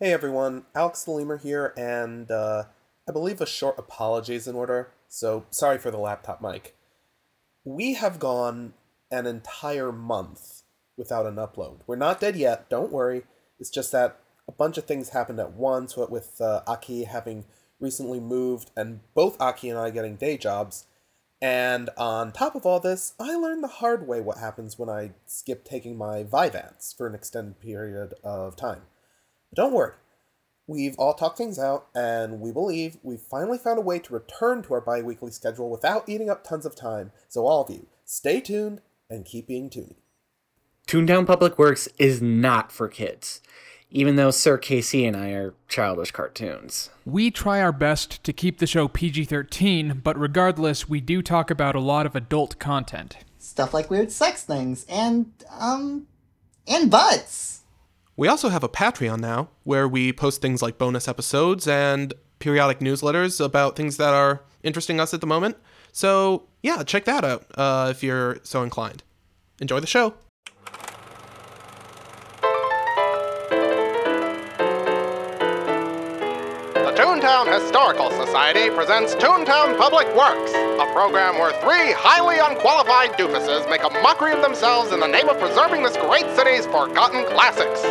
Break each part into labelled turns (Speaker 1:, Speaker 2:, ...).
Speaker 1: Hey everyone, Alex the Lemur here, and uh, I believe a short apology is in order, so sorry for the laptop mic. We have gone an entire month without an upload. We're not dead yet, don't worry. It's just that a bunch of things happened at once, with uh, Aki having recently moved, and both Aki and I getting day jobs. And on top of all this, I learned the hard way what happens when I skip taking my Vyvanse for an extended period of time. But don't worry, we've all talked things out, and we believe we've finally found a way to return to our bi weekly schedule without eating up tons of time. So, all of you, stay tuned and keep being toony.
Speaker 2: Toontown Public Works is not for kids, even though Sir Casey and I are childish cartoons.
Speaker 3: We try our best to keep the show PG 13, but regardless, we do talk about a lot of adult content.
Speaker 4: Stuff like weird sex things and, um, and butts.
Speaker 5: We also have a Patreon now where we post things like bonus episodes and periodic newsletters about things that are interesting us at the moment. So, yeah, check that out uh, if you're so inclined. Enjoy the show.
Speaker 6: The Toontown Historical Society presents Toontown Public Works, program where three highly unqualified doofuses make a mockery of themselves in the name of preserving this great city's forgotten classics.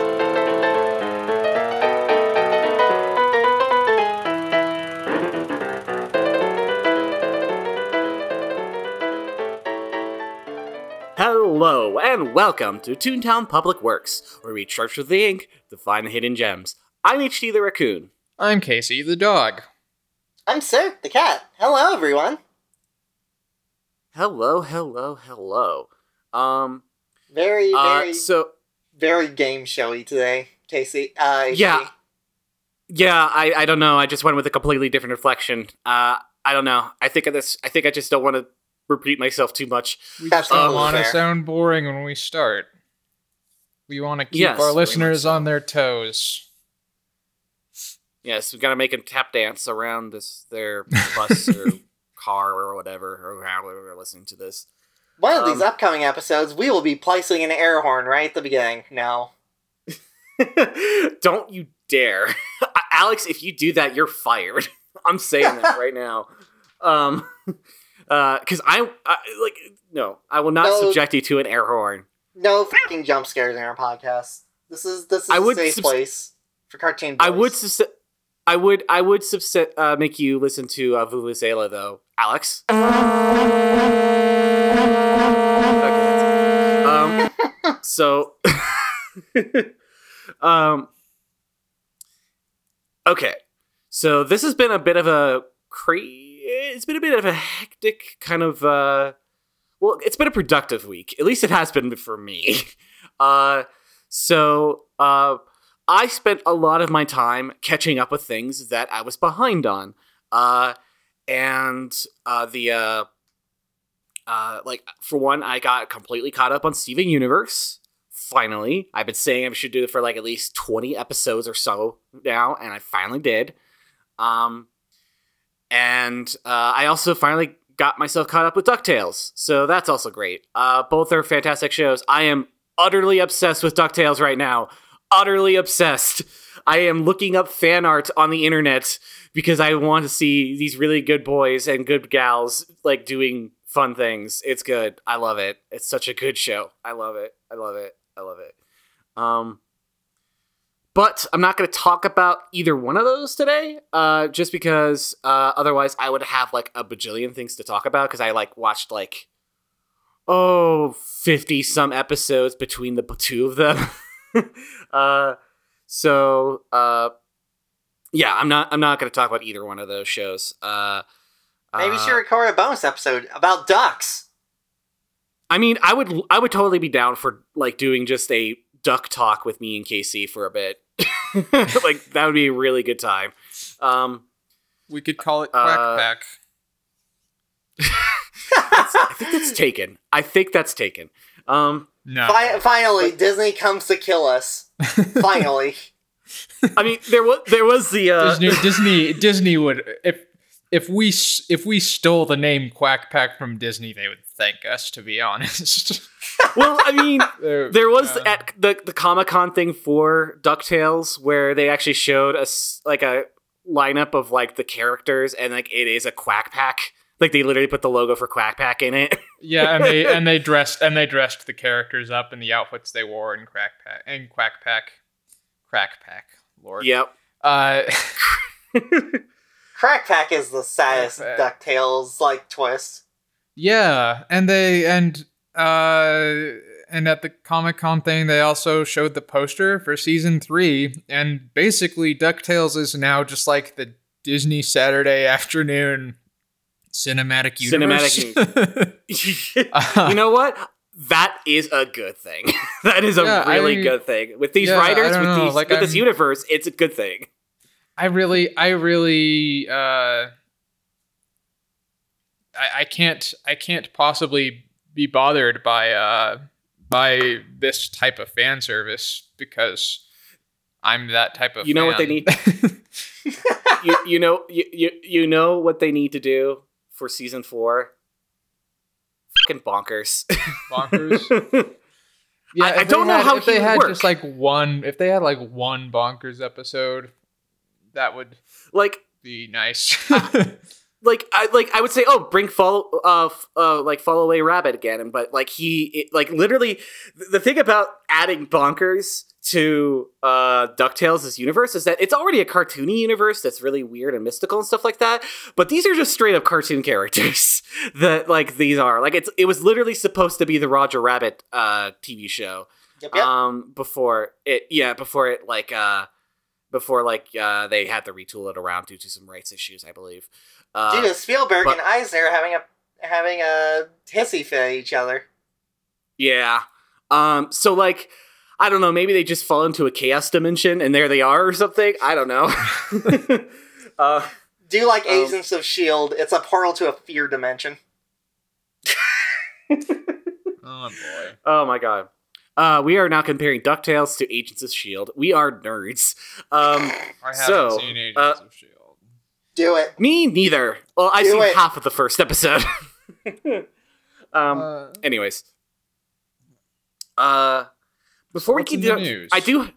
Speaker 2: Hello, and welcome to Toontown Public Works, where we search with the ink to find the hidden gems. I'm HD the Raccoon.
Speaker 3: I'm Casey the dog.
Speaker 4: I'm Sir, the cat. Hello, everyone.
Speaker 2: Hello, hello, hello. Um,
Speaker 4: Very,
Speaker 2: uh,
Speaker 4: very,
Speaker 2: so,
Speaker 4: very game showy today, Casey. Uh,
Speaker 2: yeah. Yeah, I, I don't know. I just went with a completely different reflection. Uh, I don't know. I think of this. I think I just don't want to repeat myself too much.
Speaker 3: We
Speaker 4: That's
Speaker 3: just don't
Speaker 4: totally
Speaker 3: want to sound boring when we start. We want to keep
Speaker 2: Yes,
Speaker 3: our listeners
Speaker 2: so.
Speaker 3: on their toes.
Speaker 2: Yes, we've gotta make them tap dance around this their bus or car or whatever, or however we're listening to this.
Speaker 4: One of these
Speaker 2: Um,
Speaker 4: upcoming episodes, we will be placing an air horn right at the beginning. No.
Speaker 2: Don't you dare, Alex! If you do that, you're fired. I'm saying that right now. Um, because I, I like no, I will not
Speaker 4: No.
Speaker 2: subject you to an air horn.
Speaker 4: No fucking jump scares in our podcast. This is this is
Speaker 2: I
Speaker 4: a
Speaker 2: would
Speaker 4: safe
Speaker 2: subs-
Speaker 4: place for cartoon boys.
Speaker 2: I would, sus- I would, I would uh, make you listen to uh, Vuvuzela though, Alex. Um, so, um, okay, so this has been a bit of a cra- It's been a bit of a hectic kind of. Uh, well, it's been a productive week. At least it has been for me. Uh, so, uh, I spent a lot of my time catching up with things that I was behind on. Uh, and uh, the uh, uh, like for one, I got completely caught up on Steven Universe. Finally, I've been saying I should do it for like at least twenty episodes or so now, and I finally did. Um, and uh, I also finally got myself caught up with Ducktales, so that's also great. Uh, both are fantastic shows. I am utterly obsessed with Ducktales right now. Utterly obsessed. I am looking up fan art on the internet because I want to see these really good boys and good gals like doing fun things. It's good. I love it. It's such a good show. I love it. I love it. I love it. Um but I'm not going to talk about either one of those today, uh, just because uh, otherwise I would have like a bajillion things to talk about because I like watched like oh 50 some episodes between the two of them. uh, so uh, yeah, I'm not I'm not going to talk about either one of those shows. Uh,
Speaker 4: Maybe we
Speaker 2: uh,
Speaker 4: should record a bonus episode about ducks.
Speaker 2: I mean, I would I would totally be down for like doing just a duck talk with me and Casey for a bit. like that would be a really good time. Um,
Speaker 3: We could call it Quack
Speaker 2: Uh,
Speaker 3: Pack.
Speaker 2: I think that's taken. I think that's taken. Um,
Speaker 3: No.
Speaker 4: Fi- finally, Disney comes to kill us. Finally.
Speaker 2: I mean, there was there was the uh,
Speaker 3: Disney, Disney, Disney would if if we if we stole the name Quack Pack from Disney, they would thank us. To be honest,
Speaker 2: Well, I mean,
Speaker 3: There-
Speaker 2: there was
Speaker 3: yeah.
Speaker 2: at the the Comic Con thing for Ducktales where they actually showed us like a lineup of like the characters, and like it is a Quack Pack. Like they literally put the logo for Quack Pack in it.
Speaker 3: yeah, and they and they dressed and they dressed the characters up in the outfits they wore in Crack Pack and Quack Pack, Crack Pack. Lord.
Speaker 2: yep.
Speaker 3: Uh,
Speaker 4: Crack Pack is the saddest DuckTales like twist.
Speaker 3: Yeah, and they and uh and at the Comic Con thing they also showed the poster for season 3 and basically DuckTales is now just like the Disney Saturday afternoon cinematic universe.
Speaker 2: Cinematic you know what? That is a good thing. that is a
Speaker 3: Yeah, I-
Speaker 2: really good thing. With these
Speaker 3: Yeah,
Speaker 2: writers, with these
Speaker 3: like,
Speaker 2: with this universe, it's a good thing.
Speaker 3: I really I really uh I, I can't I can't possibly be bothered by uh by this type of fan service because I'm that type of
Speaker 2: You know what they need? you, you know you, you you know what they need to do for season four? Fucking bonkers.
Speaker 3: bonkers. Yeah,
Speaker 2: I- I don't know
Speaker 3: had-
Speaker 2: how
Speaker 3: if they had
Speaker 2: work.
Speaker 3: just like one. If they had like one bonkers episode, that would
Speaker 2: like
Speaker 3: be nice.
Speaker 2: like I like I would say, oh, bring follow uh, uh like Fall-Apart Rabbit again, but like he it, like literally th- the thing about adding bonkers to uh Ducktales' universe is that it's already a cartoony universe that's really weird and mystical and stuff like that. But these are just straight up cartoon characters that like these are like it's it was literally supposed to be the Roger Rabbit uh TV show
Speaker 4: Yep, yep.
Speaker 2: um before it yeah before it like uh before like uh they had to retool it around due to some rights issues i believe uh,
Speaker 4: Due to Spielberg
Speaker 2: but-
Speaker 4: and Eisner having a having a hissy fit at each other.
Speaker 2: yeah um so like i don't know maybe they just fall into a chaos dimension and there they are or something i don't know uh
Speaker 4: Do like
Speaker 2: Um,
Speaker 4: Agents of Shield? It's a portal to a fear dimension.
Speaker 3: oh boy.
Speaker 2: oh my god uh we are now comparing ducktales to agents of shield we are nerds um
Speaker 3: I haven't
Speaker 2: So,
Speaker 3: seen Agents
Speaker 2: uh,
Speaker 3: of Shield.
Speaker 4: Do it.
Speaker 2: me neither well i've
Speaker 4: Do
Speaker 2: seen
Speaker 4: it.
Speaker 2: half of the first episode um
Speaker 3: Uh,
Speaker 2: anyways uh before
Speaker 3: What's
Speaker 2: we keep
Speaker 3: the
Speaker 2: doing
Speaker 3: news?
Speaker 2: i do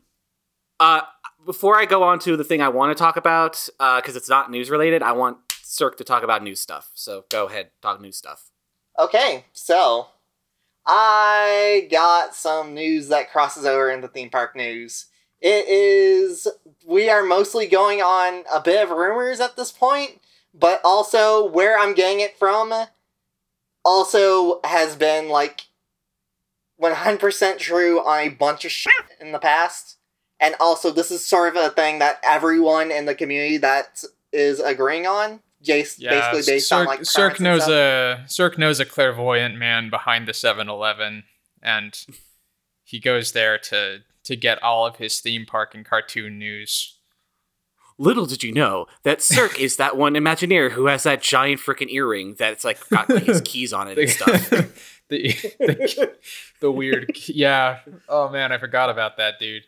Speaker 2: uh before i go on to the thing i want to talk about uh because it's not news related i want cirque to talk about news stuff so go ahead talk news stuff
Speaker 4: Okay, so I got some news that crosses over into theme park news. It is we are mostly going on a bit of rumors at this point, but also where I'm getting it from also has been like 100% true on a bunch of shit in the past. And also this is sort of a thing that everyone in the community that is agreeing on. Just
Speaker 3: yeah,
Speaker 4: basically based
Speaker 3: Cirque,
Speaker 4: on like
Speaker 3: Cirque knows a Cirque knows a clairvoyant man behind the 7-Eleven, and he goes there to to get all of his theme park and cartoon news.
Speaker 2: little did you know that cirque is that one imagineer who has that giant freaking earring that's like got his keys on it and stuff
Speaker 3: the, the, the weird yeah oh man i forgot about that dude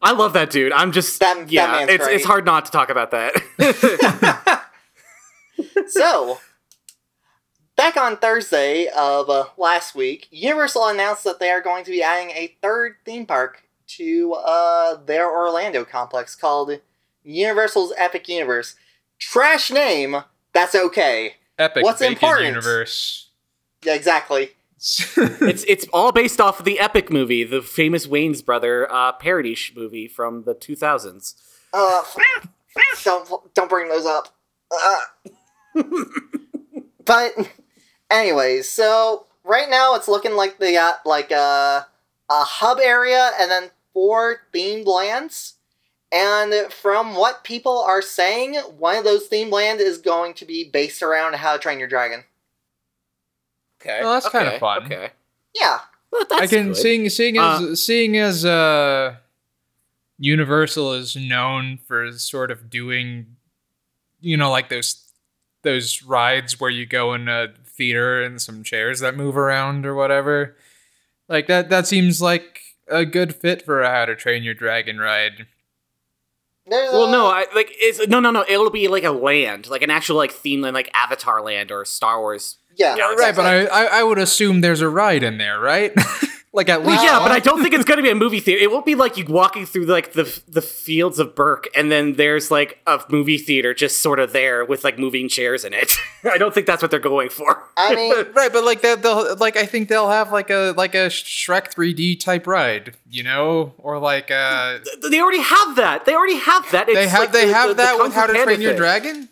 Speaker 2: i love that dude i'm just
Speaker 4: That- that
Speaker 2: yeah
Speaker 4: man's
Speaker 2: it's,
Speaker 4: great.
Speaker 2: it's hard not to talk about that
Speaker 4: so, back on Thursday of uh, last week, Universal announced that they are going to be adding a third theme park to uh, their Orlando complex called Universal's Epic Universe. Trash name, that's okay.
Speaker 3: epic
Speaker 4: What's
Speaker 3: bacon
Speaker 4: important?
Speaker 3: universe
Speaker 4: Yeah, exactly.
Speaker 2: it's it's all based off of the epic movie the famous Wayans brother uh, parody sh- movie from the 2000s
Speaker 4: Uh, don't don't bring those up. Uh. but anyways, so right now it's looking like they got like a a hub area and then four themed lands. And from what people are saying, one of those themed lands is going to be based around How to Train Your Dragon.
Speaker 2: Okay
Speaker 3: Well, that's kinda fun.
Speaker 2: okay
Speaker 4: Yeah,
Speaker 2: well, that's
Speaker 3: i can
Speaker 2: good.
Speaker 3: seeing seeing as
Speaker 2: Uh,
Speaker 3: seeing as uh universal is known for sort of doing you know like those those rides where you go in a theater and some chairs that move around or whatever like that that seems like a good fit for a how to train your dragon ride
Speaker 4: There's
Speaker 2: Well,
Speaker 4: a-
Speaker 2: no, I like it's no, no, no. It'll be like a land, like an actual like theme land, like Avatar Land or Star Wars.
Speaker 4: Yeah,
Speaker 2: Yeah,
Speaker 3: Right, but I, I I would assume there's a ride in there, right? like at
Speaker 2: Well,
Speaker 3: least
Speaker 2: yeah, but? I don't think it's going to be a movie theater. It won't be like you walking through like the the fields of Berk, and then there's like a movie theater just sort of there with like moving chairs in it. I don't think that's what they're going for.
Speaker 4: I mean,
Speaker 3: Right, but like they'll, they'll like I think they'll have like a like a Shrek 3D type ride, you know, or like uh
Speaker 2: they already have that. They already have that. It's
Speaker 3: they have
Speaker 2: like
Speaker 3: they
Speaker 2: the-
Speaker 3: have
Speaker 2: the- the
Speaker 3: that
Speaker 2: Kung
Speaker 3: with How to Train Your
Speaker 2: thing.
Speaker 3: Dragon.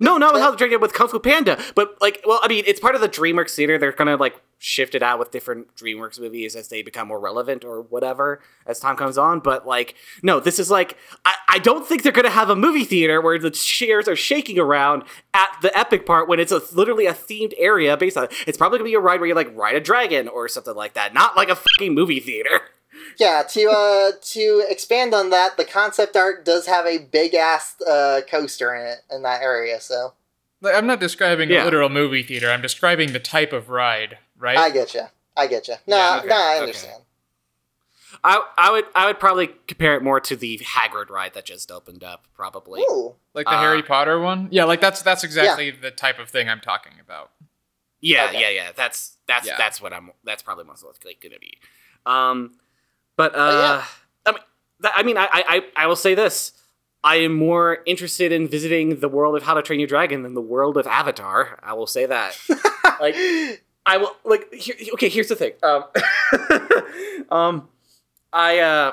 Speaker 2: No, not with How to Train Your with Kung Fu Panda, but like, well, I mean, it's part of the DreamWorks theater. They're gonna like shift it out with different DreamWorks movies as they become more relevant or whatever as time comes on. But like, no, this is like, I, I don't think they're gonna have a movie theater where the chairs are shaking around at the epic part when it's a, literally a themed area based on it. It's probably gonna be a ride where you like ride a dragon or something like that, not like a fucking movie theater.
Speaker 4: Yeah. To uh, to expand on that, the concept art does have a big ass uh, coaster in it in that area. So
Speaker 3: I'm not describing
Speaker 2: Yeah.
Speaker 3: a literal movie theater. I'm describing the type of ride, right?
Speaker 4: I get you. I get you. No,
Speaker 2: Yeah, okay,
Speaker 4: no, I
Speaker 2: okay.
Speaker 4: understand.
Speaker 2: I I would I would probably compare it more to the Hagrid ride that just opened up, probably.
Speaker 4: Ooh,
Speaker 3: like the
Speaker 2: Uh,
Speaker 3: Harry Potter one. Yeah, like that's that's exactly the type of thing I'm talking about.
Speaker 2: Yeah,
Speaker 4: Okay.
Speaker 2: yeah, yeah. That's that's
Speaker 3: Yeah.
Speaker 2: that's what I'm. That's probably most likely going to be. Um, but uh,
Speaker 4: yeah.
Speaker 2: I mean, I mean, I, I I will say this: I am more interested in visiting the world of How to Train Your Dragon than the world of Avatar. I will say that. like, I will like. Here, okay, here's the thing. Um, um, I uh.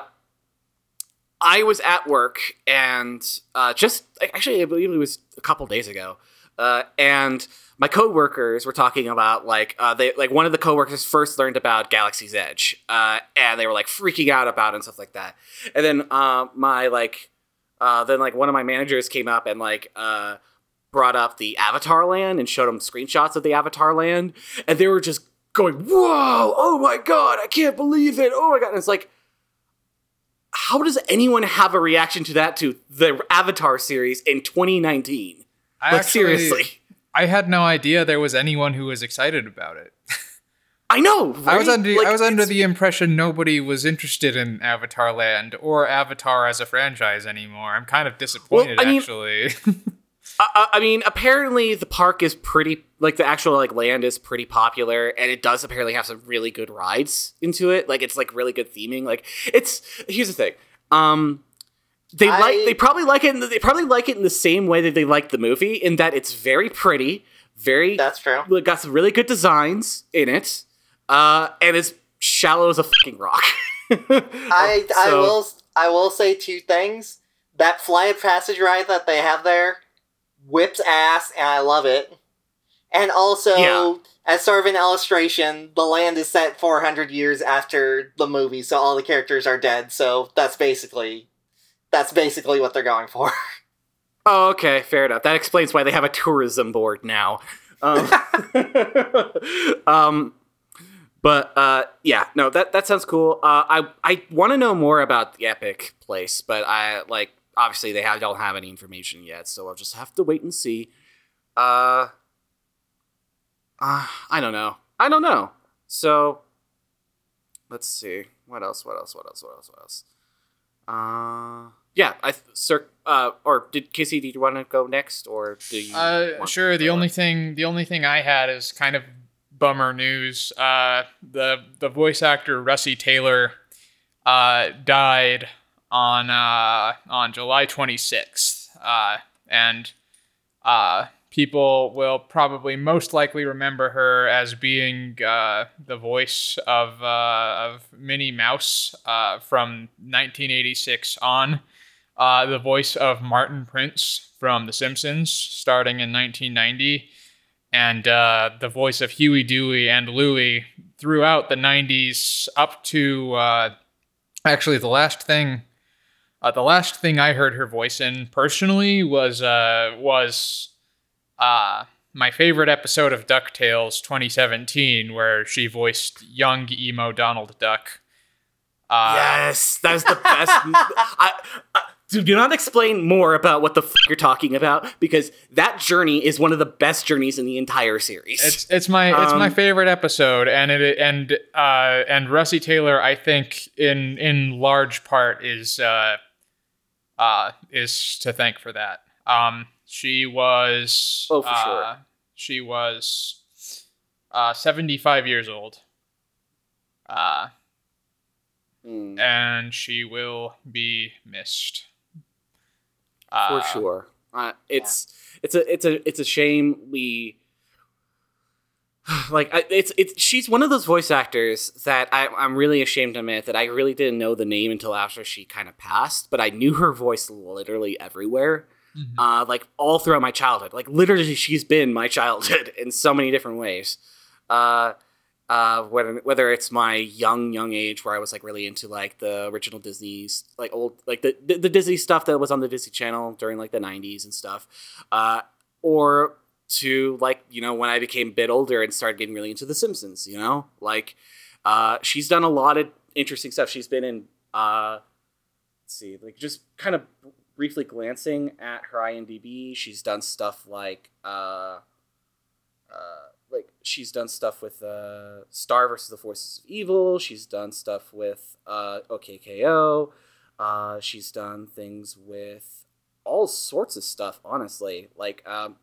Speaker 2: I was at work and uh, just actually, I believe it was a couple days ago, uh, and my coworkers were talking about like uh, they like one of the coworkers first learned about Galaxy's Edge, uh, and they were like freaking out about it and stuff like that. And then uh, my like uh, then like one of my managers came up and like uh, brought up the Avatar Land and showed them screenshots of the Avatar Land, and they were just going, "Whoa! Oh my god! I can't believe it! Oh my god!" And it's like. How does anyone have a reaction to that to the Avatar series in 2019?
Speaker 3: I
Speaker 2: Like
Speaker 3: actually-
Speaker 2: seriously.
Speaker 3: I had no idea there was anyone who was excited about it.
Speaker 2: I know.
Speaker 3: I was under
Speaker 2: Like,
Speaker 3: I was under the impression nobody was interested in Avatar Land or Avatar as a franchise anymore. I'm kind of disappointed
Speaker 2: I mean-
Speaker 3: actually.
Speaker 2: I, I mean, apparently the park is pretty like the actual like land is pretty popular, and it does apparently have some really good rides into it. Like it's like really good theming. Like it's here's the thing. Um, they
Speaker 4: I-
Speaker 2: like they probably like it. In the, they probably like it in the same way that they like the movie, in that it's very pretty, very
Speaker 4: that's true.
Speaker 2: got some really good designs in it, uh, and it's shallow as a fucking rock.
Speaker 4: I I will I will say two things. That flight of passage ride that they have there whips ass, and I love it. And also,
Speaker 2: Yeah.
Speaker 4: as sort of an illustration, the land is set 400 years after the movie, so all the characters are dead. So that's basically that's basically what they're going for.
Speaker 2: Oh, okay, fair enough. That explains why they have a tourism board now. Um, um, but uh, yeah, no, that that sounds cool. Uh, I I want to know more about the Epic place, but I like obviously they have don't have any information yet, so I'll just have to wait and see. Uh, uh I don't know. I don't know. So let's see. What else? What else? What else? What else? What else? Uh, yeah, I sir. Uh, or did Kissy? Did you want to go next, or do you?
Speaker 3: Uh, sure. The only
Speaker 2: on?
Speaker 3: thing, the only thing I had is kind of bummer news. Uh, the the voice actor Russi Taylor, uh, died on uh on July 26th. Uh, and uh, people will probably most likely remember her as being uh, the voice of uh, of Minnie Mouse uh, from 1986 on uh, the voice of Martin Prince from The Simpsons, starting in 1990, and uh, the voice of Huey, Dewey, and Louie throughout the 90s up to uh, actually the last thing. Uh, the last thing I heard her voice in personally was uh, was uh, my favorite episode of DuckTales 2017, where she voiced young emo Donald Duck. Uh,
Speaker 2: yes, that is the best. I, I, do not explain more about what the f- you're talking about because that journey is one of the best journeys in the entire series.
Speaker 3: It's it's my it's my
Speaker 2: Um,
Speaker 3: favorite episode, and it and uh and Russi Taylor, I think in in large part is uh uh, is to thank for that. Um, she was.
Speaker 2: Oh, for
Speaker 3: uh,
Speaker 2: sure.
Speaker 3: She was uh, 75 years old. Uh,
Speaker 2: Mm,
Speaker 3: and she will be missed. Uh,
Speaker 2: for sure. Uh, it's it's a it's a it's a shame we like I, it's it's she's one of those voice actors that I, I'm really ashamed to admit that I really didn't know the name until after she kind of passed, but I knew her voice literally everywhere,
Speaker 3: Mhm.
Speaker 2: uh, like all throughout my childhood. Like literally, she's been my childhood in so many different ways. Uh, uh, whether whether it's my young young age where I was like really into like the original Disney's like old like the the, the Disney stuff that was on the Disney Channel during like the '90s and stuff, uh, or to like you know when I became a bit older and started getting really into The Simpsons. You know, like uh, she's done a lot of interesting stuff. She's been in uh, let's see, like just kind of briefly glancing at her IMDb, she's done stuff like uh, uh, she's done stuff with uh, Star versus the Forces of Evil. She's done stuff with uh, OKKO. Uh, she's done things with all sorts of stuff. Honestly, like um,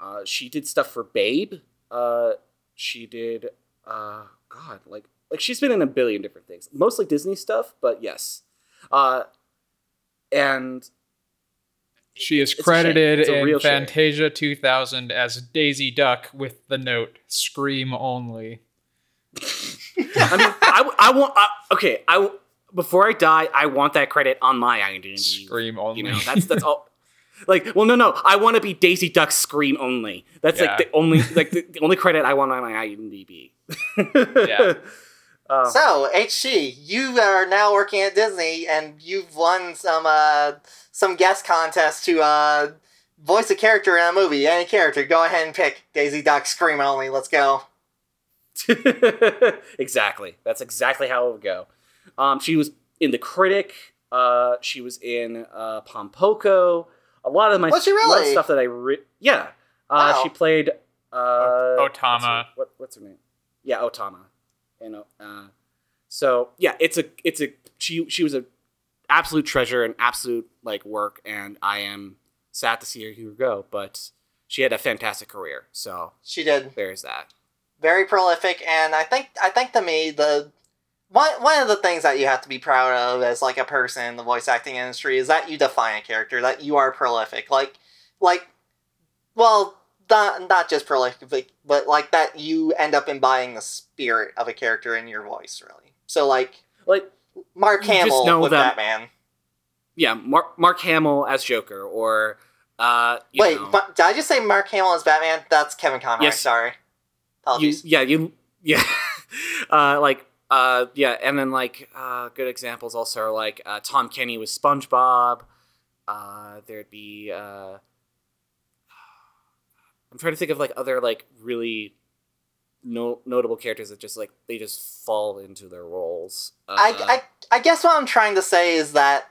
Speaker 2: uh, she did stuff for Babe. Uh, she did uh, God, like like she's been in a billion different things, mostly Disney stuff, but yes. Uh, and
Speaker 3: She is credited in. Fantasia 2000 as Daisy Duck with the note "Scream only."
Speaker 2: I mean, I want uh, okay. I before I die, I want that credit on my IMDb.
Speaker 3: Scream only.
Speaker 2: You know, that's that's all. Like, well, no, no, I want to be Daisy Duck Scream only. That's
Speaker 3: Yeah.
Speaker 2: like the only like the, the only credit I want on my IMDb.
Speaker 3: Yeah.
Speaker 2: Uh,
Speaker 4: So, HG, you are now working at Disney, and you've won some uh some guest contest to uh voice a character in a movie. Any character, go ahead and pick Daisy Duck Scream only. Let's go.
Speaker 2: exactly. That's exactly how it would go. Um, she was in The Critic. Uh, she was in uh, Pom Poko. A lot of my
Speaker 4: Was she
Speaker 2: a lot of
Speaker 4: really?
Speaker 2: stuff that I re- yeah. Uh,
Speaker 4: Wow.
Speaker 2: She played uh,
Speaker 3: O-
Speaker 2: what's her-
Speaker 3: Otama.
Speaker 2: What, what's her name? Yeah, Otama. And uh, so yeah, it's a it's a she she was a absolute treasure and absolute like work, and I am sad to see her go, but she had a fantastic career. So
Speaker 4: She did
Speaker 2: there's that.
Speaker 4: very prolific, and I think I think to me the one one of the things that you have to be proud of as like a person in the voice acting industry is that you define a character, that you are prolific. Like like well, not not just prolific, but like that you end up embodying the spirit of a character in your voice, really. So like
Speaker 2: Like
Speaker 4: Mark Hamill
Speaker 2: know
Speaker 4: with
Speaker 2: that-
Speaker 4: Batman.
Speaker 2: yeah, Mark Mark Hamill as Joker, or uh, you
Speaker 4: Wait,
Speaker 2: know,
Speaker 4: Ma- did I just say Mark Hamill as Batman? That's Kevin Conroy.
Speaker 2: Yes.
Speaker 4: Sorry.
Speaker 2: you, yeah, you, yeah, uh, like, uh, yeah, and then like, uh, good examples also are like uh, Tom Kenny with SpongeBob. Uh, there'd be, uh, I'm trying to think of like other like really no- notable characters that just like they just fall into their roles. Uh,
Speaker 4: I, I I guess what I'm trying to say is that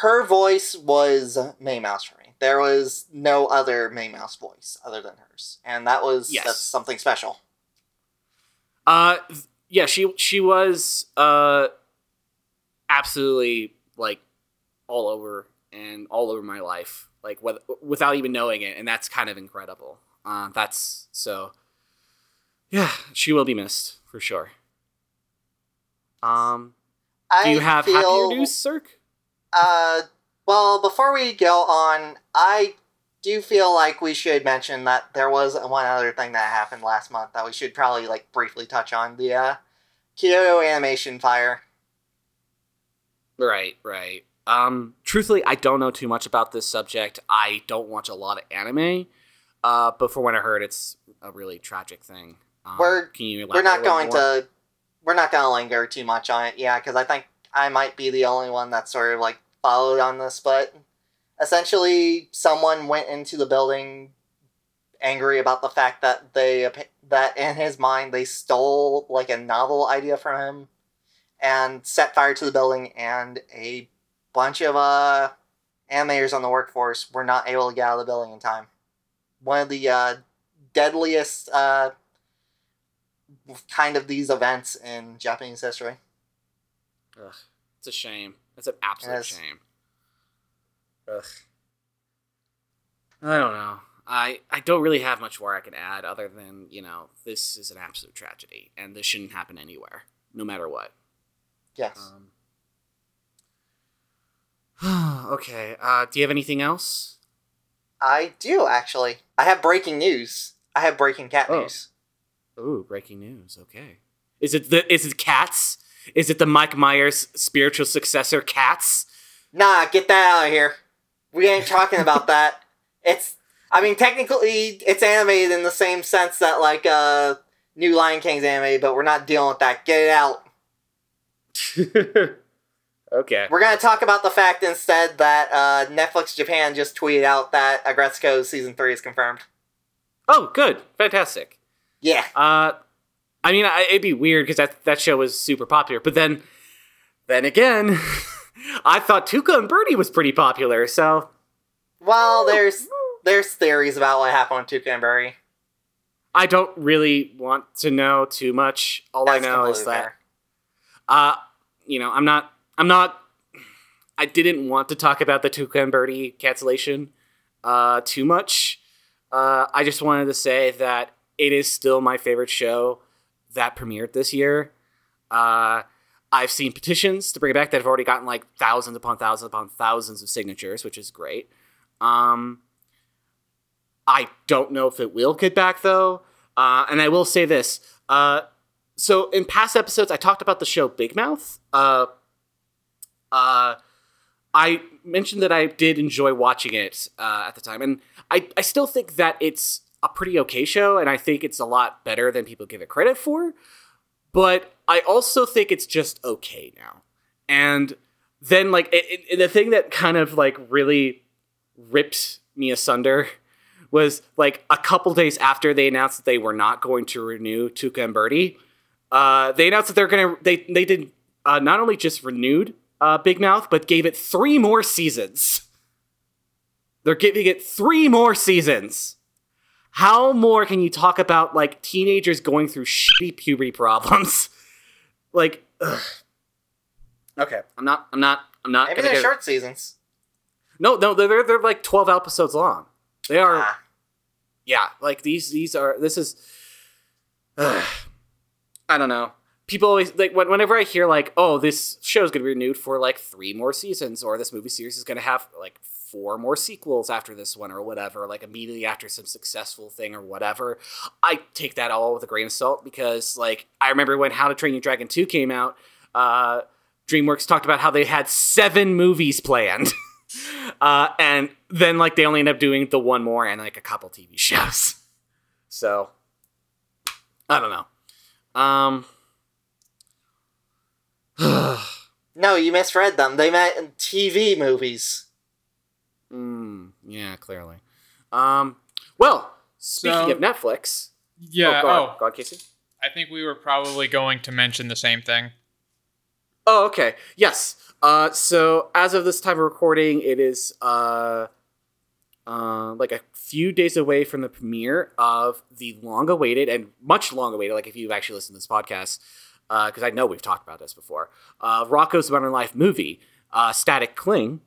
Speaker 4: her voice was May Mouse for me. There was no other May Mouse voice other than hers, and that was
Speaker 2: Yes.
Speaker 4: that's something special.
Speaker 2: Uh, yeah, she she was uh absolutely like all over and all over my life, like with, without even knowing it, and that's kind of incredible. Uh, that's so. Yeah, she will be missed for sure. Um,
Speaker 4: I
Speaker 2: do you have
Speaker 4: feel,
Speaker 2: happier news, Cirque?
Speaker 4: Uh, well, before we go on, I do feel like we should mention that there was one other thing that happened last month that we should probably like briefly touch on the uh, Kyoto Animation fire.
Speaker 2: Right, right. Um, truthfully, I don't know too much about this subject. I don't watch a lot of anime. Uh, but from what I heard, it's a really tragic thing. Um,
Speaker 4: We're-
Speaker 2: can you
Speaker 4: we're not going
Speaker 2: more?
Speaker 4: to we're not going to linger too much on it yeah because i think i might be the only one that sort of like followed on this but essentially someone went into the building angry about the fact that they that in his mind they stole like a novel idea from him and set fire to the building and a bunch of uh animators on the workforce were not able to get out of the building in time one of the uh deadliest uh kind of these events in Japanese history.
Speaker 2: Ugh, it's a shame. It's an absolute
Speaker 4: Yes.
Speaker 2: shame. Ugh. I don't know. I I don't really have much more I can add other than you know this is an absolute tragedy and this shouldn't happen anywhere, no matter what.
Speaker 4: Yes.
Speaker 2: Um, okay. Uh, do you have anything else?
Speaker 4: I do actually. I have breaking news. I have breaking cat
Speaker 2: Oh.
Speaker 4: news.
Speaker 2: Ooh, breaking news. Okay. Is it the is it Cats? Is it the Mike Myers spiritual successor Cats?
Speaker 4: Nah, get that out of here. We ain't talking about that. It's I mean technically it's animated in the same sense that like uh New Lion King's animated, but we're not dealing with that. Get it out.
Speaker 2: okay.
Speaker 4: We're gonna talk about the fact instead that uh Netflix Japan just tweeted out that Aggretsuko season three is confirmed.
Speaker 2: Oh, good. Fantastic.
Speaker 4: Yeah.
Speaker 2: Uh, I mean, I, it'd be weird because that that show was super popular, but then, then again, I thought Tuca and Birdie was pretty popular. So
Speaker 4: Well, there's there's theories about what happened with Tuca and Birdie.
Speaker 2: I don't really want to know too much. All I know is that,
Speaker 4: fair.
Speaker 2: uh, you know, I'm not, I'm not, I didn't want to talk about the Tuca and Birdie cancellation, uh, too much. Uh, I just wanted to say that it is still my favorite show that premiered this year. Uh, I've seen petitions to bring it back that have already gotten like thousands upon thousands upon thousands of signatures, which is great. Um, I don't know if it will get back though. Uh, and I will say this. Uh, so in past episodes, I talked about the show Big Mouth. Uh, uh, I mentioned that I did enjoy watching it uh, at the time, and I, I still think that it's a pretty okay show, and I think it's a lot better than people give it credit for. But I also think it's just okay now. And then, like, it, it, the thing that kind of like really ripped me asunder was like a couple days after they announced that they were not going to renew Tuca and Birdie. Uh, they announced that they're gonna they they did uh, not only just renewed uh, Big Mouth, but gave it three more seasons. They're giving it three more seasons. How more can you talk about like teenagers going through shitty puberty problems? like, ugh. okay, I'm not, I'm not, I'm not.
Speaker 4: Maybe they're
Speaker 2: get-
Speaker 4: short seasons.
Speaker 2: No, no, they're they're, they're like twelve episodes long. They are
Speaker 4: Ah,
Speaker 2: yeah like these these are this is i don't know people always like when, whenever i hear like oh this show's gonna be renewed for like three more seasons or this movie series is gonna have like four more sequels after this one or whatever like immediately after some successful thing or whatever i take that all with a grain of salt because like i remember when how to train your dragon 2 came out uh dreamworks talked about how they had seven movies planned uh, and then like they only end up doing the one more and like a couple TV shows. So I don't know. Um,
Speaker 4: no, you misread them. They meant TV movies.
Speaker 2: mm, yeah, clearly. Um, well, speaking
Speaker 3: So-
Speaker 2: of Netflix,
Speaker 3: Yeah.
Speaker 2: oh, go
Speaker 3: Oh,
Speaker 2: on, go on, Casey.
Speaker 3: I think we were probably going to mention the same thing.
Speaker 2: Oh, okay. Yes. Uh, so as of this time of recording, it is uh, uh, like a few days away from the premiere of the long-awaited and much long-awaited. Like if you've actually listened to this podcast, because I know we've talked about this before, uh, Rocko's Modern Life movie, uh, Static Cling.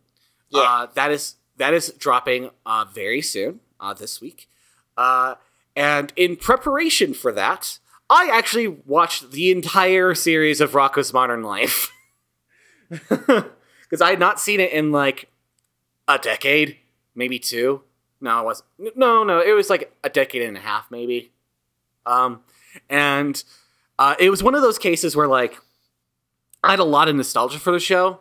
Speaker 4: Yeah.
Speaker 2: Uh, that is that is dropping uh, very soon uh, this week. Uh, and in preparation for that, I actually watched the entire series of Rocko's Modern Life because I had not seen it in like a decade, maybe two. No, it was no, no. It was like a decade and a half, maybe. Um, and uh, it was one of those cases where like I had a lot of nostalgia for the show,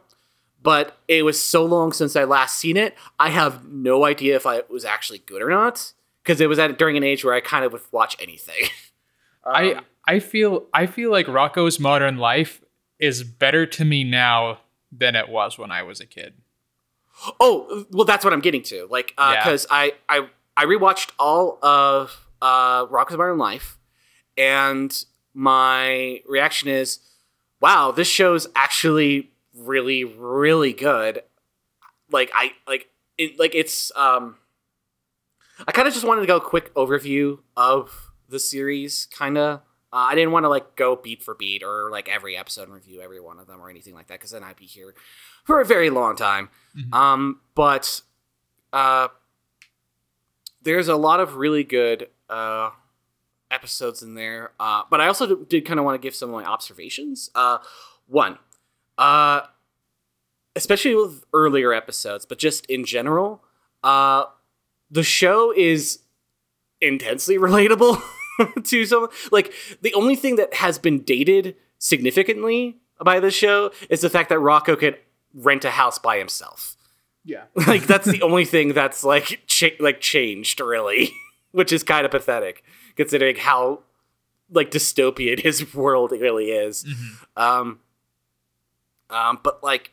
Speaker 2: but it was so long since I last seen it. I have no idea if I, it was actually good or not because it was at during an age where I kind of would watch anything.
Speaker 3: I
Speaker 2: Um,
Speaker 3: I feel I feel like Rocko's Modern Life is better to me now than it was when I was a kid.
Speaker 2: Oh, well, that's what I'm getting to. Like,
Speaker 3: Yeah.
Speaker 2: because I, I I rewatched all of uh, Rock's Modern Life, and my reaction is, wow, this show's actually really, really good. Like, I like it. Like, it's um, I kind of just wanted to go quick overview of the series, kind of. Uh, I didn't want to like go beat for beat or like every episode and review every one of them or anything like that because then I'd be here for a very long time.
Speaker 3: Mhm.
Speaker 2: Um, but uh, there's a lot of really good uh, episodes in there. Uh, but I also did kind of want to give some of my observations. Uh, one, uh, especially with earlier episodes, but just in general, uh, the show is intensely relatable to some. Like the only thing that has been dated significantly by the show is the fact that Rocko could rent a house by himself.
Speaker 3: Yeah.
Speaker 2: like that's the only thing that's like cha- like changed really, which is kind of pathetic considering how like dystopian his world really is. Um, um, but like,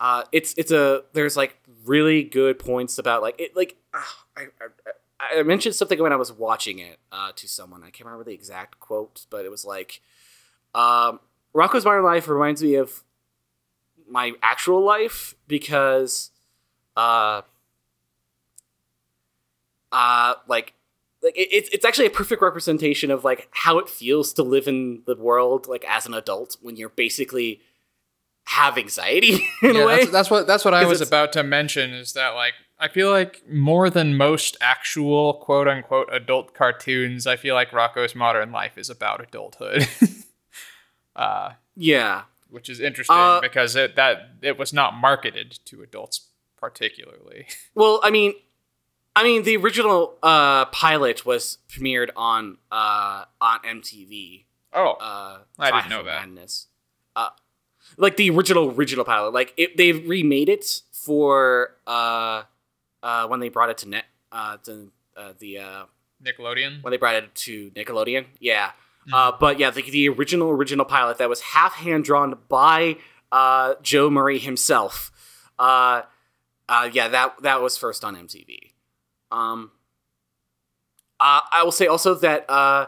Speaker 2: uh, it's it's a there's like really good points about like it like ah, I, I I mentioned something when I was watching it uh, to someone. I can't remember the exact quote, but it was like, um, "Rocko's Modern Life reminds me of my actual life because, uh, uh, like." Like it, it's it's actually a perfect representation of like how it feels to live in the world like as an adult when you're basically have anxiety in
Speaker 3: yeah,
Speaker 2: a way.
Speaker 3: That's, that's what that's what I was about to mention is that like I feel like more than most actual quote unquote adult cartoons, I feel like Rocko's Modern Life is about adulthood. uh,
Speaker 2: yeah,
Speaker 3: which is interesting
Speaker 2: Uh,
Speaker 3: because it that it was not marketed to adults particularly.
Speaker 2: Well, I mean, I mean, the original uh, pilot was premiered on uh, on MTV.
Speaker 3: Oh,
Speaker 2: Uh,
Speaker 3: I didn't know that.
Speaker 2: Madness. Uh, like the original original pilot. Like it, they remade it for uh, uh, when they brought it to net uh, to uh, the uh,
Speaker 3: Nickelodeon.
Speaker 2: when they brought it to Nickelodeon. Yeah.
Speaker 3: Mm-hmm.
Speaker 2: Uh, but yeah, the, the original original pilot that was half hand drawn by uh, Joe Murray himself. Uh, uh, yeah, that that was first on MTV. Um, uh, I will say also that uh,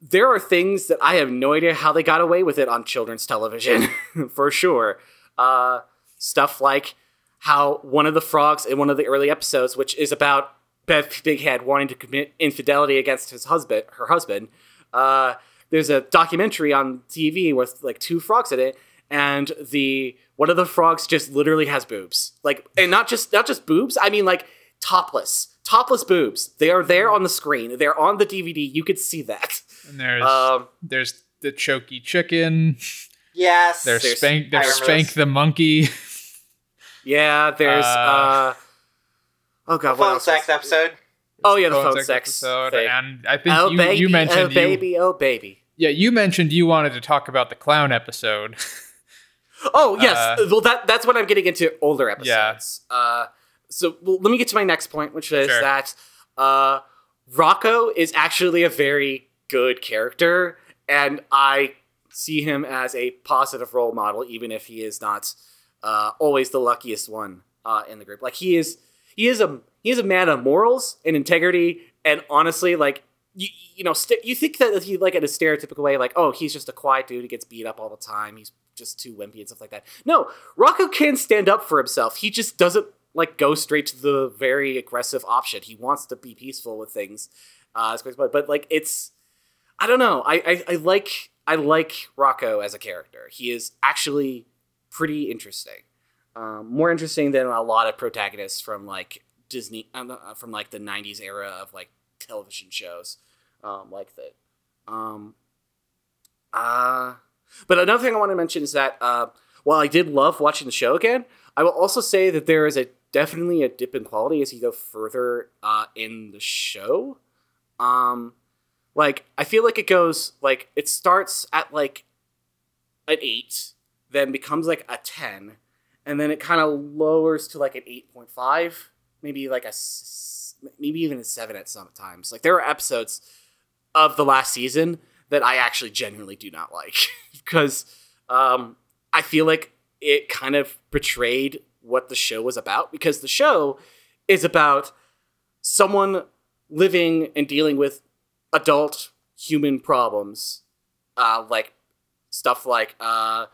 Speaker 2: there are things that I have no idea how they got away with it on children's television, for sure. Uh, stuff like how one of the frogs in one of the early episodes, which is about Bev Bighead wanting to commit infidelity against his husband, her husband. Uh, there's a documentary on TV with like two frogs in it, and the one of the frogs just literally has boobs, like, and not just not just boobs. I mean like topless, topless boobs. They are there on the screen. They're on the DVD. You could see that.
Speaker 3: And there's
Speaker 2: Um,
Speaker 3: there's the Chokey Chicken.
Speaker 4: Yes.
Speaker 3: There's
Speaker 2: There's-
Speaker 3: Spank.
Speaker 4: I
Speaker 3: There's Spank
Speaker 4: this.
Speaker 3: the monkey.
Speaker 2: yeah, there's
Speaker 3: Uh,
Speaker 2: uh, oh god, what
Speaker 4: phone
Speaker 2: else
Speaker 4: sex
Speaker 2: was-
Speaker 4: episode.
Speaker 2: Oh yeah, the
Speaker 3: phone
Speaker 2: phone
Speaker 3: sex
Speaker 2: sex
Speaker 3: episode,
Speaker 2: thing.
Speaker 3: and I think
Speaker 2: oh
Speaker 3: you,
Speaker 2: baby,
Speaker 3: you mentioned
Speaker 2: oh
Speaker 3: you-
Speaker 2: baby, oh baby.
Speaker 3: yeah, you mentioned you wanted to talk about the clown episode.
Speaker 2: Oh yes,
Speaker 3: Uh,
Speaker 2: well that that's what I'm getting into older episodes.
Speaker 3: Yeah.
Speaker 2: episodes. Uh, so well, let me get to my next point, which is
Speaker 3: Sure.
Speaker 2: that uh, Rocko is actually a very good character, and I see him as a positive role model, even if he is not uh, always the luckiest one uh, in the group. Like he is, he is a he is a man of morals and integrity, and honestly, like. You, you know, st- you think that he like in a stereotypical way, like, oh, he's just a quiet dude who gets beat up all the time. He's just too wimpy and stuff like that. No, Rocko can stand up for himself. He just doesn't like go straight to the very aggressive option. He wants to be peaceful with things. Uh, as quick as- but, but like it's, I don't know. I, I I like I like Rocko as a character. He is actually pretty interesting. Um, more interesting than a lot of protagonists from like Disney, uh, from like the '90s era of like television shows um, like that. Um, uh, but another thing I want to mention is that uh, while I did love watching the show again, I will also say that there is a definitely a dip in quality as you go further uh, in the show. Um, like I feel like it goes like it starts at like an eight, then becomes like a ten, and then it kind of lowers to like an eight point five, maybe like a maybe even a seven at some times. Like there are episodes of the last season that I actually genuinely do not like because um, I feel like it kind of betrayed what the show was about because the show is about someone living and dealing with adult human problems uh, like stuff like uh,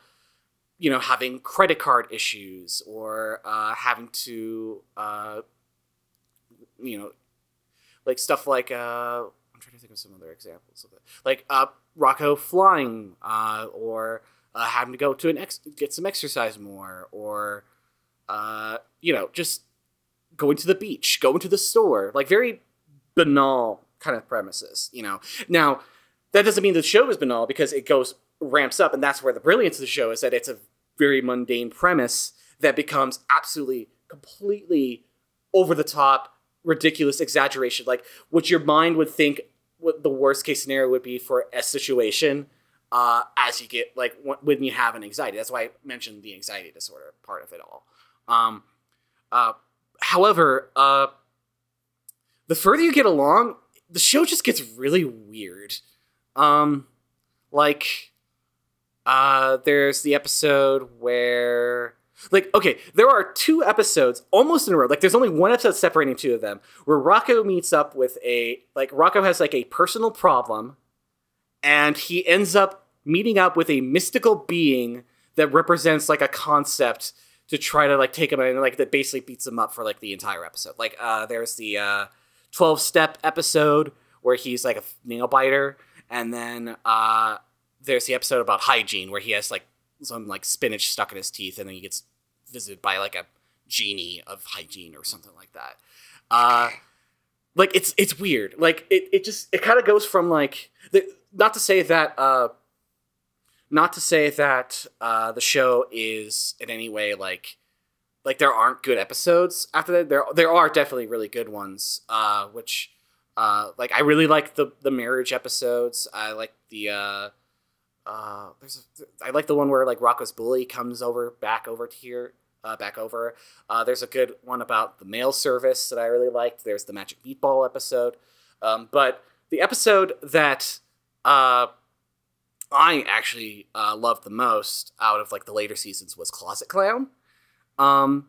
Speaker 2: you know having credit card issues or uh, having to uh, you know like stuff like uh, I'm trying to think of some other examples of it, like uh, Rocko flying, or having to go to an ex- get some exercise more, or uh, you know, just going to the beach, going to the store, like very banal kind of premises, you know. Now, that doesn't mean the show is banal because it goes ramps up, and that's where the brilliance of the show is that it's a very mundane premise that becomes absolutely completely over the top, ridiculous exaggeration. Like what your mind would think what the worst case scenario would be for a situation uh, as you get like when you have an anxiety. That's why I mentioned the anxiety disorder part of it all. Um, uh, however, uh, the further you get along, the show just gets really weird. Um, like, uh, there's the episode where, like, okay, there are two episodes almost in a row. Like, there's only one episode separating two of them where Rocko meets up with a, like, Rocko has like a personal problem, and he ends up meeting up with a mystical being that represents like a concept to try to like take him and like that basically beats him up for like the entire episode. Like, uh, there's the uh, 12 step episode where he's like a nail biter and then uh, there's the episode about hygiene where he has like some like spinach stuck in his teeth, and then he gets visited by like a genie of hygiene or something like that. Uh, like it's it's weird. Like it it just it kind of goes from like the, not to say that uh, not to say that uh, the show is in any way like like there aren't good episodes after that. There there are definitely really good ones, uh, which uh, like I really like the the marriage episodes. I like the uh, uh, there's a, I like the one where like Rocko's bully comes over back over to here. Uh, back over. Uh, there's a good one about the mail service that I really liked. There's the Magic Meatball episode. Um, but the episode that uh, I actually uh, loved the most out of like the later seasons was Closet Clown. Um,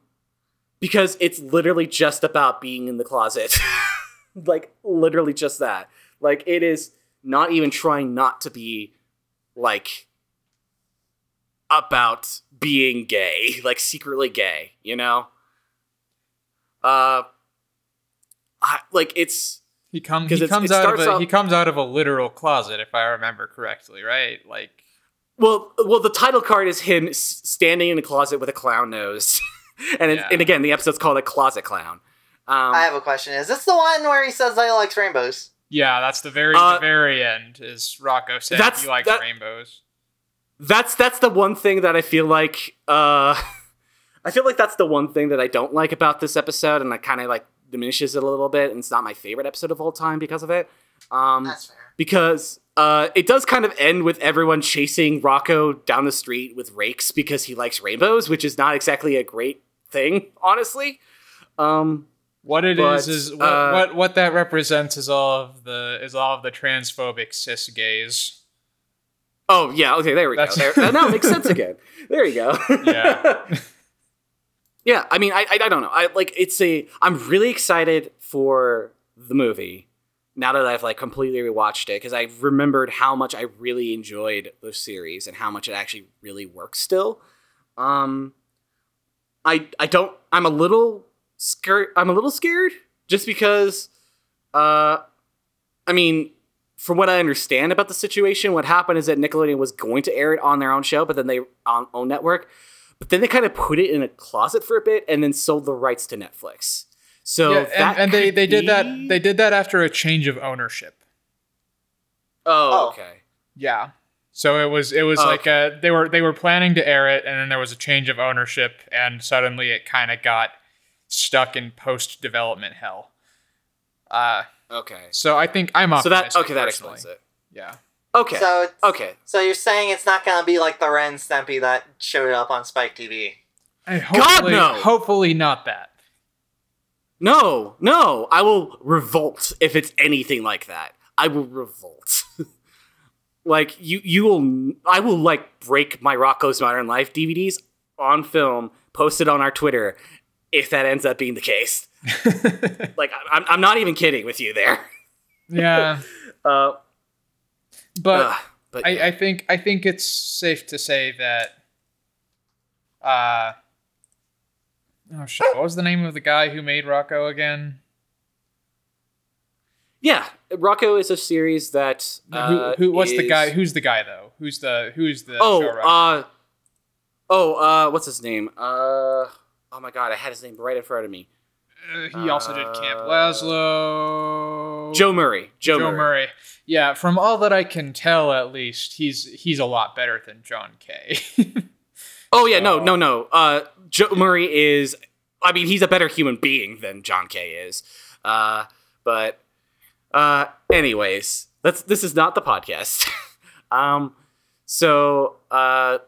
Speaker 2: because it's literally just about being in the closet. like literally just that. Like it is not even trying not to be like about being gay, like secretly gay, you know? Uh I, like it's
Speaker 3: He comes
Speaker 2: 'Cause
Speaker 3: he comes out of a,
Speaker 2: off-
Speaker 3: he comes out of a literal closet if I remember correctly, right? Like
Speaker 2: well well the title card is him standing in a closet with a clown nose. and
Speaker 3: Yeah.
Speaker 2: and again the episode's called a closet clown. Um
Speaker 4: I have a question. Is this the one where he says that he likes rainbows?
Speaker 3: yeah, that's the very
Speaker 2: Uh,
Speaker 3: the very end is Rocko saying
Speaker 2: that's-
Speaker 3: he likes
Speaker 2: that-
Speaker 3: rainbows.
Speaker 2: that's that's the one thing that I feel like uh I feel like that's the one thing that I don't like about this episode and I kind of like diminishes it a little bit and it's not my favorite episode of all time because of it. Um
Speaker 4: That's fair.
Speaker 2: because uh it does kind of end with everyone chasing Rocko down the street with rakes because he likes rainbows, which is not exactly a great thing, honestly. Um
Speaker 3: What it is
Speaker 2: But,
Speaker 3: is what,
Speaker 2: uh,
Speaker 3: what what that represents is all of the is all of the transphobic cis gays.
Speaker 2: Oh yeah, okay, there we
Speaker 3: That's-
Speaker 2: go. There, now it makes sense again. There you go.
Speaker 3: Yeah.
Speaker 2: yeah, I mean, I, I I don't know. I like it's a. I'm really excited for the movie now that I've like completely rewatched it because I remembered how much I really enjoyed the series and how much it actually really works still. Um, I I don't. I'm a little scared. I'm a little scared just because. Uh, I mean, from what I understand about the situation, what happened is that Nickelodeon was going to air it on their own show, but then they on own network, but then they kind of put it in a closet for a bit and then sold the rights to Netflix. So
Speaker 3: yeah,
Speaker 2: that
Speaker 3: and, and they
Speaker 2: could
Speaker 3: they did that they did that after a change of ownership.
Speaker 2: Oh,
Speaker 4: Oh.
Speaker 2: okay.
Speaker 3: Yeah. So it was it was
Speaker 2: Oh,
Speaker 3: like uh they were they were planning to air it and then there was a change of ownership and suddenly it kind of got stuck in post development hell. Uh
Speaker 2: Okay.
Speaker 3: so I think I'm
Speaker 2: So that
Speaker 3: optimistic
Speaker 2: okay, that
Speaker 3: personally.
Speaker 2: explains it.
Speaker 3: Yeah.
Speaker 2: Okay.
Speaker 4: So it's,
Speaker 2: okay.
Speaker 4: so you're saying it's not gonna be like the Ren and Stimpy that showed up on Spike TV?
Speaker 3: And hopefully,
Speaker 2: no!
Speaker 3: hopefully not that.
Speaker 2: No, no, I will revolt if it's anything like that. I will revolt. like you, you will. I will like break my Rocko's Modern Life DVDs on film, post it on our Twitter, if that ends up being the case. like I- I'm, I'm not even kidding with you there.
Speaker 3: yeah.
Speaker 2: Uh,
Speaker 3: But
Speaker 2: ugh, but
Speaker 3: I,
Speaker 2: yeah.
Speaker 3: I think I think it's safe to say that uh oh shit, what was the name of the guy who made Rocko again?
Speaker 2: yeah, Rocko is a series that. Uh,
Speaker 3: who, who what's the guy who's the guy though? Who's the who's the
Speaker 2: Oh, uh, oh, uh, what's his name? Uh, oh my god, I had his name right in front of me.
Speaker 3: Uh, he also did Camp
Speaker 2: Uh,
Speaker 3: Lazlo.
Speaker 2: Joe Murray. Joe,
Speaker 3: Joe
Speaker 2: Murray.
Speaker 3: Murray. Yeah, from all that I can tell, at least he's he's a lot better than John Kay.
Speaker 2: Oh yeah, no,
Speaker 3: So-
Speaker 2: no, no. Uh, Joe Murray is. I mean, he's a better human being than John K. is. Uh, but, uh, anyways, that's this is not the podcast. um, so uh,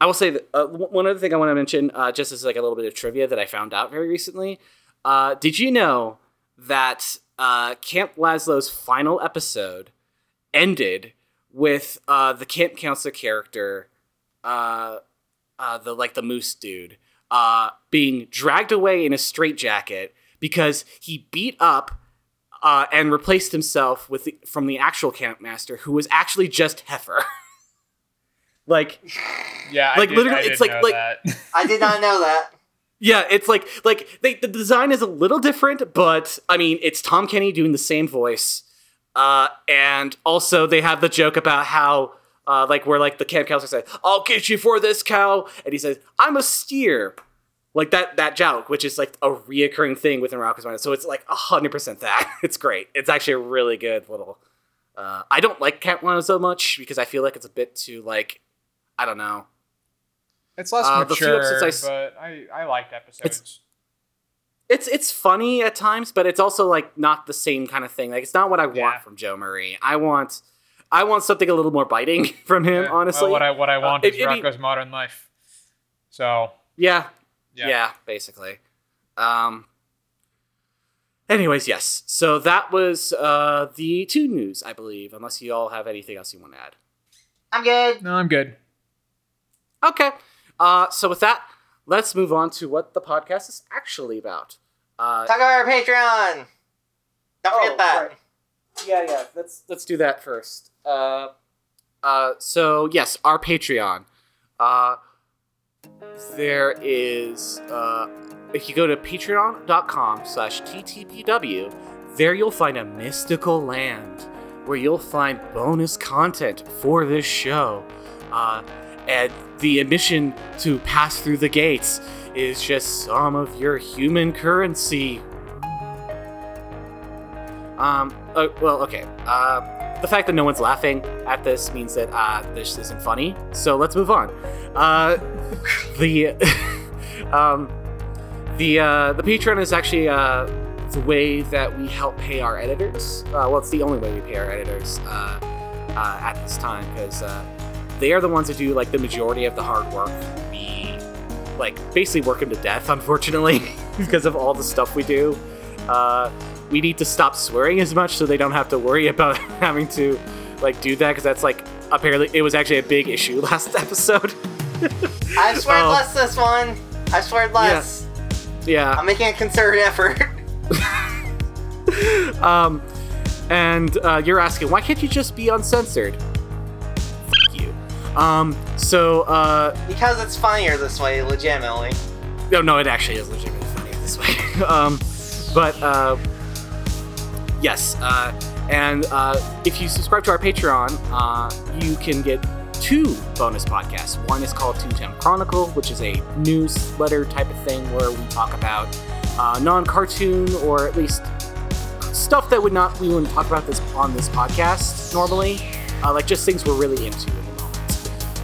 Speaker 2: I will say that uh, one other thing I want to mention, uh, just as like a little bit of trivia that I found out very recently. Uh, did you know that uh, Camp Lazlo's final episode ended with uh, the camp counselor character? Uh, uh, the like the moose dude uh, being dragged away in a straitjacket because he beat up uh, and replaced himself with the, from the actual camp master who was actually just Heffer. like
Speaker 3: yeah, I
Speaker 2: Like,
Speaker 3: did-
Speaker 2: literally,
Speaker 3: I
Speaker 2: it's like- like-
Speaker 3: that.
Speaker 4: I did not know that.
Speaker 2: Yeah, it's like like they, the design is a little different, but I mean it's Tom Kenny doing the same voice. Uh, and also they have the joke about how uh, like where like the camp counselor says, "I'll get you for this cow," and he says, "I'm a steer." Like that that joke, which is like a reoccurring thing within Rocko's Mind. So it's like hundred percent that. It's great. It's actually a really good little. Uh, I don't like Camp Lazlo so much because I feel like it's a bit too like, I don't know.
Speaker 3: It's less
Speaker 2: uh, the few
Speaker 3: mature,
Speaker 2: episodes I s-
Speaker 3: but I I liked episodes.
Speaker 2: It's it's funny at times, but it's also like not the same kind of thing. Like it's not what I want
Speaker 3: Yeah.
Speaker 2: from Joe Murray. I want I want something a little more biting from him.
Speaker 3: Yeah,
Speaker 2: honestly,
Speaker 3: well, what I what I want
Speaker 2: Uh,
Speaker 3: is
Speaker 2: it- it'd be-
Speaker 3: Rocko's Modern Life. So
Speaker 2: yeah,
Speaker 3: yeah,
Speaker 2: yeah, basically. Um. Anyways, yes. So that was uh, the two news, I believe. Unless you all have anything else you want to add.
Speaker 4: I'm good.
Speaker 3: no, I'm good.
Speaker 2: Okay. Uh, so with that, let's move on to what the podcast is actually about. Uh,
Speaker 4: Talk about our Patreon. Don't
Speaker 2: Oh,
Speaker 4: forget that.
Speaker 2: right. yeah, yeah. Let's let's do that first. Uh, uh, so yes, our Patreon. Uh, there is uh, if you go to patreon.com slash ttpw, there you'll find a mystical land where you'll find bonus content for this show. Uh, and the admission to pass through the gates is just some of your human currency um. Uh, well, okay. Uh, the fact that no one's laughing at this means that uh, this isn't funny. So let's move on. Uh, the um, the uh, the Patreon is actually uh, the way that we help pay our editors. Uh, well, it's the only way we pay our editors uh, uh, at this time because uh, they are the ones that do like the majority of the hard work. We like basically work them to death, unfortunately, because of all the stuff we do. Uh, we need to stop swearing as much so they don't have to worry about having to like do that because that's like apparently it was actually a big issue last episode.
Speaker 4: I swear
Speaker 2: Oh.
Speaker 4: less this one. I swear less.
Speaker 2: yeah.
Speaker 4: I'm making a concerted effort.
Speaker 2: Um, and uh, you're asking why can't you just be uncensored? Um, so uh,
Speaker 4: because it's funnier this way, legitimately.
Speaker 2: No, no, it actually is legitimately funny this way. um, but uh, yes, uh, and uh, if you subscribe to our Patreon, uh, you can get two bonus podcasts. One is called Toontown Chronicle, which is a newsletter type of thing where we talk about uh, non-cartoon or at least stuff that would not we wouldn't talk about this on this podcast normally, uh, like just things we're really into at the moment.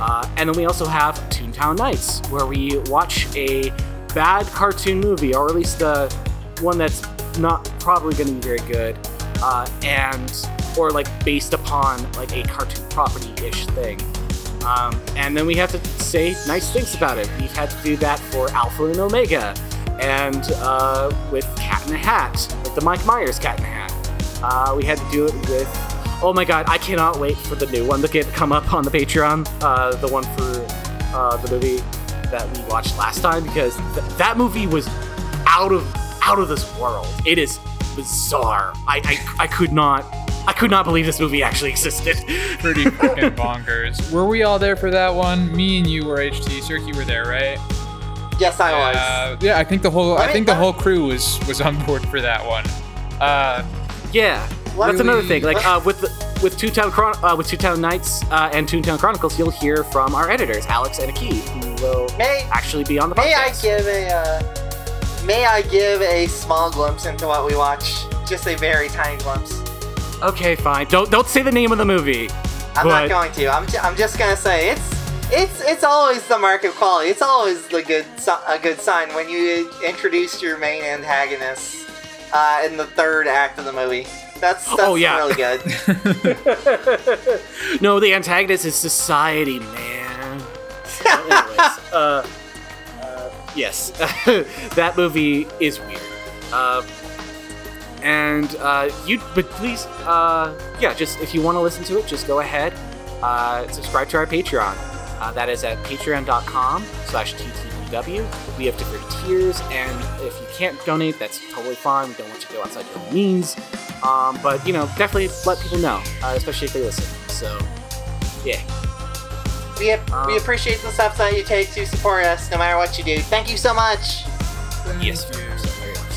Speaker 2: Uh, and then we also have Toontown Nights, where we watch a bad cartoon movie, or at least the one that's not probably going to be very good, uh, and or like based upon like a cartoon property-ish thing. Um, and then we have to say nice things about it. We've had to do that for Alpha and Omega, and uh, with Cat in a Hat, like the Mike Myers Cat in a Hat. Uh, we had to do it with. Oh my god, I cannot wait for the new one to get come up on the Patreon. Uh, the one for uh, the movie that we watched last time because th- that movie was out of out of this world. It is bizarre. I, I I could not I could not believe this movie actually existed.
Speaker 3: Pretty fucking bonkers. Were we all there for that one? Me and you were HT. Cirque, you were there, right?
Speaker 4: Yes, I was.
Speaker 3: Uh, yeah, I think the whole
Speaker 4: Let
Speaker 3: I
Speaker 4: me-
Speaker 3: think the
Speaker 4: let-
Speaker 3: whole crew was was on board for that one. Uh,
Speaker 2: yeah,
Speaker 4: Let
Speaker 2: that's another
Speaker 3: me-
Speaker 2: thing. Like uh, with the, with Toontown Chron- uh, with Toontown Nights uh, and Toontown Chronicles, you'll hear from our editors, Alex and Aki, who will
Speaker 4: May
Speaker 2: actually be on the podcast.
Speaker 4: may I give a uh, may I give a small glimpse into what we watch? Just a very tiny glimpse.
Speaker 2: Okay, fine. Don't don't say the name of the movie.
Speaker 4: I'm
Speaker 2: But-
Speaker 4: not going to. I'm, ju- I'm just gonna say it's it's it's always the mark of quality. It's always the good a good sign when you introduce your main antagonist uh, in the third act of the movie. That's that's
Speaker 2: Oh, yeah.
Speaker 4: really good.
Speaker 2: no, the antagonist is society, man. Anyways, uh, uh, yes, that movie is weird. Uh, and uh, you, but please, uh, yeah, just if you want to listen to it, just go ahead, uh, subscribe to our Patreon. Uh, that is at patreon.com slash ttpw. We have different tiers, and if you can't donate, that's totally fine. We don't want you to go outside your means. Um, but, you know, definitely let people know, uh, especially if they listen. So, yeah.
Speaker 4: We, ap- we
Speaker 2: Um,
Speaker 4: appreciate the steps that you take to support us, no matter what you do. Thank you so much.
Speaker 2: Yes, very much so, very much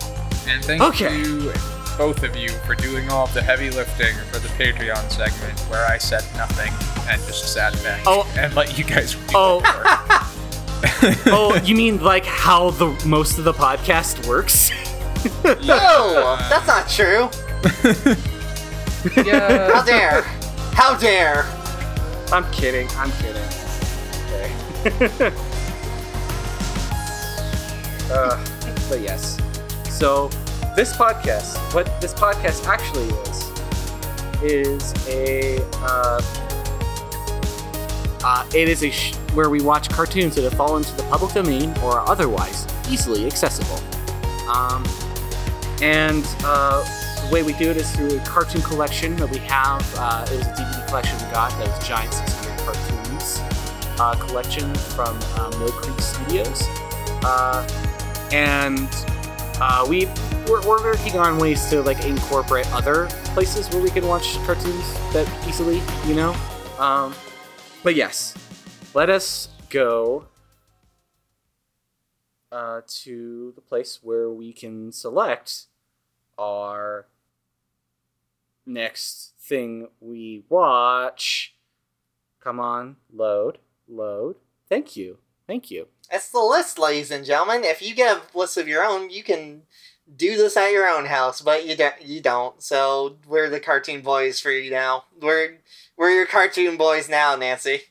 Speaker 2: so.
Speaker 3: And thank
Speaker 2: Okay.
Speaker 3: you, both of you, for doing all of the heavy lifting for the Patreon segment where I said nothing and just sat back
Speaker 2: Oh.
Speaker 3: and let you guys do
Speaker 2: Oh.
Speaker 3: the work.
Speaker 2: oh, you mean like how the most of the podcast works?
Speaker 4: No, that's not true. How dare? How dare?
Speaker 2: I'm kidding. I'm kidding. Okay. uh, but yes. So this podcast, what this podcast actually is, is a uh, uh, it is a sh- where we watch cartoons that have fallen into the public domain or are otherwise easily accessible. Um, and uh, the way we do it is through a cartoon collection that we have. Uh, it was a DVD collection we got that was Giant 600 Cartoons uh, collection from uh, Mill Creek Studios. Uh, and uh, we we're, we're working on ways to like incorporate other places where we can watch cartoons that easily, you know. Um, but yes, let us go uh, to the place where we can select our next thing we watch. Come on, load, load. Thank you, thank you.
Speaker 4: It's the list, ladies and gentlemen. If you get a list of your own, you can do this at your own house, but you don't. You don't. So we're the cartoon boys for you now. We're we're your cartoon boys now, Nancy.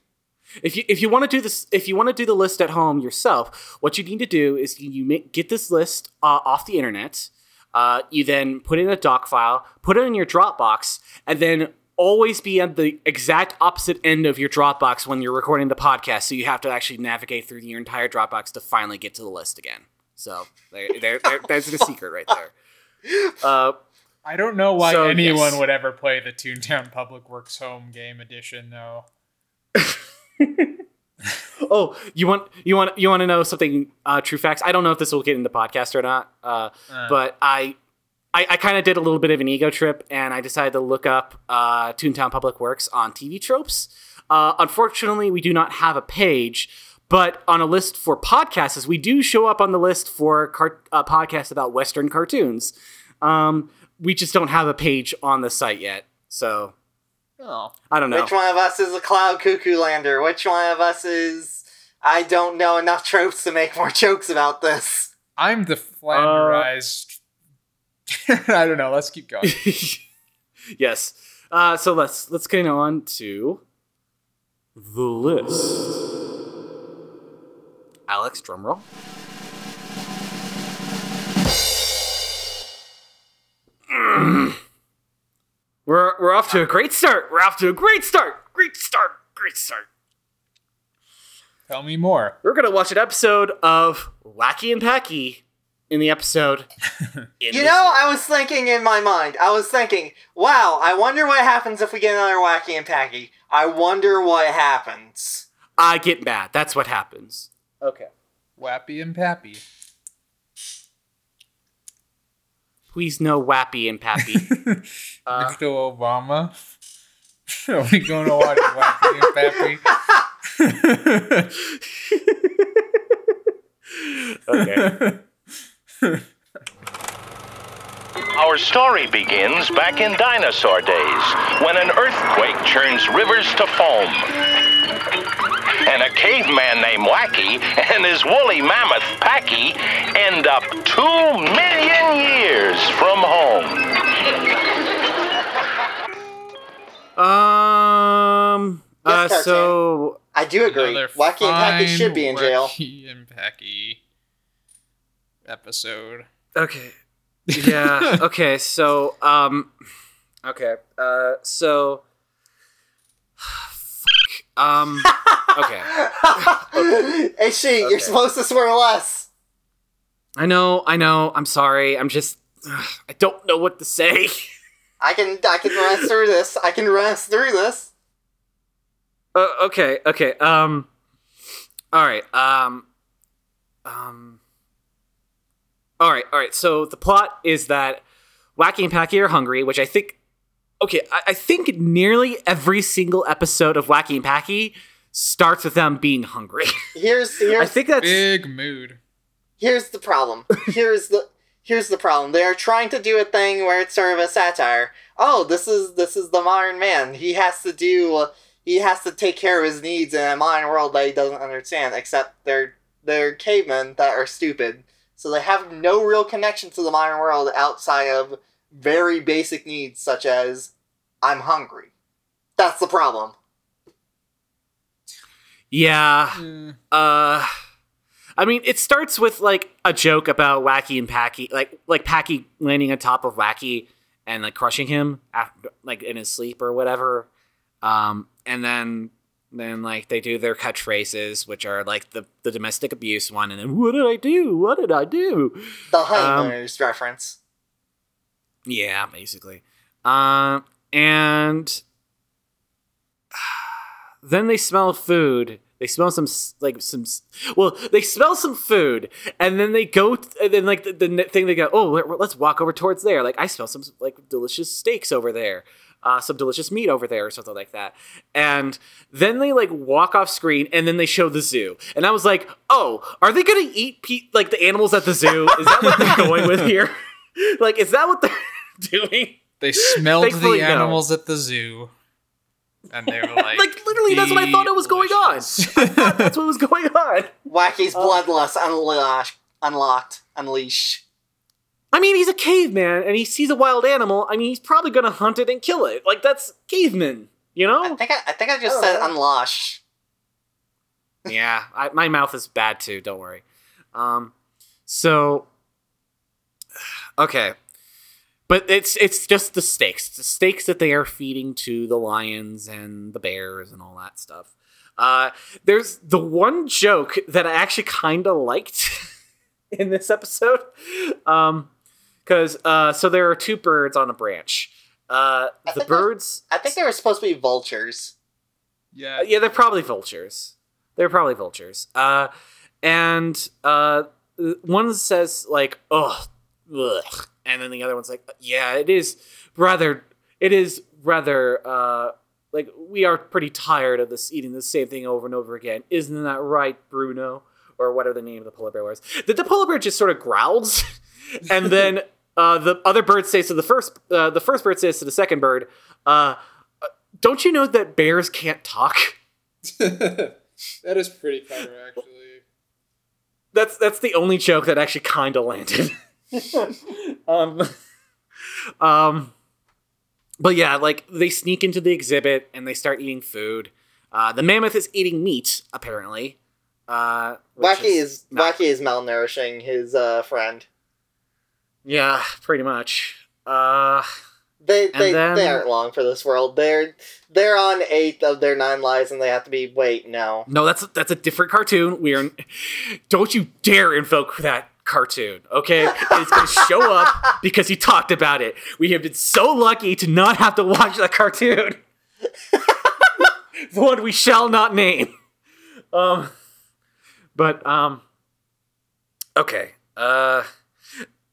Speaker 2: If you if you want to do this, if you want to do the list at home yourself, what you need to do is you, make, get this list uh, off the internet. Uh, you then put in a doc file, put it in your Dropbox, and then always be at the exact opposite end of your Dropbox when you're recording the podcast. So you have to actually navigate through your entire Dropbox to finally get to the list again. So there, there, there there's the secret right there. Uh,
Speaker 3: I don't know why
Speaker 2: So,
Speaker 3: anyone
Speaker 2: yes.
Speaker 3: would ever play the Toontown Public Works Home Game Edition, though.
Speaker 2: oh, you want you want you want to know something? Uh, true facts. I don't know if this will get in the podcast or not. Uh,
Speaker 3: Uh.
Speaker 2: but I I, I kind of did a little bit of an ego trip, and I decided to look up uh, Toontown Public Works on TV tropes. Uh, unfortunately, we do not have a page, but on a list for podcasts, we do show up on the list for car- uh, podcasts about Western cartoons. Um, we just don't have a page on the site yet, so
Speaker 3: Oh.
Speaker 2: I don't know.
Speaker 4: Which one of us is a cloud cuckoo lander? Which one of us is I don't know enough tropes to make more jokes about this?
Speaker 3: I'm the flanderized. I don't know. Let's keep going.
Speaker 2: yes. Uh, so let's let's get on to the list. Alex, drumroll. We're we're off to a great start. We're off to a great start. Great start. Great start.
Speaker 3: Tell me more.
Speaker 2: We're gonna watch an episode of Wacky and Packy in the episode. In
Speaker 4: You know,
Speaker 2: Zoo.
Speaker 4: I was thinking in my mind, I was thinking, wow, I wonder what happens if we get another Wacky and Packy. I wonder what happens.
Speaker 2: I get mad. That's what happens. Okay.
Speaker 3: Wappy and Pappy.
Speaker 2: Please no Wappy and Pappy. Uh,
Speaker 3: Mr. Obama. Are we going to watch Wappy and Pappy? okay.
Speaker 7: Our story begins back in dinosaur days when an earthquake churns rivers to foam. And a caveman named Wacky and his woolly mammoth Packy end up two million years from home.
Speaker 2: Um. uh, so
Speaker 4: I do agree. Wacky and Packy should be in jail.
Speaker 3: Wacky and Packy episode.
Speaker 2: okay. Yeah. okay. So um. Okay. Uh. So. Um. Okay.
Speaker 4: hey, she,
Speaker 2: Okay.
Speaker 4: you're supposed to swear less.
Speaker 2: I know. I know. I'm sorry. I'm just. I don't know what to say.
Speaker 4: I can, I can run through this. I can run through this.
Speaker 2: Uh, okay, okay. Um, all right. Um, um. All right, all right. So the plot is that Wacky and Packy are hungry, which I think. Okay, I, I think nearly every single episode of Wacky and Packy starts with them being hungry.
Speaker 4: Here's,
Speaker 2: I
Speaker 4: here's,
Speaker 2: think that's
Speaker 3: Big mood.
Speaker 4: here's the problem. Here's the, here's the problem. They are trying to do a thing where it's sort of a satire. Oh, this is, this is the modern man. He has to do, he has to take care of his needs in a modern world that he doesn't understand. Except they're, they're cavemen that are stupid. So they have no real connection to the modern world outside of very basic needs such as I'm hungry. That's the problem.
Speaker 2: yeah.
Speaker 3: Mm.
Speaker 2: Uh, I mean, it starts with like a joke about Wacky and Packy, like like Packy landing on top of Wacky and like crushing him, after, like in his sleep or whatever. Um, and then then like they do their catchphrases, which are like the the domestic abuse one, and then what did I do? What did I do?
Speaker 4: The
Speaker 2: Um,
Speaker 4: reference.
Speaker 2: Yeah, basically. Um, and then they smell food. They smell some like some. Well, they smell some food, and then they go. t- and then like the, the thing they go, oh, let- let's walk over towards there. Like I smell some like delicious steaks over there. Uh, some delicious meat over there or something like that and then they like walk off screen and then they show the zoo and i was like oh are they gonna eat pe- like the animals at the zoo is that what they're going with here like is that what they're doing
Speaker 3: They smelled
Speaker 2: Thankfully,
Speaker 3: the
Speaker 2: no.
Speaker 3: animals at the zoo. And they were like,
Speaker 2: Like, literally, that's what I thought it was going on.
Speaker 3: "Delicious."
Speaker 2: that's what was going on
Speaker 4: Wacky's
Speaker 2: Oh.
Speaker 4: bloodlust unlocked, unlocked, unleashed.
Speaker 2: i mean he's a caveman and he sees a wild animal i mean he's probably gonna hunt it and kill it like that's caveman you know.
Speaker 4: I
Speaker 2: know
Speaker 4: think I, I think I just
Speaker 2: Oh,
Speaker 4: said
Speaker 2: yeah.
Speaker 4: unlosh.
Speaker 2: yeah I, my mouth is bad too don't worry um so okay but it's it's just the steaks the steaks that they are feeding to the lions and the bears and all that stuff uh there's the one joke that i actually kind of liked in this episode um because uh so there are two birds on a branch uh
Speaker 4: I
Speaker 2: the birds
Speaker 4: I think they were supposed to be vultures.
Speaker 3: yeah.
Speaker 2: uh, yeah, they're probably vultures. They're probably vultures. Uh, and uh, one says like, "Oh, ugh," and then the other one's like, "Yeah, it is rather. It is rather. Uh, like we are pretty tired of this eating the same thing over and over again. Isn't that right, Bruno?" Or whatever the name of the polar bear was. The, the polar bear just sort of growls, and then uh, the other bird says to the first. Uh, the first bird says to the second bird, uh, "Don't you know that bears can't talk?"
Speaker 3: that is pretty clever, actually.
Speaker 2: that's that's the only joke that actually kind of landed. um, um, but yeah, like they sneak into the exhibit and they start eating food. Uh, the mammoth is eating meat apparently. Uh,
Speaker 4: Wacky is
Speaker 2: not-
Speaker 4: Wacky is malnourishing his uh, friend.
Speaker 2: yeah, pretty much. Uh,
Speaker 4: They they,
Speaker 2: then-
Speaker 4: they aren't long for this world. They're they're on eighth of their nine lives, and they have to be. Wait, no.
Speaker 2: no, that's that's a different cartoon. We are. Don't you dare invoke that cartoon, okay? It's going to show up because he talked about it. We have been so lucky to not have to watch that cartoon. the one we shall not name. Um, but um, okay. Uh,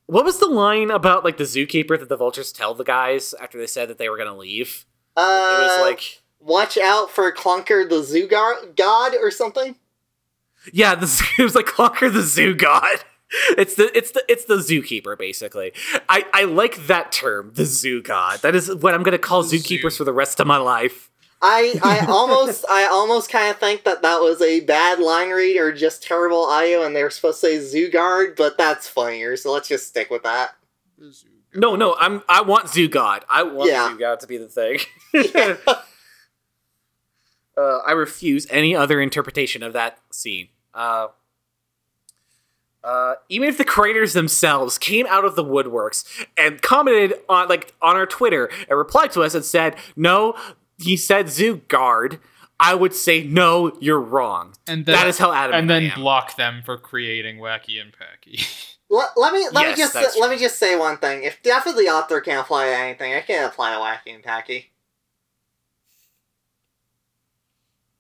Speaker 2: what was the line about like the zookeeper that the vultures tell the guys after they said that they were going to leave?
Speaker 4: Uh,
Speaker 2: It was like.
Speaker 4: watch out for Clunker the zoo god or something.
Speaker 2: Yeah, the, it was like Clocker the Zoo God. It's the it's the it's the zookeeper basically. I I like that term, the zoo god. That is what I'm gonna call
Speaker 3: The
Speaker 2: zookeepers
Speaker 3: zoo.
Speaker 2: for the rest of my life.
Speaker 4: I I almost I almost kind of think that that was a bad line read or just terrible audio, and they were supposed to say zoo guard, but that's funnier. So let's just stick with that.
Speaker 2: No, no, I'm I want Zoo God. I want
Speaker 4: Yeah.
Speaker 2: Zoo God to be the thing. uh, I refuse any other interpretation of that scene. Uh, uh, even if the creators themselves came out of the woodworks and commented on like on our Twitter and replied to us and said, "No, he said Zoo Guard," I would say, "No, you're wrong."
Speaker 3: And then,
Speaker 2: that is how adamant
Speaker 3: and then
Speaker 2: am.
Speaker 3: block them for creating wacky and packy.
Speaker 4: Let, let me let
Speaker 2: Yes,
Speaker 4: me just
Speaker 2: that's
Speaker 4: let me just say one thing. If definitely Author can't apply to anything, I can't apply to Wacky and Tacky.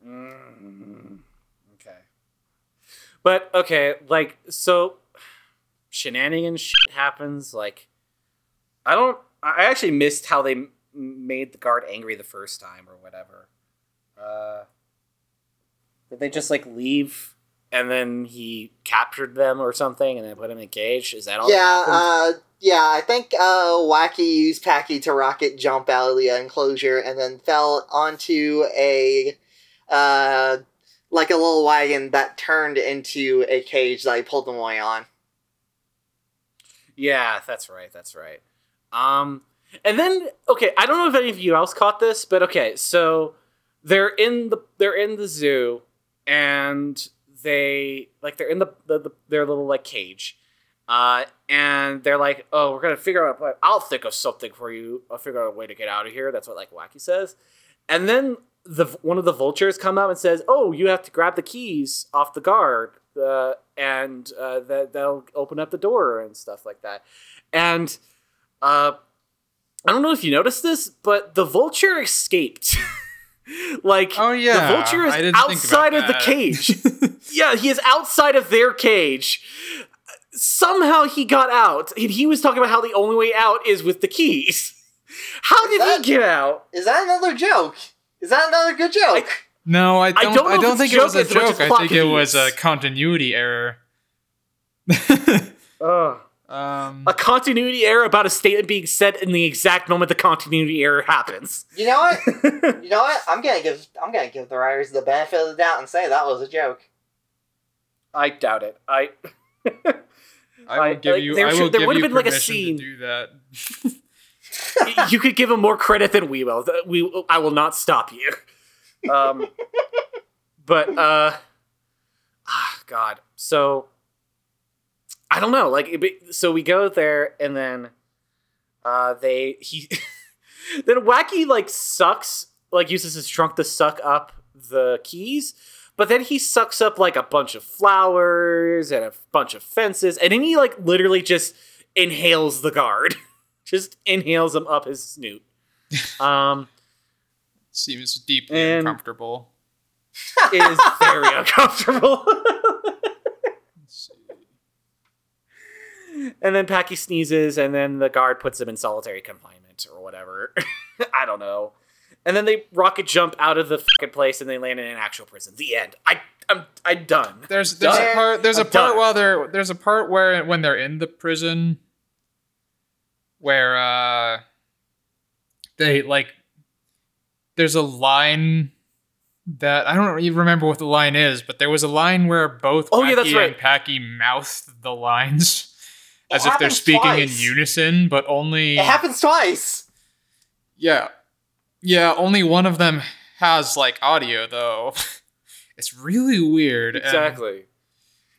Speaker 2: Mm, okay. But okay, like so shenanigans shit happens like I don't I actually missed how they m- made the guard angry the first time or whatever. Uh did they just like leave and then he captured them or something and then put him in a cage? Is that all?
Speaker 4: Yeah,
Speaker 2: happened?
Speaker 4: uh, yeah. I think uh, Wacky used Packy to rocket jump out of the enclosure and then fell onto a uh, like a little wagon that turned into a cage that he pulled them away on.
Speaker 2: Yeah, that's right. That's right. Um, and then okay, I don't know if any of you else caught this, but okay, so they're in the they're in the zoo, and they like they're in the, the, the their little like cage, uh, and they're like, oh, we're gonna figure out. a plan. I'll think of something for you. I'll figure out a way to get out of here. That's what like Wacky says, and then the one of the vultures come out and says, oh, you have to grab the keys off the guard. Uh, and uh, that that'll open up the door and stuff like that. And uh, I don't know if you noticed this, but the vulture escaped. like,
Speaker 3: Oh, yeah.
Speaker 2: the vulture is
Speaker 3: I didn't think about
Speaker 2: outside of the cage. yeah, he is outside of their cage. Somehow he got out. And he was talking about how the only way out is with the keys. How did
Speaker 4: that-
Speaker 2: he get out?
Speaker 4: Is that another joke? Is that another good joke?
Speaker 3: No, I don't. I
Speaker 2: don't know
Speaker 3: don't, think it was a
Speaker 2: as much as
Speaker 3: joke. I think it was a continuity error.
Speaker 2: Ugh.
Speaker 3: um,
Speaker 2: A continuity error about a statement being said in the exact moment the continuity error happens.
Speaker 4: you know what? you know what? I'm gonna give I'm gonna give the writers the benefit of the doubt and say that was a joke.
Speaker 2: I doubt it. I
Speaker 3: I will
Speaker 2: I-
Speaker 3: give
Speaker 2: like,
Speaker 3: you.
Speaker 2: there
Speaker 3: I will
Speaker 2: there
Speaker 3: give
Speaker 2: would've been, like, a scene.
Speaker 3: to do that.
Speaker 2: You could give him more credit than we will. We I will not stop you. Um, but uh, ah, God. So I don't know. Like, so we go there, and then uh, they he then Wacky like sucks like uses his trunk to suck up the keys. But then he sucks up like a bunch of flowers and a bunch of fences, and then he like literally just inhales the guard. just inhales them up his snoot. Um,
Speaker 3: Seems deeply
Speaker 2: And-
Speaker 3: uncomfortable.
Speaker 2: it is very uncomfortable. and then Packy sneezes, and then the guard puts him in solitary confinement or whatever. I don't know. And then they rocket jump out of the fucking place, and they land in an actual prison. The end. I I'm I'm done.
Speaker 3: There's there's a part there's a
Speaker 2: I'm
Speaker 3: part
Speaker 2: done.
Speaker 3: while they're there's a part where when they're in the prison where uh they like there's a line that I don't even remember what the line is, but there was a line where both
Speaker 2: Oh, yeah, that's right.
Speaker 3: and Packy mouthed the lines
Speaker 4: It
Speaker 3: as if they're speaking
Speaker 4: twice.
Speaker 3: in unison, but only
Speaker 4: It happens twice.
Speaker 3: yeah. Yeah, only one of them has like audio though. it's really weird.
Speaker 2: Exactly.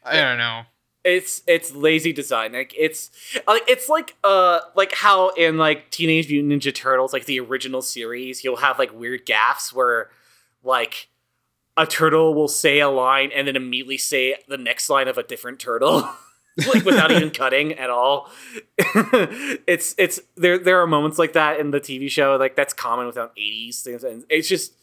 Speaker 3: I don't know.
Speaker 2: It's it's lazy design. Like it's like it's like uh like how in like Teenage Mutant Ninja Turtles, like the original series, you'll have like weird gaffs where like a turtle will say a line and then immediately say the next line of a different turtle. like without even cutting at all. it's it's there there are moments like that in the TV show, like that's common without 80s things and it's just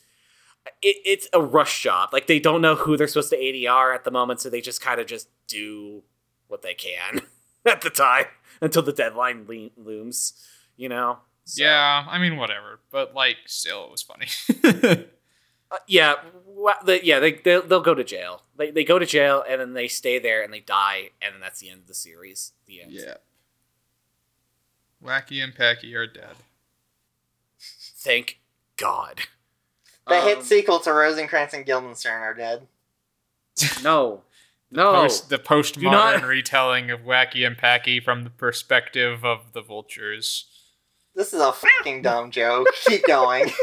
Speaker 2: it, it's a rush job. Like they don't know who they're supposed to ADR at the moment, so they just kind of just do what they can at the time until the deadline le- looms. You know? So,
Speaker 3: Yeah, I mean whatever, but like still it was funny.
Speaker 2: uh, yeah, wha- the, yeah. They they'll, they'll go to jail. They they go to jail and then they stay there and they die and then that's the end of the series. The end.
Speaker 3: yeah. Wacky and Packy are dead.
Speaker 2: Thank God.
Speaker 4: The hit
Speaker 2: Um,
Speaker 4: sequel to Rosencrantz and Guildenstern are dead.
Speaker 2: No, no.
Speaker 3: Post, the postmodern
Speaker 2: not-
Speaker 3: retelling of Wacky and Packy from the perspective of the vultures.
Speaker 4: This is a fucking dumb joke. Keep going.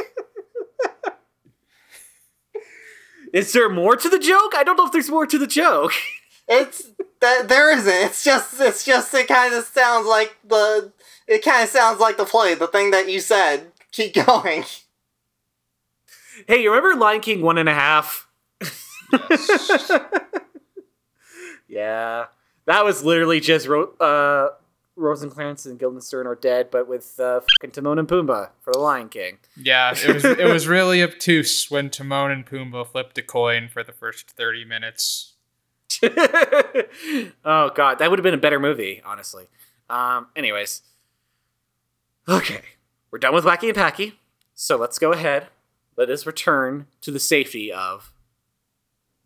Speaker 2: Is there more to the joke? I don't know if there's more to the joke.
Speaker 4: It's that there isn't. It's just it's just it kind of sounds like the it kind of sounds like the play, the thing that you said. Keep going.
Speaker 2: Hey, you remember Lion King one and a half? yeah, that was literally just Ro- uh, Rosencrantz and Guildenstern are dead, but with uh, fucking Timon and Pumbaa for the Lion King.
Speaker 3: Yeah, it was it was really obtuse when Timon and Pumbaa flipped a coin for the first thirty minutes.
Speaker 2: oh god, that would have been a better movie, honestly. Um, anyways, okay, we're done with Wacky and Packy, so let's go ahead. Let us return to the safety of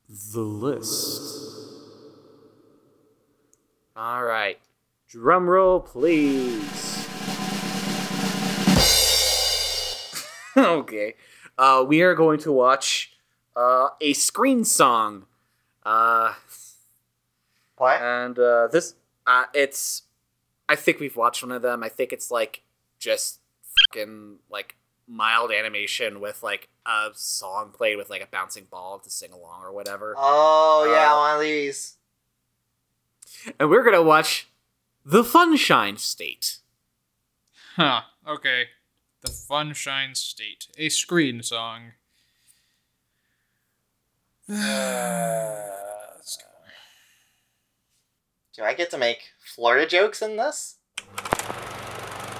Speaker 2: the list. All right, drum roll, please. okay, uh, we are going to watch uh, a screen song. Uh,
Speaker 4: What?
Speaker 2: and uh, this, uh, it's. I think we've watched one of them. I think it's like just fucking like mild animation with like a song played with like a bouncing ball to sing along or whatever.
Speaker 4: Oh yeah,
Speaker 2: Uh,
Speaker 4: one of these.
Speaker 2: And we're gonna watch the Funshine State.
Speaker 3: Huh. Okay. The Funshine State, a screen song.
Speaker 4: Do I get to make Florida jokes in this?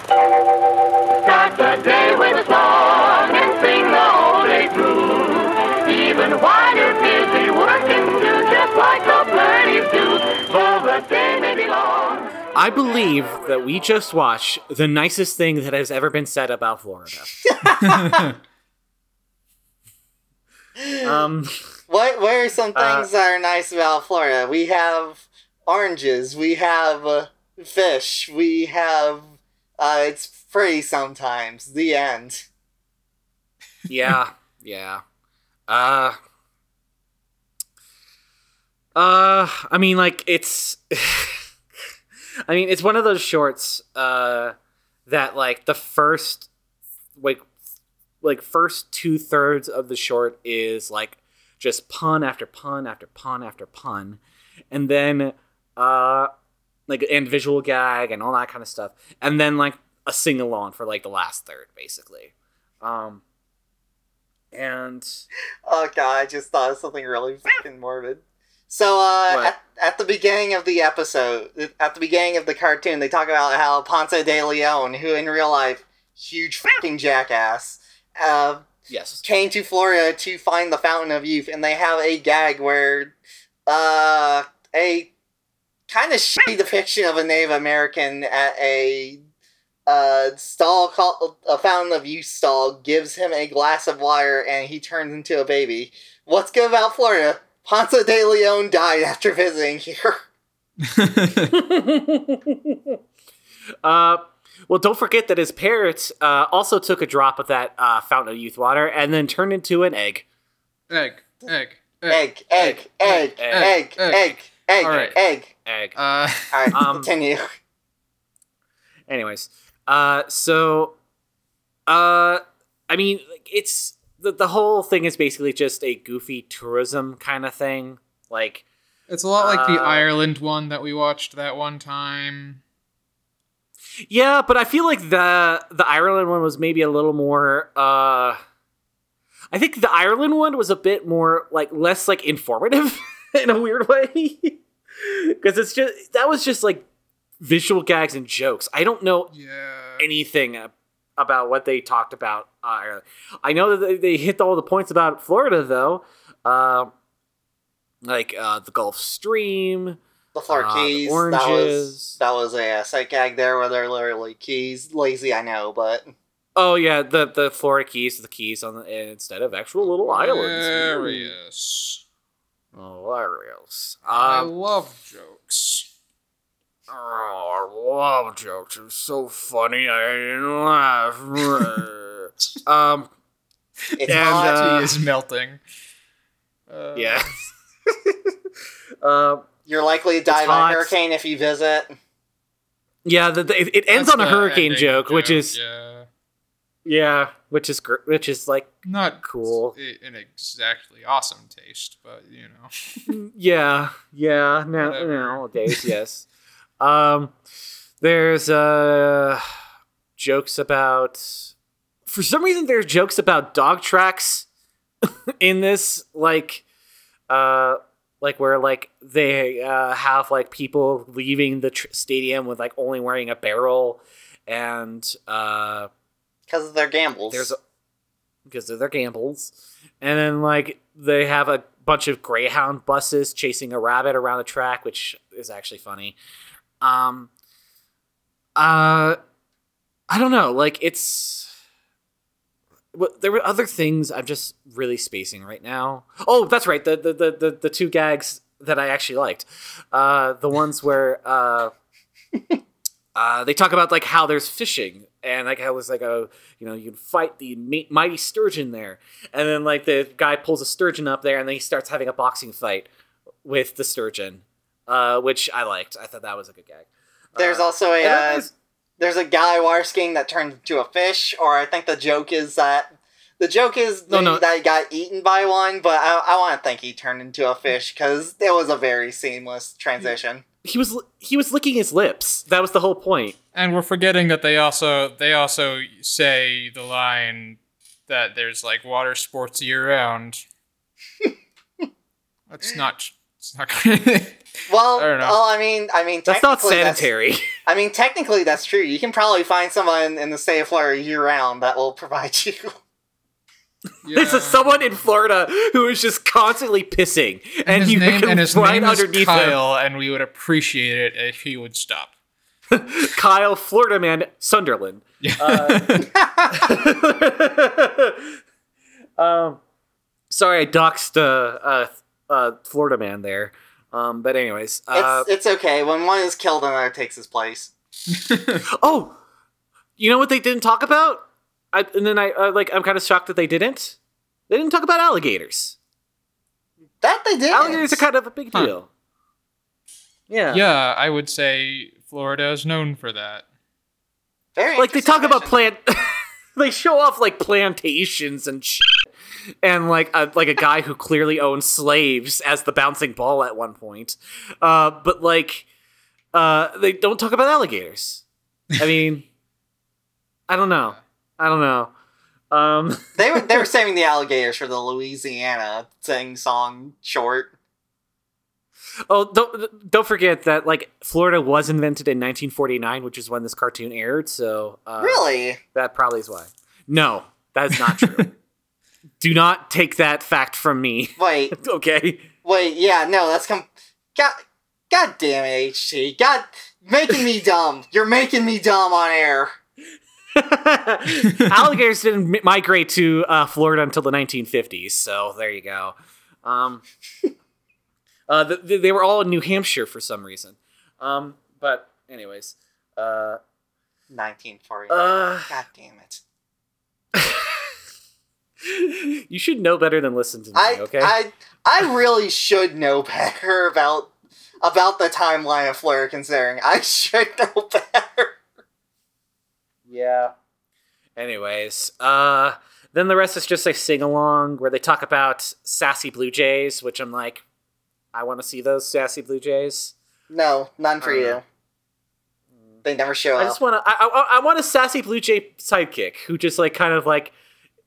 Speaker 8: Start the day with a song
Speaker 2: I believe that we just watched the nicest thing that has ever been said about Florida. um,
Speaker 4: What what are some
Speaker 2: Uh,
Speaker 4: things that are nice about Florida? We have oranges. We have uh, fish. We have. Uh, it's free sometimes. The end.
Speaker 2: yeah, yeah. Uh, uh, I mean, like it's. I mean, it's one of those shorts uh, that like the first like like first two thirds of the short is like just pun after pun after pun after pun, and then uh like and visual gag and all that kind of stuff, and then like a sing along for like the last third, basically. Um, and
Speaker 4: Oh god, I just thought of something really fucking morbid. So, uh, at, at the beginning of the episode, at the beginning of the cartoon, they talk about how Ponce de Leon, who in real life, huge fucking jackass, uh,
Speaker 2: yes,
Speaker 4: came to Florida to find the Fountain of Youth, and they have a gag where, uh, a kind of shitty depiction of a Native American at a uh, stall called a Fountain of Youth stall gives him a glass of water, and he turns into a baby. What's good about Florida? Ponce de Leon died after visiting here.
Speaker 2: uh, well, don't forget that his parents uh, also took a drop of that uh, fountain of youth water and then turned into an egg.
Speaker 3: egg, egg,
Speaker 4: Egg, egg, egg, egg, egg, egg, egg,
Speaker 3: All right.
Speaker 4: egg.
Speaker 2: Egg.
Speaker 3: Uh,
Speaker 4: All right,
Speaker 2: Um,
Speaker 4: continue.
Speaker 2: Anyways, uh, so, uh, I mean, it's the the whole thing is basically just a goofy tourism kind of thing. Like,
Speaker 3: it's a lot like the
Speaker 2: Uh,
Speaker 3: Ireland one that we watched that one time.
Speaker 2: yeah, but I feel like the the Ireland one was maybe a little more. uh I think the Ireland one was a bit more like less like informative in a weird way because it's just that was just like visual gags and jokes. I don't know
Speaker 3: Yeah.
Speaker 2: anything about what they talked about. Uh, I know that they, they hit all the points about Florida though, uh, like uh, the Gulf Stream.
Speaker 4: The Florida
Speaker 2: uh, the
Speaker 4: Keys. That was that was a sight gag there where they're literally keys. Lazy, I know, but
Speaker 2: Oh yeah, the the Florida Keys, the Keys on the instead of actual little islands.
Speaker 3: Hilarious.
Speaker 2: Hilarious.
Speaker 3: I
Speaker 2: Um,
Speaker 3: love jokes.
Speaker 2: Oh, I love jokes. It's so funny. I didn't laugh. um.
Speaker 4: It's
Speaker 2: And,
Speaker 4: hot.
Speaker 2: uh,
Speaker 3: Tea is melting. Uh,
Speaker 2: Yeah. uh,
Speaker 4: You're likely to die by
Speaker 2: hot.
Speaker 4: a hurricane if you visit.
Speaker 2: yeah, the, the, it, it ends
Speaker 3: that's
Speaker 2: on a hurricane
Speaker 3: ending
Speaker 2: joke, which is
Speaker 3: yeah,
Speaker 2: yeah, which is gr- which is like
Speaker 3: not
Speaker 2: Cool.
Speaker 3: i- an exactly awesome taste, but you know.
Speaker 2: yeah, yeah, now
Speaker 3: Whatever.
Speaker 2: nowadays, yes. Um, there's uh jokes about for some reason there's jokes about dog tracks in this like uh like where like they uh have like people leaving the tr- stadium with like only wearing a barrel and uh
Speaker 4: Because of their gambles.
Speaker 2: there's because of their gambles and then like they have a bunch of greyhound buses chasing a rabbit around the track which is actually funny um uh i don't know like it's well, there were other things i'm just really spacing right now. Oh that's right the the the, the, the two gags that i actually liked. Uh the ones where uh uh, they talk about like how there's fishing and like how there's like a you know you fight the mighty sturgeon there. And then like the guy pulls a sturgeon up there and then he starts having a boxing fight with the sturgeon uh, which i liked i thought that was a good gag
Speaker 4: There's
Speaker 2: Uh,
Speaker 4: also a
Speaker 2: and then
Speaker 4: uh,
Speaker 2: there's-
Speaker 4: there's a guy water skiing that turned into a fish, or I think the joke is that the joke is
Speaker 2: No,
Speaker 4: that-
Speaker 2: no.
Speaker 4: that he got eaten by one, but I, I want to think he turned into a fish because it was a very seamless transition.
Speaker 2: he was he was licking his lips that was the whole point.
Speaker 3: point And we're forgetting that they also they also say the line that there's like water sports year round. That's not. It's not.
Speaker 4: Well,
Speaker 3: I don't know.
Speaker 4: well, I mean, I mean,
Speaker 2: that's not
Speaker 4: technically
Speaker 2: sanitary
Speaker 4: I mean, technically, that's true. You can probably find someone in the state of Florida year round that will provide you.
Speaker 2: There's a, someone in Florida who is just constantly pissing, and,
Speaker 3: his
Speaker 2: you
Speaker 3: name
Speaker 2: can
Speaker 3: and his
Speaker 2: right
Speaker 3: name is
Speaker 2: underneath
Speaker 3: Kyle, and we would appreciate it if he would stop.
Speaker 2: Kyle, Florida man, Sunderland. Yeah. um, sorry, I doxed uh, uh, uh, Florida man there. Um, but anyways, uh,
Speaker 4: it's it's okay. When one is killed, another takes his place.
Speaker 2: oh, you know what they didn't talk about? I, and then I uh, like I'm kind of shocked that they didn't. They didn't talk about alligators.
Speaker 4: That they did.
Speaker 2: Alligators are kind of a big
Speaker 3: Huh.
Speaker 2: deal. Yeah.
Speaker 3: yeah, I would say Florida is known for that.
Speaker 4: very
Speaker 2: like they
Speaker 4: interesting
Speaker 2: talk about plant they show off like plantations and shit. And like a, like a guy who clearly owns slaves as the bouncing ball at one point. Uh but like uh they don't talk about alligators. I mean i don't know. I don't know. Um
Speaker 4: They were they were saving the alligators for the Louisiana sing song short.
Speaker 2: oh don't don't forget that like florida was invented in 1949 which is when this cartoon aired so uh
Speaker 4: Really?
Speaker 2: that probably is why. No that is not true do not take that fact from me
Speaker 4: Wait,
Speaker 2: okay
Speaker 4: wait, yeah, no, that's com. God, God damn it, HT. God, making me dumb. You're making me dumb on air.
Speaker 2: alligators didn't mi- migrate to uh, Florida until the 1950s, so there you go. Um, uh, th- th- they were all in New Hampshire for some reason. Um, but anyways, uh,
Speaker 4: 1940.
Speaker 2: uh,
Speaker 4: God damn it.
Speaker 2: You should know better than listen to me.
Speaker 4: I,
Speaker 2: okay.
Speaker 4: I, I really should know better about about the timeline of Fleur. Considering I should know better.
Speaker 2: Yeah. Anyways, uh, then the rest is just a sing along where they talk about sassy Blue Jays, which I'm like, I want to see those sassy Blue Jays.
Speaker 4: No, none for you.
Speaker 2: know.
Speaker 4: They never show
Speaker 2: I
Speaker 4: up.
Speaker 2: I just want to. I, I, I want a sassy Blue Jay sidekick who just like kind of like,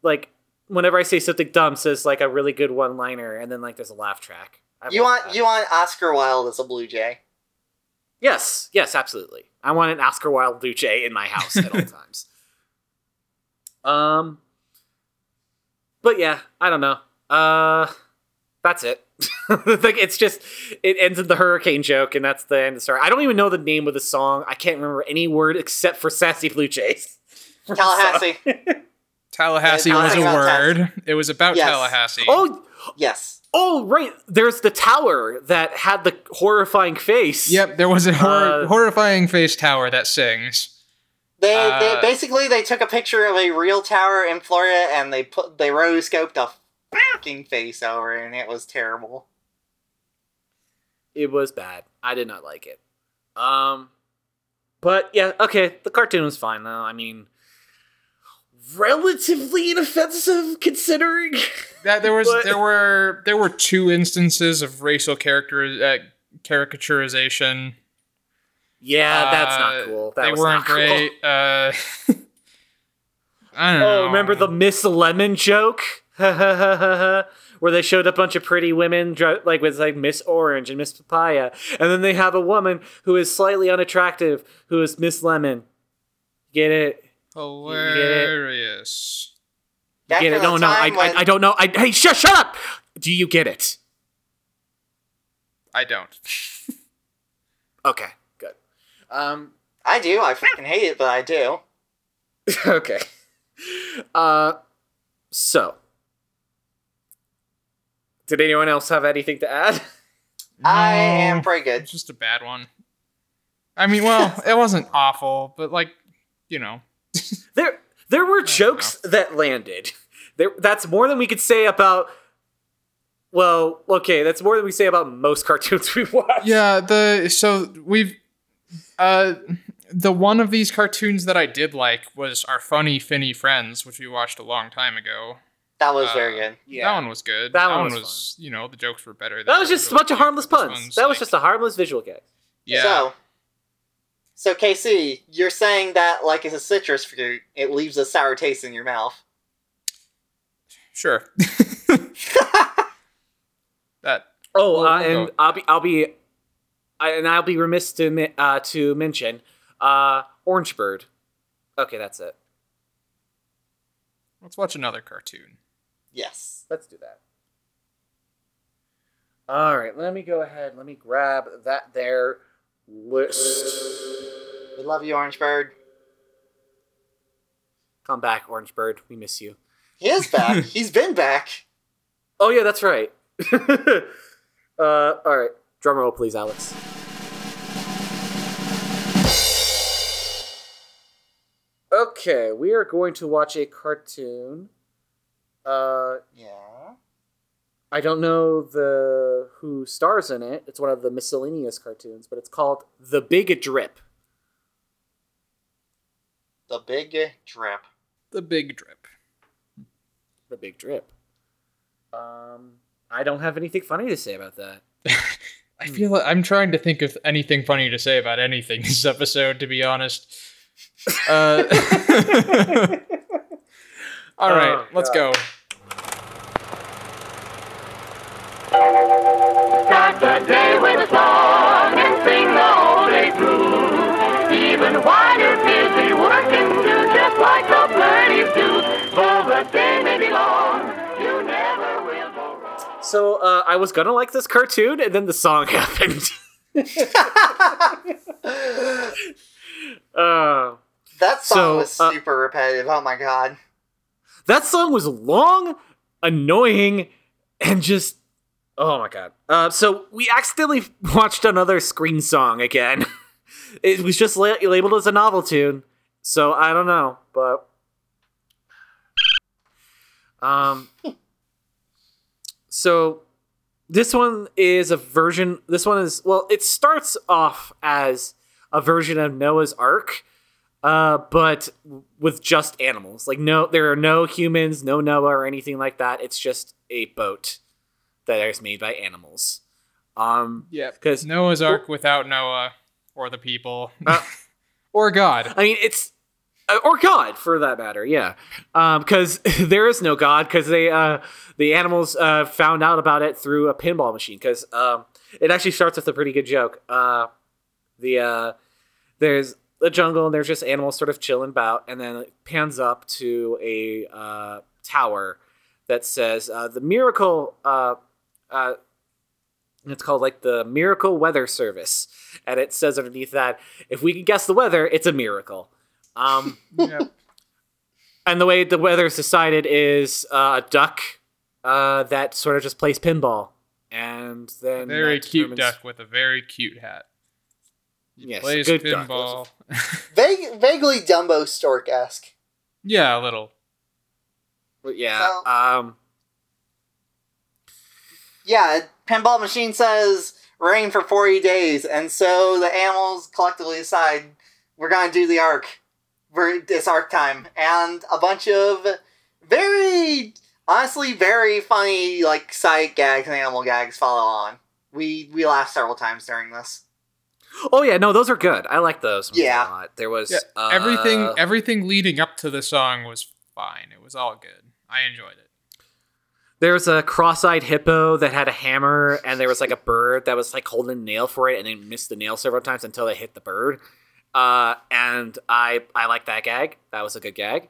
Speaker 2: like whenever I say something dumb, says like a really good one liner, and then like there's a laugh track. I
Speaker 4: you want
Speaker 2: that.
Speaker 4: you want Oscar Wilde as a Blue Jay?
Speaker 2: Yes, yes, absolutely. I want an Oscar Wilde Blue Jay in my house at all times. Um, but yeah, I don't know. Uh, that's it. like it's just it ends in the hurricane joke, and that's the end of the story. I don't even know the name of the song. I can't remember any word except for "Sassy Blue Jays."
Speaker 4: Tallahassee.
Speaker 3: Tallahassee
Speaker 4: Yeah,
Speaker 3: was a
Speaker 4: talking about
Speaker 3: word. It was about
Speaker 4: Yes.
Speaker 3: Tallahassee.
Speaker 2: oh,
Speaker 4: yes.
Speaker 2: oh, right. There's the tower that had the horrifying face.
Speaker 3: Yep, there was a hor-
Speaker 2: Uh,
Speaker 3: horrifying face tower that sings.
Speaker 4: They,
Speaker 3: Uh,
Speaker 4: they basically they took a picture of a real tower in Florida and they put they rotoscoped a fucking face over it and it was terrible.
Speaker 2: It was bad. I did not like it. Um, but yeah, okay. The cartoon was fine though. I mean, relatively inoffensive considering.
Speaker 3: That there was
Speaker 2: But-
Speaker 3: there were there were two instances of racial character uh, caricaturization.
Speaker 2: yeah, that's
Speaker 3: Uh,
Speaker 2: not cool. That
Speaker 3: they
Speaker 2: was
Speaker 3: weren't
Speaker 2: not cool.
Speaker 3: great. Uh, I don't know.
Speaker 2: Oh, remember the Miss Lemon joke? Where they showed a bunch of pretty women, like with like Miss Orange and Miss Papaya, and then they have a woman who is slightly unattractive, who is Miss Lemon. Get it?
Speaker 3: Hilarious?
Speaker 2: You
Speaker 4: Back
Speaker 2: get
Speaker 4: in
Speaker 2: it? No, no, I,
Speaker 4: time
Speaker 2: I, I don't know. I, hey, shut, shut up! Do you get it?
Speaker 3: I don't.
Speaker 2: Okay, good. Um,
Speaker 4: I do. I fucking hate it, but I do.
Speaker 2: okay. Uh, so, did anyone else have anything to add?
Speaker 4: I am pretty good.
Speaker 3: It's just a bad one. I mean, well, it wasn't awful, but like, you know,
Speaker 2: There, there were jokes that landed. There, that's more than we could say about. Well, okay, that's more than we say about most cartoons we watch.
Speaker 3: yeah. The so we've uh the one of these cartoons that I did like was our funny Finny Friends, which we watched a long time ago.
Speaker 4: That was
Speaker 3: Uh,
Speaker 4: very good. Yeah.
Speaker 3: That one was good.
Speaker 2: That
Speaker 3: That,
Speaker 2: one
Speaker 3: one
Speaker 2: was
Speaker 3: was, you know, the jokes were better.
Speaker 2: that was just a bunch of harmless puns. That was just a harmless visual gag.
Speaker 3: yeah.
Speaker 4: So, so KC, you're saying that like it's a citrus fruit, it leaves a sour taste in your mouth.
Speaker 3: Sure. that
Speaker 2: Oh, uh, and. I'll be, I'll be, I, and I'll be remiss to uh, to mention, uh, Orange Bird. Okay, that's it.
Speaker 3: let's watch another cartoon.
Speaker 4: Yes.
Speaker 2: Let's do that. All right, let me go ahead. Let me grab that there list.
Speaker 4: We love you, Orange Bird.
Speaker 2: Come back, Orange Bird. We miss you.
Speaker 4: He is back. He's been back.
Speaker 2: Oh yeah, that's right. uh, all right, drum roll, please, Alex. Okay, we are going to watch a cartoon. Uh,
Speaker 4: Yeah.
Speaker 2: I don't know the who stars in it. It's one of the miscellaneous cartoons, but it's called The Big Drip.
Speaker 4: The big drip.
Speaker 3: The Big Drip.
Speaker 2: The Big Drip. Um, I don't have anything funny to say about that.
Speaker 3: I feel like I'm trying to think of anything funny to say about anything this episode, to be honest. Uh, all right,
Speaker 2: Oh,
Speaker 3: let's
Speaker 2: God.
Speaker 3: go.
Speaker 8: Start the day with a song and sing the whole day through. Even while you're busy working, do just like the birdies do. Though the day may be long, you never will go wrong.
Speaker 2: So uh, I was gonna like this cartoon, and then the song happened. uh,
Speaker 4: That song
Speaker 2: So,
Speaker 4: was
Speaker 2: uh,
Speaker 4: super repetitive. Oh my god.
Speaker 2: that song was long, annoying, and just oh my god. Uh, so we accidentally watched another screen song again. it was just la- labeled as a novel tune, so I don't know, but um, so this one is a version. This one is well, it starts off as a version of Noah's Ark uh, but with just animals. Like no, there are no humans, no Noah or anything like that. It's just a boat that is made by animals. Um,
Speaker 3: Yeah,
Speaker 2: because
Speaker 3: Noah's Ark without Noah or the people
Speaker 2: Uh,
Speaker 3: or God.
Speaker 2: I mean, it's uh, or God for that matter. Yeah, because there is no God because they uh, the animals uh, found out about it through a pinball machine. Because um, it actually starts with a pretty good joke. Uh, the uh, there's a jungle and there's just animals sort of chilling about, and then it pans up to a uh, tower that says uh, the miracle. Uh, uh, it's called like the Miracle Weather Service, and it says underneath that if we can guess the weather, it's a miracle. Um,
Speaker 3: Yep.
Speaker 2: and the way the weather is decided is uh, a duck uh, that sort of just plays pinball, and then
Speaker 3: Very cute
Speaker 2: determines-
Speaker 3: duck with a very cute hat.
Speaker 2: Yes,
Speaker 3: Plays
Speaker 2: good
Speaker 3: pinball.
Speaker 4: Vague, vaguely Dumbo stork esque.
Speaker 3: yeah, a little.
Speaker 2: But yeah.
Speaker 4: So-
Speaker 2: um.
Speaker 4: Yeah, Pinball Machine says rain for 40 days, and so the animals collectively decide we're gonna do the ark. We're, it's ark time. And a bunch of very, honestly, very funny, like, sight gags and animal gags follow on. We, we laughed several times during this.
Speaker 2: Oh yeah, no, those are good. I like those.
Speaker 4: Yeah.
Speaker 2: A lot. There was
Speaker 3: Yeah,
Speaker 2: uh,
Speaker 3: everything everything leading up to the song was fine. It was all good. I enjoyed it.
Speaker 2: There was a cross-eyed hippo that had a hammer, and there was like a bird that was like holding a nail for it, and they missed the nail several times until they hit the bird. Uh, and I I like that gag. That was a good gag.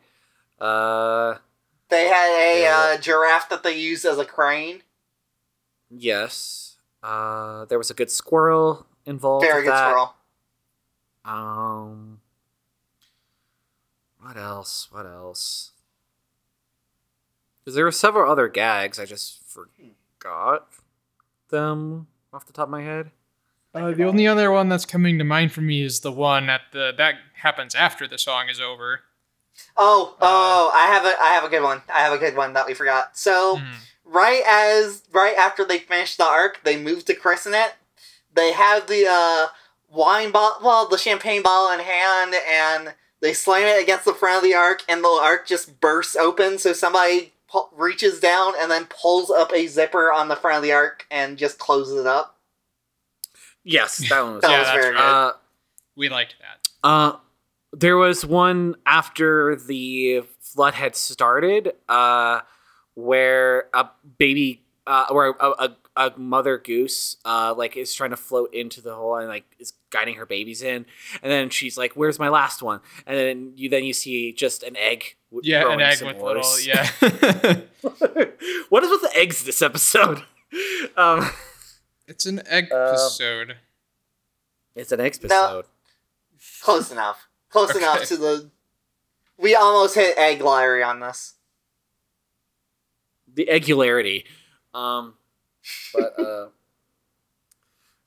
Speaker 2: Uh,
Speaker 4: They had a
Speaker 2: Yeah.
Speaker 4: uh, giraffe that they used as a crane.
Speaker 2: yes. Uh, there was a good squirrel involved.
Speaker 4: Very good
Speaker 2: that.
Speaker 4: squirrel.
Speaker 2: Um, what else? What else? Because there were several other gags. I just forgot them off the top of my head.
Speaker 3: Uh, the only other one that's coming to mind for me is the one at the that happens after the song is over.
Speaker 4: Oh,
Speaker 3: Uh,
Speaker 4: oh, I have a, I have a good one. I have a good one that we forgot. So,
Speaker 3: Mhm.
Speaker 4: right as right after they finish the ark, they move to christen it. They have the uh, wine bottle, well, the champagne bottle in hand, and they slam it against the front of the ark, and the ark just bursts open. So somebody pu- reaches down and then pulls up a zipper on the front of the ark and just closes it up.
Speaker 2: Yes, that one was.
Speaker 4: That
Speaker 3: Yeah,
Speaker 4: was very
Speaker 3: right.
Speaker 4: good.
Speaker 2: uh,
Speaker 3: We liked that.
Speaker 2: Uh, there was one after the flood had started, uh, where a baby, uh, where a, a, a mother goose, uh, like is trying to float into the hole and like is guiding her babies in, and then she's like, "Where's my last one?" And then you then you see just an egg. w-
Speaker 3: Yeah, an egg
Speaker 2: some
Speaker 3: with
Speaker 2: more.
Speaker 3: little yeah.
Speaker 2: what is with the eggs this episode? um,
Speaker 3: it's an egg
Speaker 2: Uh,
Speaker 3: episode.
Speaker 2: it's an egg episode.
Speaker 4: Close enough. Close
Speaker 3: Okay.
Speaker 4: enough to the. We almost hit egg lottery on this.
Speaker 2: the eggularity. Um, but uh,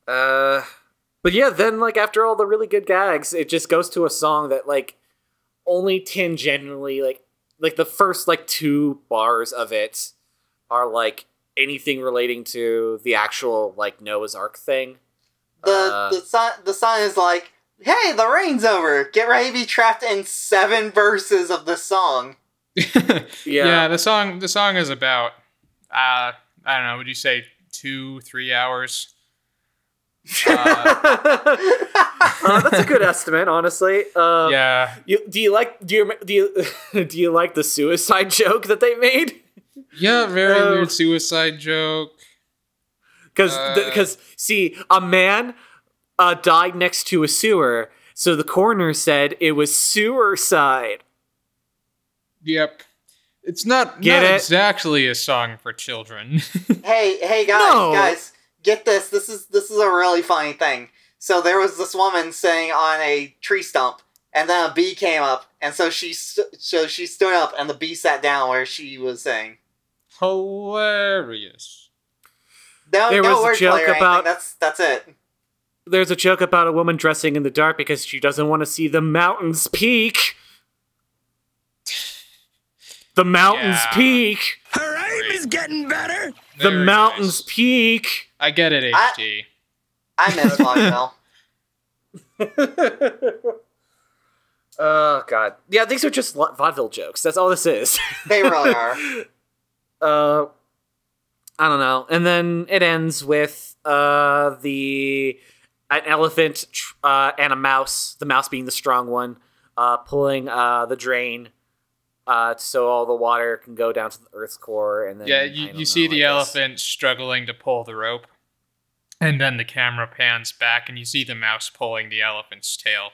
Speaker 2: uh, but yeah, then like after all the really good gags, it just goes to a song that like only tangentially like like the first like two bars of it are like anything relating to the actual like Noah's Ark thing.
Speaker 4: The
Speaker 2: Uh,
Speaker 4: the sun the sun is like, hey, the rain's over. Get ready to be trapped in seven verses of the song.
Speaker 3: yeah. yeah. the song the song is about uh I don't know, would you say two, three hours? Uh,
Speaker 2: Uh, that's a good estimate, honestly. Uh,
Speaker 3: yeah.
Speaker 2: You, do you like do you do you do you like the suicide joke that they made?
Speaker 3: Yeah, very
Speaker 2: Uh,
Speaker 3: weird suicide joke.
Speaker 2: Because
Speaker 3: Uh.
Speaker 2: because see, a man uh, died next to a sewer, so the coroner said it was suicide.
Speaker 3: Yep. It's not,
Speaker 2: Get
Speaker 3: not
Speaker 2: it?
Speaker 3: exactly a song for children.
Speaker 4: Hey, hey guys,
Speaker 2: No.
Speaker 4: guys, get this. This is this is a really funny thing. So there was this woman sitting on a tree stump, and then a bee came up, and so she st- so she stood up, and the bee sat down where she was sitting.
Speaker 3: Hilarious.
Speaker 4: No,
Speaker 2: There
Speaker 4: no
Speaker 2: was a joke about-
Speaker 4: that's that's it.
Speaker 2: There's a joke about a woman dressing in the dark because she doesn't want to see the mountain's peak. The mountain's
Speaker 3: Yeah.
Speaker 2: peak.
Speaker 9: Her aim is getting better.
Speaker 2: The mountain's
Speaker 3: nice.
Speaker 2: peak.
Speaker 3: I get it,
Speaker 4: I-
Speaker 3: HT.
Speaker 4: I miss vaudeville.
Speaker 2: Oh god. Yeah, these are just vaudeville jokes. That's all this is.
Speaker 4: they really are.
Speaker 2: uh I don't know. And then it ends with uh the an elephant uh and a mouse, the mouse being the strong one, uh pulling uh the drain uh so all the water can go down to the earth's core and then
Speaker 3: Yeah,
Speaker 2: I
Speaker 3: you,
Speaker 2: don't
Speaker 3: you see
Speaker 2: know,
Speaker 3: the
Speaker 2: I guess-
Speaker 3: elephant struggling to pull the rope. And then the camera pans back and you see the mouse pulling the elephant's tail.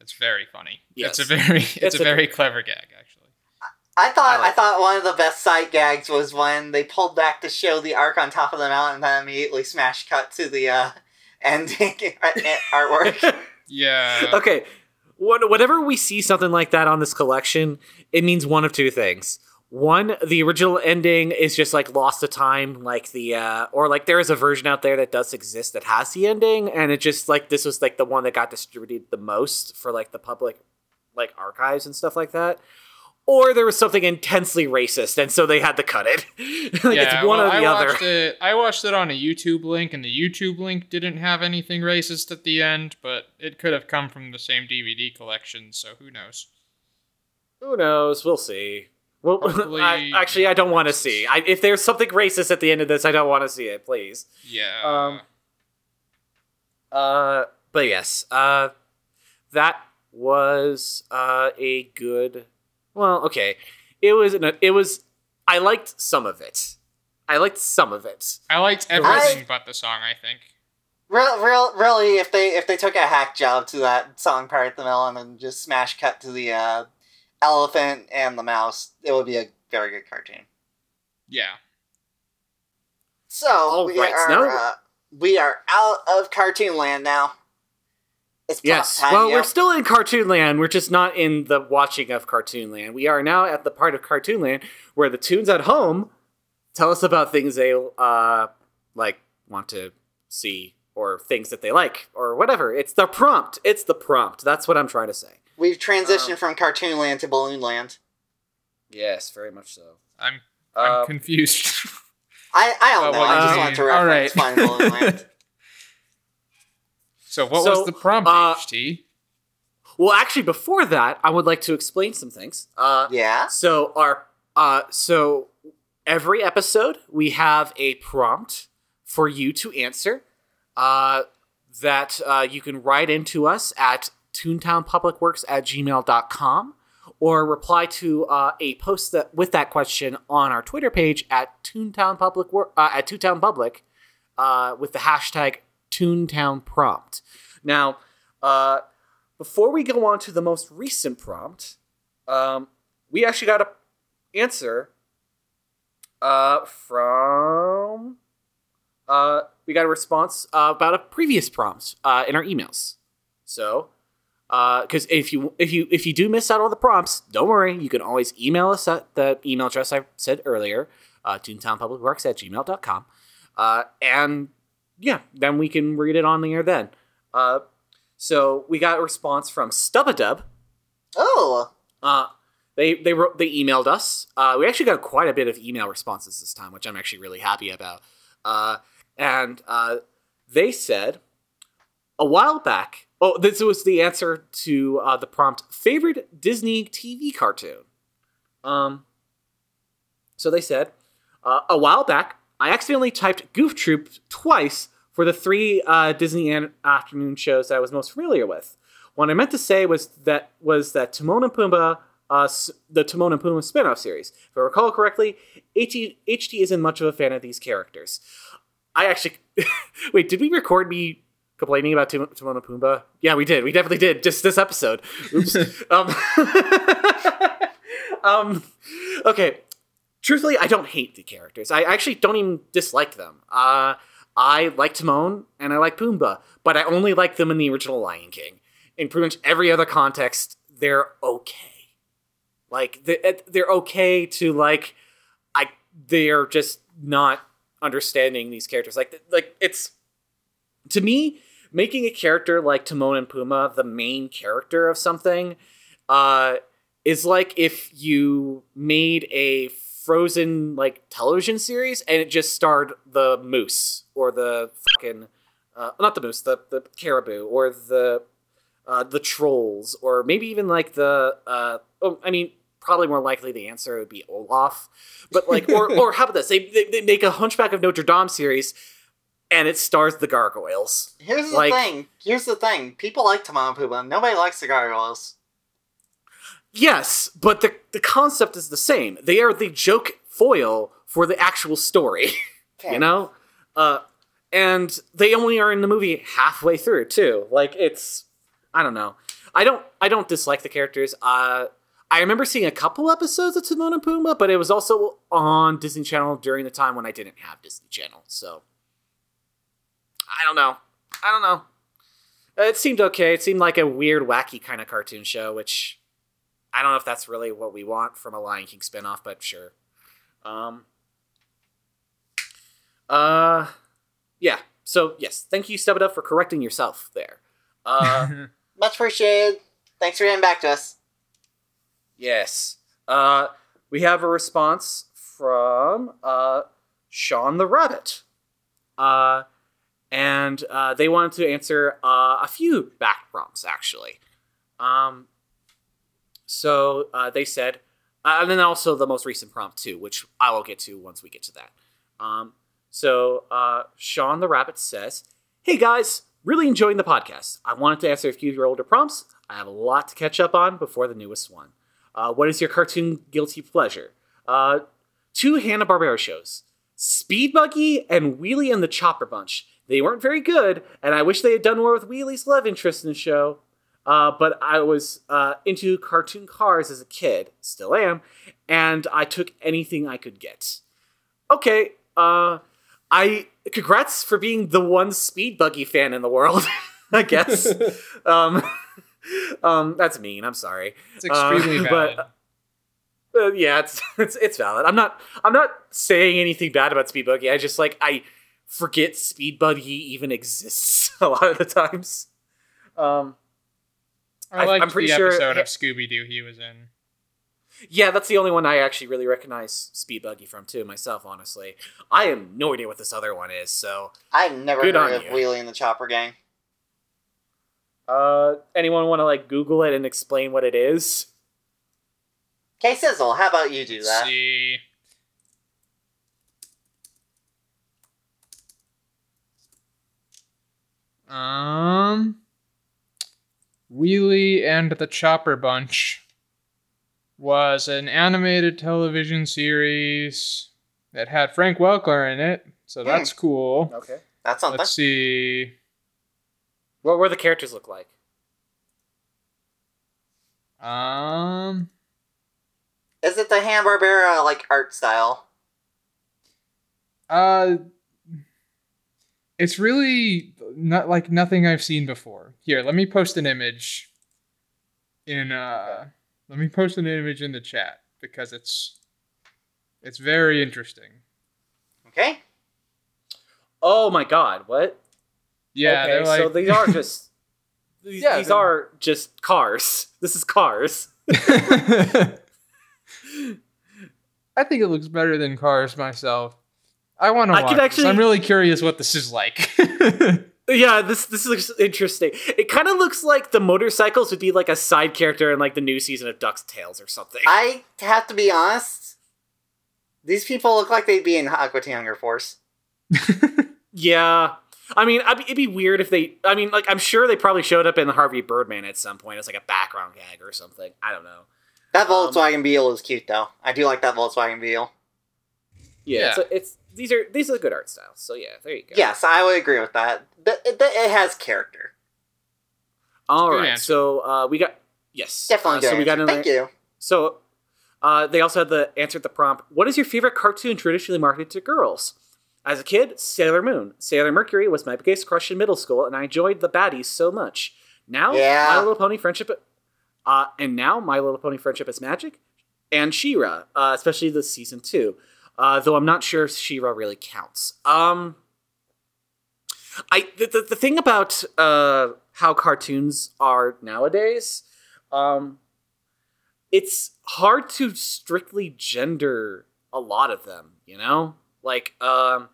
Speaker 3: It's very funny. It's a very it's,
Speaker 2: It's
Speaker 3: a
Speaker 2: a-
Speaker 3: very clever gag actually.
Speaker 4: I thought
Speaker 2: I
Speaker 4: I, thought one of the best sight gags was when they pulled back to show the ark on top of the mountain, and then immediately smash cut to the uh, ending artwork.
Speaker 3: Yeah.
Speaker 2: Okay. What, whenever we see something like that on this collection, it means one of two things. one, the original ending is just like lost to time, like the uh or like there is a version out there that does exist that has the ending, and it just like this was like the one that got distributed the most for like the public like archives and stuff like that. Or there was something intensely racist, and so they had to cut it. like
Speaker 3: yeah,
Speaker 2: it's one
Speaker 3: well,
Speaker 2: or the
Speaker 3: I
Speaker 2: other.
Speaker 3: watched it. I watched it on a YouTube link, and the YouTube link didn't have anything racist at the end, but it could have come from the same DVD collection, so who knows?
Speaker 2: Who knows? We'll see. Well,
Speaker 3: Hopefully-
Speaker 2: I, actually, I don't want to see. I, if there's something racist at the end of this, I don't want to see it. Please.
Speaker 3: Yeah.
Speaker 2: Um, Uh, but yes, uh, that was uh a good. Well, okay, it was an, it was. I liked some of it. I liked some of it.
Speaker 3: I liked everything but the song. I think.
Speaker 4: Real, real, really, if they if they took a hack job to that song part at the mill and then just smash cut to the uh, elephant and the mouse, it would be a very good cartoon.
Speaker 3: Yeah.
Speaker 4: So
Speaker 2: All
Speaker 4: we
Speaker 2: right,
Speaker 4: are
Speaker 2: now-
Speaker 4: uh, we are out of cartoon land now. It's
Speaker 2: Yes.
Speaker 4: time,
Speaker 2: well,
Speaker 4: yo.
Speaker 2: we're still in Cartoon Land. We're just not in the watching of Cartoon Land. We are now at the part of Cartoon Land where the tunes at home tell us about things they uh like want to see or things that they like or whatever. It's the prompt. It's the prompt. That's what I'm trying to say.
Speaker 4: We've transitioned
Speaker 2: Um,
Speaker 4: from cartoon land to balloon land.
Speaker 2: Yes, very much so.
Speaker 3: I'm. I'm
Speaker 2: Uh,
Speaker 3: confused.
Speaker 4: I, I don't know. I just
Speaker 3: mean.
Speaker 4: wanted to
Speaker 3: All
Speaker 4: reference
Speaker 3: right.
Speaker 4: Fine Balloon Land.
Speaker 3: so what
Speaker 2: So,
Speaker 3: was the prompt,
Speaker 2: uh,
Speaker 3: HT?
Speaker 2: Well, actually, before that, I would like to explain some things. Uh,
Speaker 4: Yeah.
Speaker 2: So our uh so every episode we have a prompt for you to answer uh that uh, you can write into us at toontownpublicworks at gmail.com or reply to uh, a post that with that question on our Twitter page at Toontown Public uh, at Toontown Public uh, with the hashtag Toontown Prompt. Now, uh, before we go on to the most recent prompt, um, we actually got a answer uh, from uh, we got a response about a previous prompt in our emails. So, because if you if you if you do miss out on the prompts, don't worry. You can always email us at the email address I said earlier, uh, toontownpublicworks at gmail.com. Uh, and yeah, then we can read it on the air then. Uh, so we got a response from Stubadub.
Speaker 4: Oh.
Speaker 2: Uh, they they wrote they emailed us. Uh, we actually got quite a bit of email responses this time, which I'm actually really happy about. Uh, and uh, they said a while back. Oh, this was the answer to uh, the prompt: favorite Disney TV cartoon. Um. So they said uh, a while back, I accidentally typed Goof Troop twice for the three uh, Disney an- afternoon shows that I was most familiar with. What I meant to say was that was that Timon and Pumbaa, uh, the Timon and Pumbaa spin-off series. If I recall correctly, HT, HT isn't much of a fan of these characters. I actually wait. Did we record me complaining about Tim- Timon and Pumbaa? Yeah, we did. We definitely did. Just this episode. Oops. um, um, okay. Truthfully, I don't hate the characters. I actually don't even dislike them. Uh, I like Timon and I like Pumbaa, but I only like them in the original Lion King. In pretty much every other context, they're okay. Like they're, they're okay to like, I they're just not understanding these characters. Like like it's to me making a character like Timon and Pumbaa the main character of something uh, is like if you made a frozen like television series and it just starred the moose or the fucking uh, not the moose the the caribou or the uh, the trolls or maybe even like the uh, oh I mean probably more likely the answer would be Olaf but like or or how about this? They, they, they make a Hunchback of Notre Dame series and it stars the gargoyles
Speaker 4: Here's the
Speaker 2: Like-
Speaker 4: thing. Here's the thing. People like Timon and Pumbaa. Nobody likes the gargoyles.
Speaker 2: Yes, but the the concept is the same. They are the joke foil for the actual story. you know? Uh and they only are in the movie halfway through too. Like it's I don't know. I don't I don't dislike the characters. Uh I remember seeing a couple episodes of Timon and Pumbaa, but it was also on Disney Channel during the time when I didn't have Disney Channel. So I don't know. I don't know. It seemed okay. It seemed like a weird, wacky kind of cartoon show, which I don't know if that's really what we want from a Lion King spinoff, but sure. Um. Uh, yeah. So yes, thank you, Step It Up, for correcting yourself there. Uh,
Speaker 4: Much appreciated. Thanks for getting back to us.
Speaker 2: yes. Uh, we have a response from uh Sean the Rabbit. Uh, and uh, they wanted to answer uh, a few back prompts actually. Um, so uh, they said, uh, and then also the most recent prompt too, which I will get to once we get to that. Um, so uh, Sean the Rabbit says, "Hey guys, really enjoying the podcast. I wanted to answer a few of your older prompts. I have a lot to catch up on before the newest one. Uh, what is your cartoon guilty pleasure? Two Hanna Barbera shows, Speed Buggy and Wheelie and the Chopper Bunch. They weren't very good, and I wish they had done more with Wheelie's love interest in the show. Uh, but I was uh, into cartoon cars as a kid, still am, and I took anything I could get. Okay, uh, I congrats for being the one Speed Buggy fan in the world. I guess. um, um, that's mean. I'm sorry.
Speaker 3: It's extremely
Speaker 2: Uh,
Speaker 3: valid.
Speaker 2: But, uh, yeah, it's, it's it's valid. I'm not I'm not saying anything bad about Speed Buggy. I just like I forget Speed Buggy even exists a lot of the times. Um,
Speaker 3: I
Speaker 2: I-
Speaker 3: liked
Speaker 2: I'm pretty
Speaker 3: the
Speaker 2: sure-
Speaker 3: episode of Scooby Doo he was in.
Speaker 2: yeah, that's the only one I actually really recognize Speed Buggy from too. Myself, honestly, I have no idea what this other one is. So,
Speaker 4: I've never
Speaker 2: Good
Speaker 4: heard of
Speaker 2: you.
Speaker 4: Wheelie and the Chopper Gang.
Speaker 2: uh, anyone want to like Google it and explain what it is?
Speaker 4: K Sizzle, how about you do
Speaker 3: Let's
Speaker 4: that?
Speaker 3: see. Um, Wheelie and the Chopper Bunch was an animated television series that had Frank Welker in it, so that's cool.
Speaker 2: Okay.
Speaker 4: That's something.
Speaker 3: Let's see.
Speaker 2: What were the characters look like?
Speaker 3: Um,
Speaker 4: Is it the Hanna Barbera like art style?
Speaker 3: Uh, it's really not like nothing I've seen before. Here, let me post an image. In uh, let me post an image in the chat because it's it's very interesting.
Speaker 4: Okay.
Speaker 2: Oh my God! What?
Speaker 3: Yeah,
Speaker 2: Okay,
Speaker 3: they're like
Speaker 2: so these are just these,
Speaker 3: Yeah,
Speaker 2: these
Speaker 3: they're-
Speaker 2: are just cars. This is cars.
Speaker 3: I think it looks better than Cars myself. I want to
Speaker 2: I
Speaker 3: watch.
Speaker 2: could
Speaker 3: this.
Speaker 2: actually-
Speaker 3: I'm really curious what this is like.
Speaker 2: Yeah, this this looks interesting. It kind of looks like the motorcycles would be like a side character in like the new season of Duck's Tales or something.
Speaker 4: I have to be honest. These people look like they'd be in Aqua Teen Hunger Force.
Speaker 2: yeah, I mean, I'd be, it'd be weird if they. I mean, like I'm sure they probably showed up in the Harvey Birdman at some point as like a background gag or something. I don't know.
Speaker 4: That
Speaker 2: Um,
Speaker 4: Volkswagen Beetle is cute though. I do like that Volkswagen Beetle.
Speaker 2: Yeah,
Speaker 3: Yeah.
Speaker 2: So it's these are these are good art styles. So yeah, there you go.
Speaker 4: Yes, I would agree with that. Th- It, it has character.
Speaker 2: All
Speaker 3: Good
Speaker 2: right.
Speaker 3: answer.
Speaker 2: So uh, we got yes.
Speaker 4: Definitely
Speaker 2: Uh,
Speaker 4: good.
Speaker 2: so we got
Speaker 4: answer.
Speaker 2: another,
Speaker 4: Thank you.
Speaker 2: So uh, they also had the answer answered the prompt. What is your favorite cartoon traditionally marketed to girls? As a kid, Sailor Moon. Sailor Mercury was my biggest crush in middle school, and I enjoyed the baddies so much. Now,
Speaker 4: Yeah.
Speaker 2: My Little Pony Friendship, uh, and now My Little Pony Friendship is Magic, and She-Ra, uh, especially the season two. Uh, though I'm not sure if She-Ra really counts. Um, I the, the, the thing about uh, how cartoons are nowadays, um, it's hard to strictly gender a lot of them. You know, like um,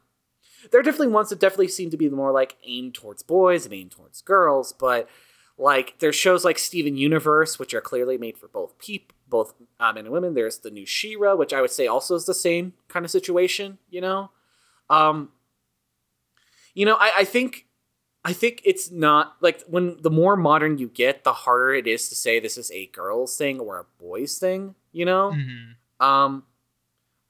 Speaker 2: there are definitely ones that definitely seem to be more like aimed towards boys and aimed towards girls, but like there's shows like Steven Universe, which are clearly made for both people, both uh, men and women. There's the new She-Ra, which I would say also is the same kind of situation. You know, um, you know, I, I think I think it's not like when the more modern you get, the harder it is to say this is a girls thing or a boys thing, you know?
Speaker 3: Mhm.
Speaker 2: Um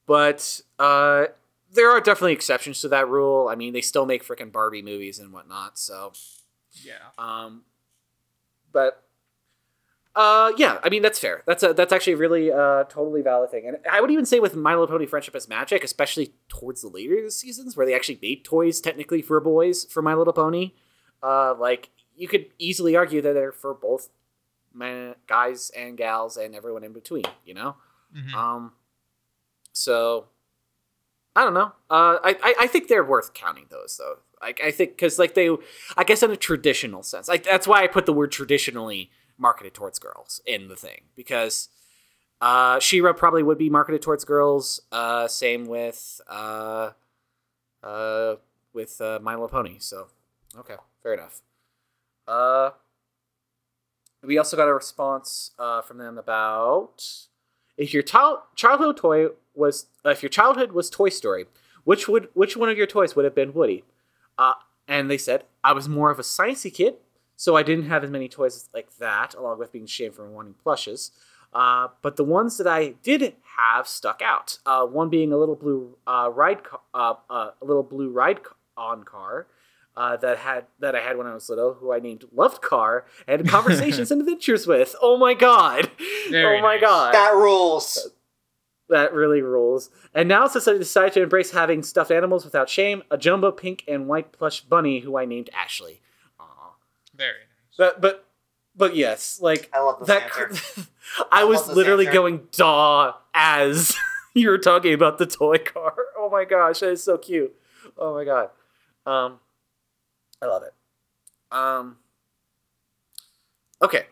Speaker 2: but uh there are definitely exceptions to that rule. I mean, they still make freaking Barbie movies and whatnot, so
Speaker 3: Yeah.
Speaker 2: um, but uh, yeah, I mean that's fair. That's a that's actually a really uh totally valid thing, and I would even say with My Little Pony Friendship is Magic, especially towards the later seasons where they actually made toys technically for boys for My Little Pony. Uh, like you could easily argue that they're for both men, guys and gals and everyone in between. You know.
Speaker 3: Mhm.
Speaker 2: Um. So, I don't know. Uh, I, I I think they're worth counting those though. Like I think because like they, I guess in a traditional sense, like that's why I put the word traditionally marketed towards girls in the thing because uh, She-Ra probably would be marketed towards girls. Uh, same with uh, uh, with uh, My Little Pony. So, okay, fair enough. Uh, we also got a response uh, from them about if your child childhood toy was uh, if your childhood was Toy Story, which would which one of your toys would have been Woody? Uh, and they said I was more of a sciencey kid, so I didn't have as many toys like that, along with being shamed for wanting plushes. Uh, but the ones that I did have stuck out. Uh, one being a little blue uh, ride, ca- uh, uh, a little blue ride on car uh, that had that I had when I was little, who I named Loved Car, and had conversations and adventures with. Oh my god!
Speaker 3: Very
Speaker 2: oh my
Speaker 3: nice.
Speaker 2: god!
Speaker 4: That rules.
Speaker 2: That really rules. And now, since I decided to embrace having stuffed animals without shame, a jumbo pink and white plush bunny who I named Ashley. Aw.
Speaker 3: Very nice.
Speaker 2: But but but yes, like
Speaker 4: I love this
Speaker 2: that.
Speaker 4: answer.
Speaker 2: I
Speaker 4: I
Speaker 2: was
Speaker 4: love this
Speaker 2: literally
Speaker 4: answer.
Speaker 2: going daw as you were talking about the toy car. Oh my gosh, that is so cute. Oh my god. Um, I love it. Um. Okay,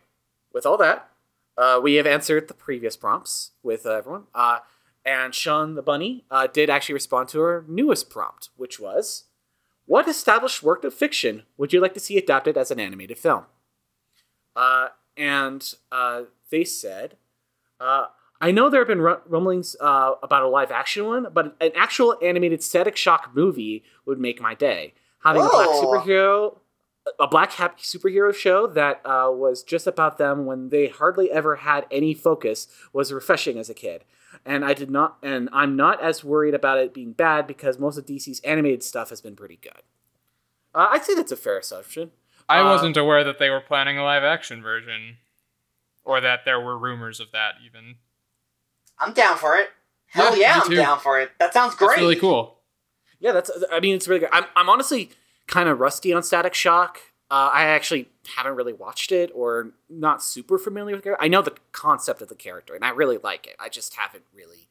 Speaker 2: with all that, uh, we have answered the previous prompts with uh, everyone. Uh, and Sean the bunny uh, did actually respond to our newest prompt, which was, "What established work of fiction would you like to see adapted as an animated film?" Uh, and uh, they said, uh, I know there have been ru- rumblings uh, about a live action one, but an actual animated Static Shock movie would make my day. Having a black superhero, a black happy superhero show that uh, was just about them when they hardly ever had any focus was refreshing as a kid. And I did not, and I'm not as worried about it being bad because most of DC's animated stuff has been pretty good. Uh, I'd say that's a fair assumption.
Speaker 3: I
Speaker 2: Uh,
Speaker 3: wasn't aware that they were planning a live action version, or that there were rumors of that. Even
Speaker 4: I'm down for it. Hell
Speaker 3: Yeah,
Speaker 4: yeah, I'm down for it. That sounds great.
Speaker 3: it's really cool.
Speaker 2: Yeah, that's. I mean, it's really good. I'm, I'm honestly kind of rusty on Static Shock. Uh, I actually haven't really watched it or not super familiar with it. I know the concept of the character and I really like it. I just haven't really.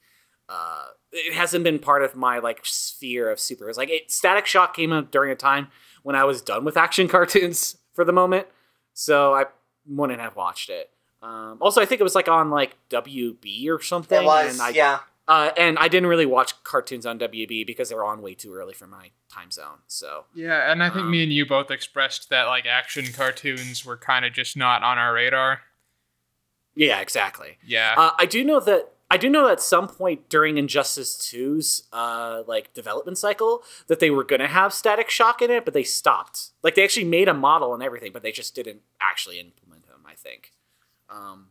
Speaker 2: Uh, it hasn't been part of my like sphere of super. superheroes. Like it, Static Shock came out during a time when I was done with action cartoons for the moment, so I wouldn't have watched it. Um, also, I think it was like on like WB or something.
Speaker 4: It was,
Speaker 2: and I,
Speaker 4: yeah.
Speaker 2: Uh, and I didn't really watch cartoons on WB because they were on way too early for my time zone. So
Speaker 3: Yeah, and I think
Speaker 2: Um,
Speaker 3: me and you both expressed that like action cartoons were kind of just not on our radar.
Speaker 2: yeah, exactly.
Speaker 3: Yeah.
Speaker 2: Uh, I do know that I do know at some point during Injustice 2's uh, like development cycle that they were gonna have Static Shock in it, but they stopped. Like they actually made a model and everything, but they just didn't actually implement him. I think, um,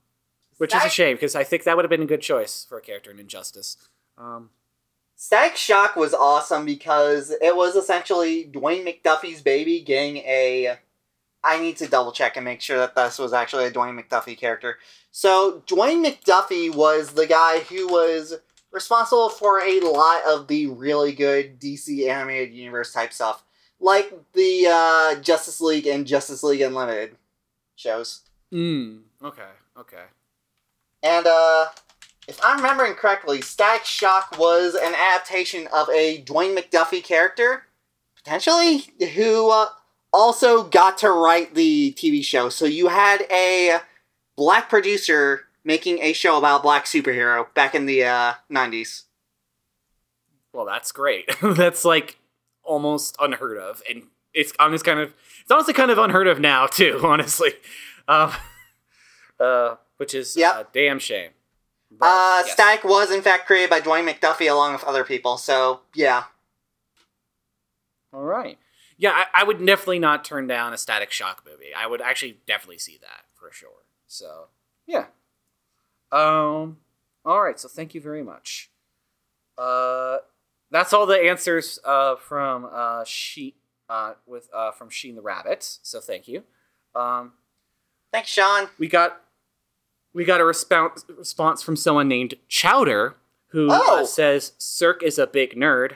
Speaker 2: which is a shame because I think that would have been a good choice for a character in Injustice. Um,
Speaker 4: Static Shock was awesome because it was essentially Dwayne McDuffie's baby getting a. I need to double check and make sure that this was actually a Dwayne McDuffie character. So, Dwayne McDuffie was the guy who was responsible for a lot of the really good DC animated universe type stuff, like the uh, Justice League and Justice League Unlimited shows.
Speaker 2: mm, okay, okay.
Speaker 4: And uh if I'm remembering correctly, Static Shock was an adaptation of a Dwayne McDuffie character, potentially, who uh, also got to write the TV show. So you had a black producer making a show about a black superhero back in the uh, 90s.
Speaker 2: Well, that's great. that's like almost unheard of, and it's honest kind of it's honestly kind of unheard of now too. Honestly, um, uh, which is
Speaker 4: Yep.
Speaker 2: a damn shame. But,
Speaker 4: Uh,
Speaker 2: yes.
Speaker 4: Static was in fact created by Dwayne McDuffie along with other people, so yeah.
Speaker 2: All right. Yeah, I, I would definitely not turn down a Static Shock movie. I would actually definitely see that for sure. So yeah. Um. All right. So thank you very much. Uh, that's all the answers uh from uh she uh with uh from Sheen the Rabbit. So thank you. Um.
Speaker 4: Thanks, Sean.
Speaker 2: we got we got a response response from someone named Chowder who
Speaker 4: Oh.
Speaker 2: uh, says Cirque is a big nerd.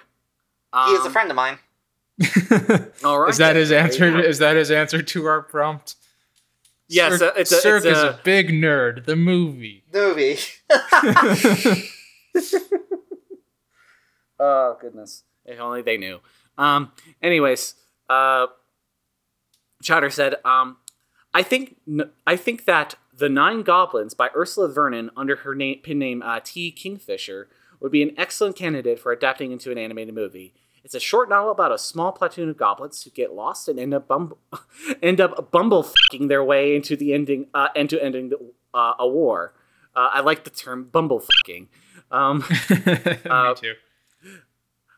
Speaker 4: He is a
Speaker 2: Um,
Speaker 4: friend of mine.
Speaker 2: All right,
Speaker 3: is that his answer?
Speaker 2: go.
Speaker 3: Is that his answer to our prompt?
Speaker 2: Yes,
Speaker 3: Cirque,
Speaker 2: uh, it's a,
Speaker 3: Cirque
Speaker 2: it's
Speaker 3: is
Speaker 2: a,
Speaker 3: a big nerd. The movie.
Speaker 4: Movie.
Speaker 2: Oh goodness! If only they knew. Um. Anyways, uh, Chowder said, um, I think n- I think that the Nine Goblins by Ursula Vernon, under her name, pin name uh, T. Kingfisher, would be an excellent candidate for adapting into an animated movie. It's a short novel about a small platoon of goblins who get lost and end up bumble, end up bumble fucking their way into the ending, uh, into ending the, uh, a war. Uh, I like the term bumble fucking. Um,
Speaker 3: Me too.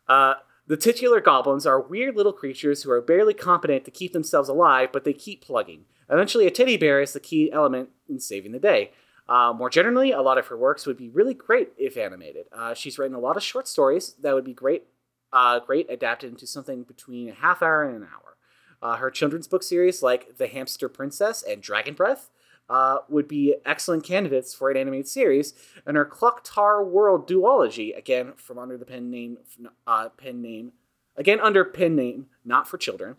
Speaker 2: uh, the titular goblins are weird little creatures who are barely competent to keep themselves alive, but they keep plugging. Eventually, a teddy bear is the key element in saving the day. Uh, more generally, a lot of her works would be really great if animated. Uh, she's written a lot of short stories that would be great, uh, great adapted into something between a half hour and an hour. Uh, her children's book series, like The Hamster Princess and Dragon Breath, uh, would be excellent candidates for an animated series, and her Clocktaur War duology, again from under the pen name, uh, pen name, again under pen name, not for children,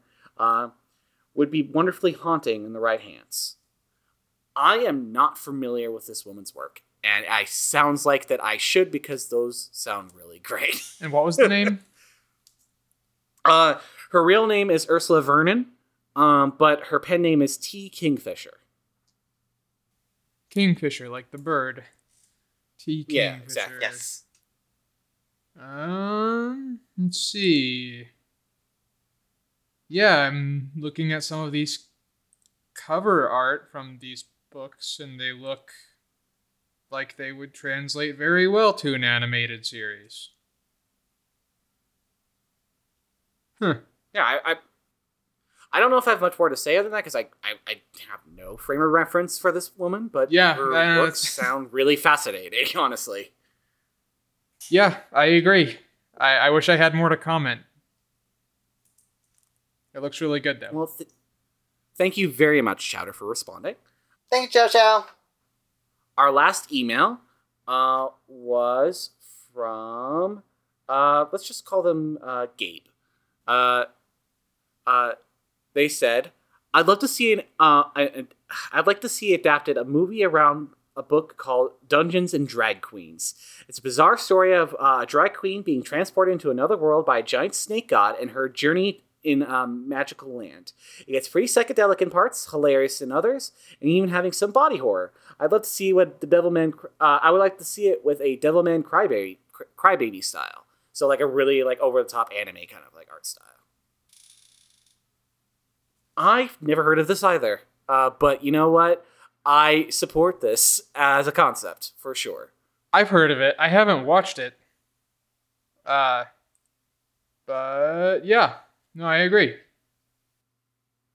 Speaker 2: would be wonderfully haunting in the right hands. I am not familiar with this woman's work, and I sounds like that I should because those sound really great.
Speaker 3: And what was the name?
Speaker 2: Uh, her real name is Ursula Vernon, um, but her pen name is T. Kingfisher.
Speaker 3: Kingfisher, like the bird. T. Kingfisher.
Speaker 2: Yeah, exactly.
Speaker 4: yes.
Speaker 3: Um, let's see. Yeah, I'm looking at some of these cover art from these books, and they look like they would translate very well to an animated series. Huh.
Speaker 2: Yeah, I, I, I don't know if I have much more to say other than that because I, I, I have no frame of reference for this woman, but
Speaker 3: Yeah,
Speaker 2: her
Speaker 3: uh,
Speaker 2: books sound really fascinating. Honestly,
Speaker 3: Yeah, I agree. I, I wish I had more to comment. It looks really good, though.
Speaker 2: well, th- thank you very much, Chowder, for responding.
Speaker 4: Thank you, Chow Chow.
Speaker 2: Our last email uh, was from, uh, let's just call them uh, Gabe. Uh, uh, they said, "I'd love to see an. Uh, I- I'd like to see adapted a movie around a book called Dungeons and Drag Queens. It's a bizarre story of uh, a drag queen being transported into another world by a giant snake god and her journey in um, magical land. It gets pretty psychedelic in parts, hilarious in others, and even having some body horror. I'd love to see what the Devilman. Uh, I would like to see it with a Devilman crybaby, crybaby style. So like a really like over the top anime kind of like art style. I've never heard of this either, uh, but you know what? I support this as a concept for sure.
Speaker 3: I've heard of it. I haven't watched it. Uh, but yeah, no, I agree.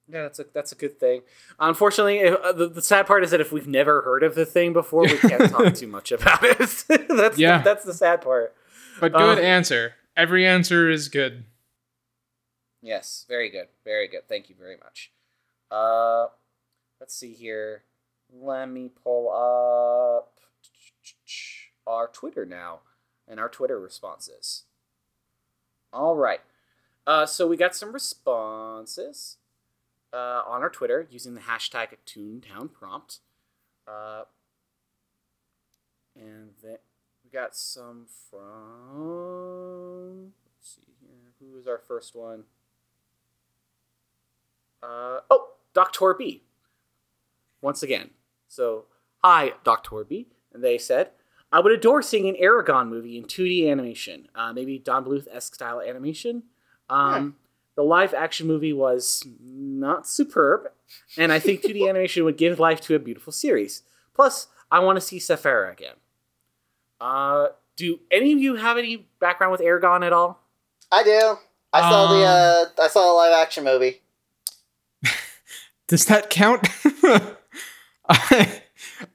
Speaker 2: Yeah, that's a that's a good thing. Unfortunately, if, uh, the, the sad part is that if we've never heard of the thing before, we can't talk too much about it. that's
Speaker 3: Yeah.
Speaker 2: the, that's the sad part.
Speaker 3: But good
Speaker 2: Uh,
Speaker 3: answer. Every answer is good.
Speaker 2: Yes, very good, very good. Thank you very much. Uh, let's see here. Let me pull up our Twitter now and our Twitter responses. All right. Uh, so we got some responses uh, on our Twitter using the hashtag ToontownPrompt. Uh, and then we got some from. Let's see here. Who was our first one? Uh, oh, Dr. B. Once again. So, hi, Dr. B. And they said, I would adore seeing an Eragon movie in 2D animation, uh, maybe Don Bluth esque style animation. Um, The live action movie was not superb, and I think 2D animation would give life to a beautiful series. Plus, I want to see Saphira again. Uh, do any of you have any background with Eragon at all?
Speaker 4: I do. I saw the
Speaker 3: Um,
Speaker 4: uh, I saw a live action movie.
Speaker 3: Does that count? I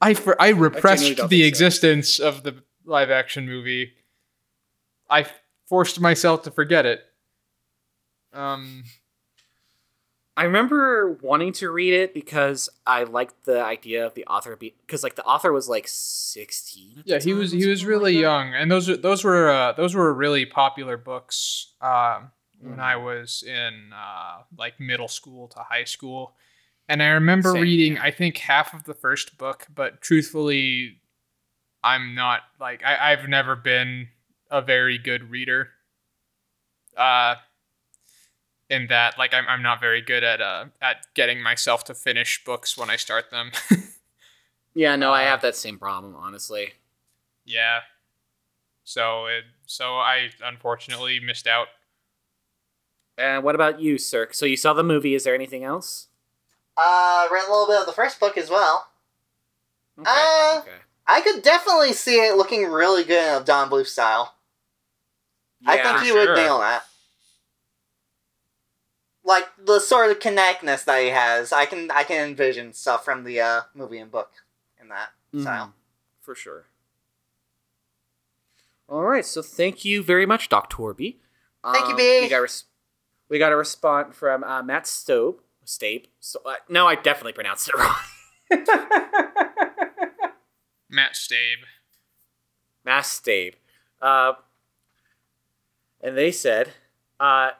Speaker 3: I, for, I repressed
Speaker 2: don't
Speaker 3: the
Speaker 2: think so.
Speaker 3: existence of the live action movie. I forced myself to forget it. Um,
Speaker 2: I remember wanting to read it because I liked the idea of the author be because like the author was like 16. at the
Speaker 3: yeah, he was he was
Speaker 2: something like
Speaker 3: really young, and those those were uh, those were really popular books um, when I was in uh, like middle school to high school, And I remember
Speaker 2: Same,
Speaker 3: reading,
Speaker 2: yeah.
Speaker 3: I think, half of the first book, but truthfully, I'm not like I, I've never been a very good reader. Uh in that, like I'm I'm not very good at uh at getting myself to finish books when I start them.
Speaker 2: Yeah, no, I
Speaker 3: Uh,
Speaker 2: have that same problem, honestly.
Speaker 3: yeah. So it so I unfortunately missed out.
Speaker 2: And what about you, sir? So you saw the movie. Is there anything else?
Speaker 4: Uh, read a little bit of the first book as well.
Speaker 2: Okay.
Speaker 4: Uh,
Speaker 2: okay.
Speaker 4: I could definitely see it looking really good in a Don Bluth style.
Speaker 2: Yeah, I
Speaker 4: think he
Speaker 3: sure.
Speaker 4: would nail that. Like the sort of connectness that he has, I can I can envision stuff from the uh, movie and book in that style.
Speaker 2: Mhm, For sure. All right, so thank you very much, Dr. Torby.
Speaker 4: Thank you,
Speaker 2: Um,
Speaker 4: B.
Speaker 2: We got, res- we got a response from uh, Matt Stobe. Stape. So, uh, no, I definitely pronounced it wrong.
Speaker 3: Matt Stabe.
Speaker 2: Matt Stabe. Uh, and they said, uh,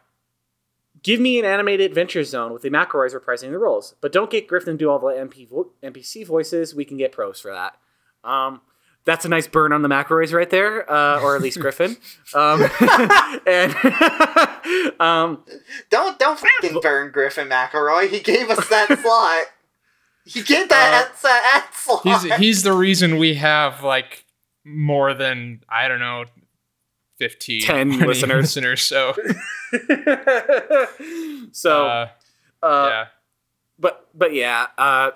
Speaker 2: give me an animated adventure zone with the McElroys reprising the roles, but don't get Griffin to do all the MP vo- NPC voices. We can get pros for that. Um, that's a nice burn on the McElroys right there, uh, or at least Griffin. Um, and um,
Speaker 4: Don't don't fucking burn Griffin McElroy. He gave us that slot. He gave that
Speaker 2: Uh,
Speaker 4: at, at slot.
Speaker 3: He's he's the reason we have like more than I don't know, fifteen
Speaker 2: 10
Speaker 3: 20
Speaker 2: listeners.
Speaker 3: listeners. So
Speaker 2: so,
Speaker 3: uh,
Speaker 2: uh,
Speaker 3: yeah,
Speaker 2: but but yeah, uh,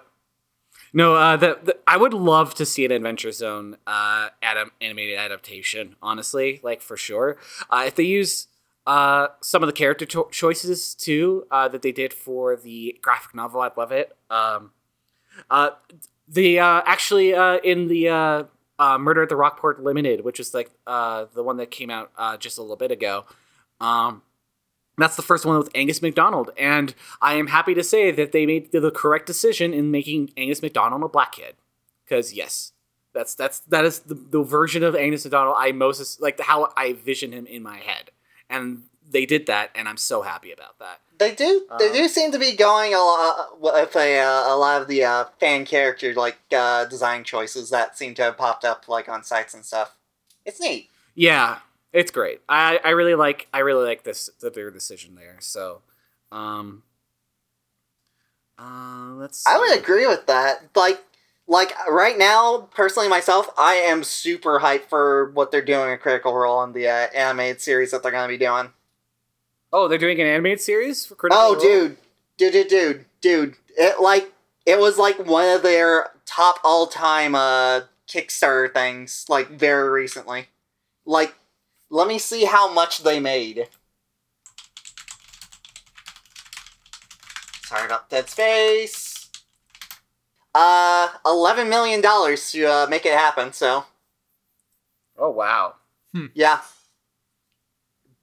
Speaker 2: no, uh, the, the I would love to see an Adventure Zone uh, adam, animated adaptation. Honestly, like for sure, uh, if they use uh, some of the character cho- choices too uh, that they did for the graphic novel, I'd love it. Um, uh, the uh, actually uh, in the uh, uh, Murder at the Rockport Limited, which is like uh, the one that came out uh, just a little bit ago. Um, that's the first one with Angus McDonald, and I am happy to say that they made the correct decision in making Angus McDonald a black kid. Because yes, that's that's that is the, the version of Angus McDonald I most like how I vision him in my head, and they did that, and I'm so happy about that.
Speaker 4: They do. They
Speaker 2: Um,
Speaker 4: do seem to be going a lot with a, uh, a lot of the uh, fan character like uh, design choices that seem to have popped up like on sites and stuff. It's neat.
Speaker 2: Yeah, it's great. I, I really like I really like this the, their decision there. So, um, uh, let's.
Speaker 4: I would agree with that. Like, like right now, personally myself, I am super hyped for what they're doing in Critical Role in the uh, animated series that they're going to be doing.
Speaker 2: Oh, they're doing an animated series for Critical
Speaker 4: Oh,
Speaker 2: Role?
Speaker 4: dude, dude, dude, dude, dude! It like it was like one of their top all time uh Kickstarter things, like very recently. Like, let me see how much they made. Sorry about Dead Space. Uh, eleven million dollars to uh, make it happen. So
Speaker 2: Oh wow.
Speaker 4: yeah,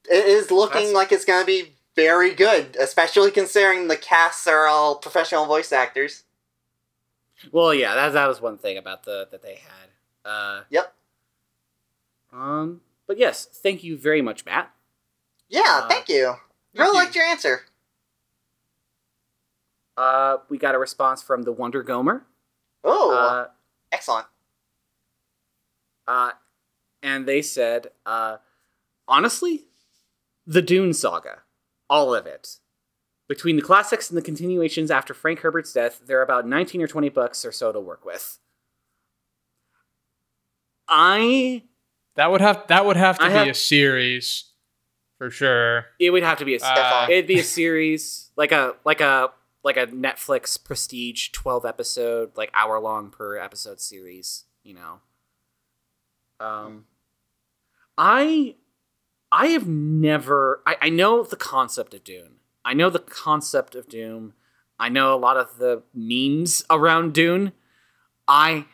Speaker 4: it is looking
Speaker 2: That's-
Speaker 4: like it's gonna be very good, especially considering the casts are all professional voice actors.
Speaker 2: Well, yeah, that that was one thing about the that they had. Uh,
Speaker 4: Yep.
Speaker 2: um, but yes, thank you very much, Matt.
Speaker 4: Yeah,
Speaker 2: Uh,
Speaker 4: thank you. Really liked your answer.
Speaker 2: Uh, we got a response from the Wonder Gomer.
Speaker 4: Oh,
Speaker 2: Uh,
Speaker 4: excellent.
Speaker 2: uh, and they said, uh, honestly, the Dune saga, all of it. Between the classics and the continuations after Frank Herbert's death, there are about 19 or 20 books or so to work with. I
Speaker 3: that would have that would have to
Speaker 2: I
Speaker 3: be
Speaker 2: have-
Speaker 3: a series for sure.
Speaker 2: it would have to be a
Speaker 3: Uh,
Speaker 2: it'd be a series like a like a like a Netflix prestige 12 episode like hour long per episode series, you know. Um I I have never I, I know the concept of Dune. I know the concept of Doom. I know a lot of the memes around Dune. I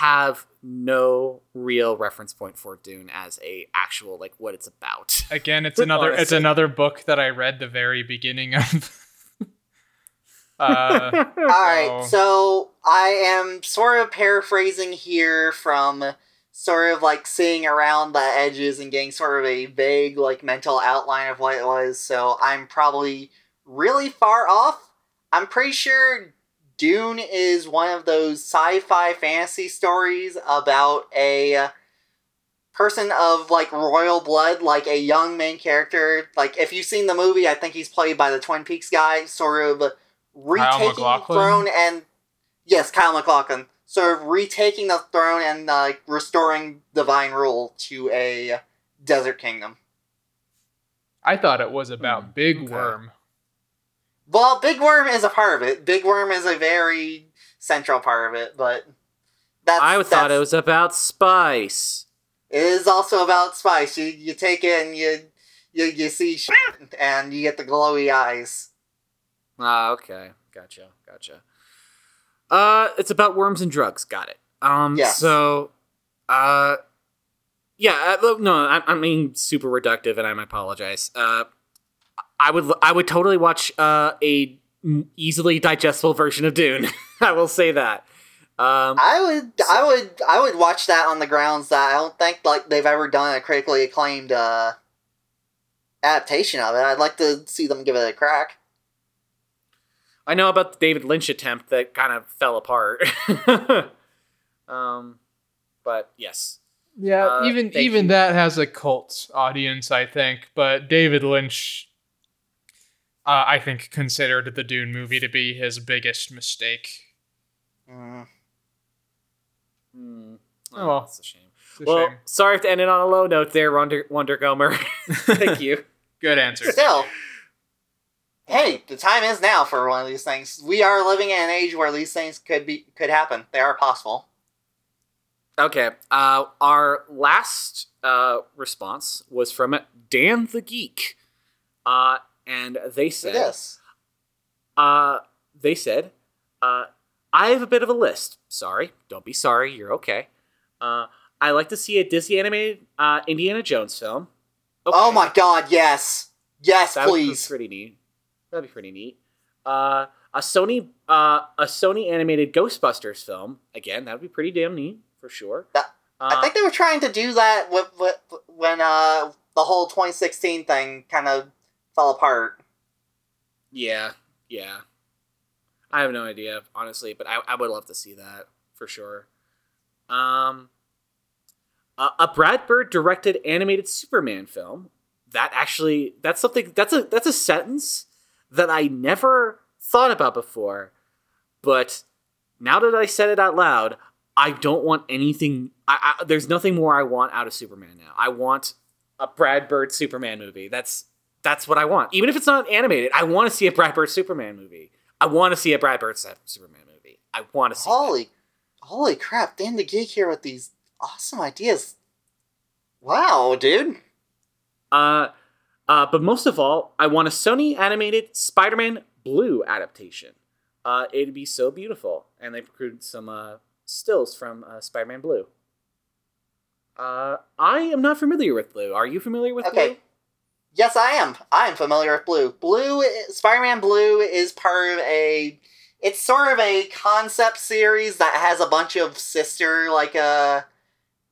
Speaker 2: have no real reference point for Dune as a actual like what it's about.
Speaker 3: Again, it's another it's another book that I read the very beginning of. uh,
Speaker 4: All right,
Speaker 3: So-
Speaker 4: so I am sort of paraphrasing here from sort of like seeing around the edges and getting sort of a vague like mental outline of what it was. So I'm probably really far off. I'm pretty sure Dune is one of those sci-fi fantasy stories about a person of like royal blood, like a young main character. Like if you've seen the movie, I think he's played by the Twin Peaks guy, sort of retaking the throne and yes, Kyle MacLachlan, sort of retaking the throne and uh, restoring divine rule to a desert kingdom.
Speaker 3: I thought it was about
Speaker 2: Hmm,
Speaker 3: Big
Speaker 2: okay.
Speaker 3: Worm.
Speaker 4: Well, Big Worm is a part of it. Big Worm is a very central part of it, but that's
Speaker 2: I thought
Speaker 4: that's-
Speaker 2: it was about spice.
Speaker 4: It is also about spice. You you take it and you you you see shit and you get the glowy eyes.
Speaker 2: Ah, okay. Gotcha. Gotcha. Uh, it's about worms and drugs. Got it. Um,
Speaker 4: Yes.
Speaker 2: so, uh, yeah, uh, no, I, I mean super reductive, and I apologize. Uh, I would, I would totally watch uh a easily digestible version of Dune. I will say that. Um,
Speaker 4: I would I would I would watch that on the grounds that I don't think like they've ever done a critically acclaimed uh adaptation of it. I'd like to see them give it a crack.
Speaker 2: I know about the David Lynch attempt that kind of fell apart. um, but yes.
Speaker 3: Yeah,
Speaker 2: Uh,
Speaker 3: even even
Speaker 2: you.
Speaker 3: that has a cult audience, I think. But David Lynch, uh, I think, considered the Dune movie to be his biggest mistake.
Speaker 4: Mm.
Speaker 2: Hmm.
Speaker 3: Oh, well.
Speaker 2: that's a shame.
Speaker 3: A
Speaker 2: well,
Speaker 3: shame.
Speaker 2: sorry to end it on a low note there, Wonder Wonder Gomer. Thank you.
Speaker 3: Good answer.
Speaker 4: Still, hey, the time is now for one of these things. We are living in an age where these things could be could happen. They are possible.
Speaker 2: Okay. Uh, our last uh, response was from Dan the Geek, uh, and they said,
Speaker 4: this.
Speaker 2: uh, they said, uh, I have a bit of a list. Sorry, don't be sorry. You're okay. Uh, I like to see a Disney animated uh, Indiana Jones film. Okay.
Speaker 4: Oh my god, yes. Yes,
Speaker 2: That would be
Speaker 4: please.
Speaker 2: pretty neat. That'd be pretty neat. Uh, a Sony, uh, a Sony animated Ghostbusters film. Again, that would be pretty damn neat for sure.
Speaker 4: That-
Speaker 2: Uh,
Speaker 4: I think they were trying to do that with, with, when uh, the whole 2016 thing kind of fell apart.
Speaker 2: Yeah, yeah. I have no idea, honestly, but I, I would love to see that for sure. Um, a, a Brad Bird directed animated Superman film. That actually, that's something. That's a that's a sentence that I never thought about before, but now that I said it out loud, I don't want anything. I, I, there's nothing more I want out of Superman now. I want a Brad Bird Superman movie. That's that's what I want. Even if it's not animated, I want to see a Brad Bird Superman movie. I want to see a Brad Bird Superman movie. I want to see. that.
Speaker 4: Holy, holy crap! Dan the Geek here with these awesome ideas. Wow, dude.
Speaker 2: Uh, uh, but most of all, I want a Sony animated Spider-Man Blue adaptation. Uh, it'd be so beautiful, and they've included some uh, stills from uh, Spider-Man Blue. Uh, I am not familiar with Blue. Are you familiar with Blue?
Speaker 4: Okay.
Speaker 2: Blue?
Speaker 4: Yes, I am. I am familiar with Blue. Blue, Spider-Man Blue is part of a. It's sort of a concept series that has a bunch of sister like a,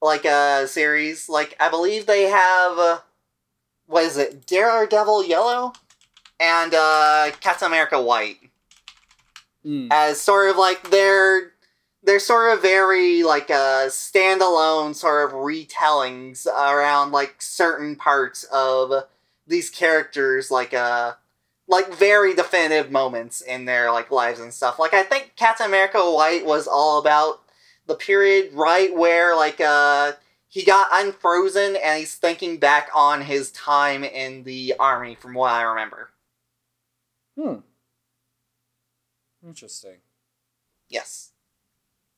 Speaker 4: like a series. Like I believe they have, uh, what is it? Daredevil Yellow, and uh, Captain America White.
Speaker 2: Mm.
Speaker 4: as sort of like they're they're sort of very like uh standalone sort of retellings around like certain parts of these characters like uh like very definitive moments in their like lives and stuff like i think captain america white was all about the period right where like uh he got unfrozen and he's thinking back on his time in the army from what i remember
Speaker 2: Hmm. Interesting.
Speaker 4: yes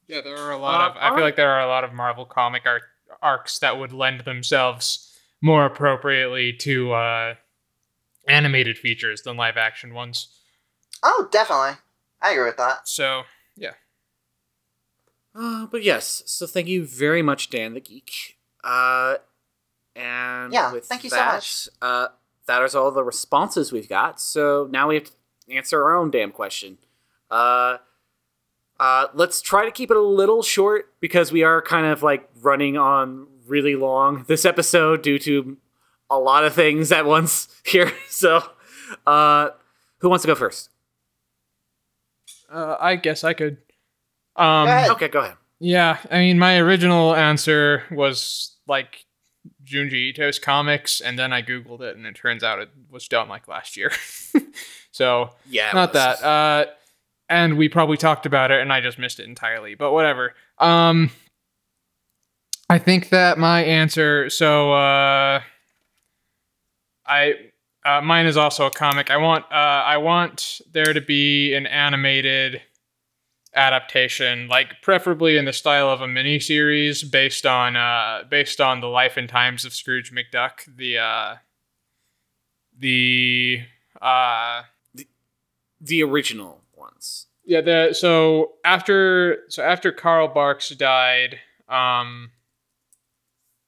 Speaker 3: Yeah, there are a lot
Speaker 2: Uh,
Speaker 3: of. I feel like there are a lot of Marvel comic arc, arcs that would lend themselves more appropriately to uh, animated features than live action ones.
Speaker 4: oh definitely i agree with that
Speaker 3: So yeah,
Speaker 2: Uh, but yes, so thank you very much, Dan the Geek. Uh, and
Speaker 4: Yeah,
Speaker 2: with
Speaker 4: thank you so much.
Speaker 2: Uh, that is all the responses we've got. So now we have to answer our own damn question. Uh, uh, let's try to keep it a little short because we are kind of like running on really long this episode due to a lot of things at once here. So, uh, who wants to go first?
Speaker 3: Uh, I guess I could. Um,
Speaker 4: Go ahead.
Speaker 2: Okay, go ahead.
Speaker 3: Yeah, I mean, my original answer was like Junji Ito's comics, and then I googled it, and it turns out it was done like last year. so
Speaker 2: Yeah,
Speaker 3: not
Speaker 2: was.
Speaker 3: that. Uh, and we probably talked about it, and I just missed it entirely. But whatever. Um, I think that my answer. So uh, I. Uh, mine is also a comic. I want uh, I want there to be an animated adaptation, like preferably in the style of a miniseries based on uh, based on the life and times of Scrooge McDuck. The uh, the uh,
Speaker 2: The original ones.
Speaker 3: yeah the so after so after Carl Barks died, um,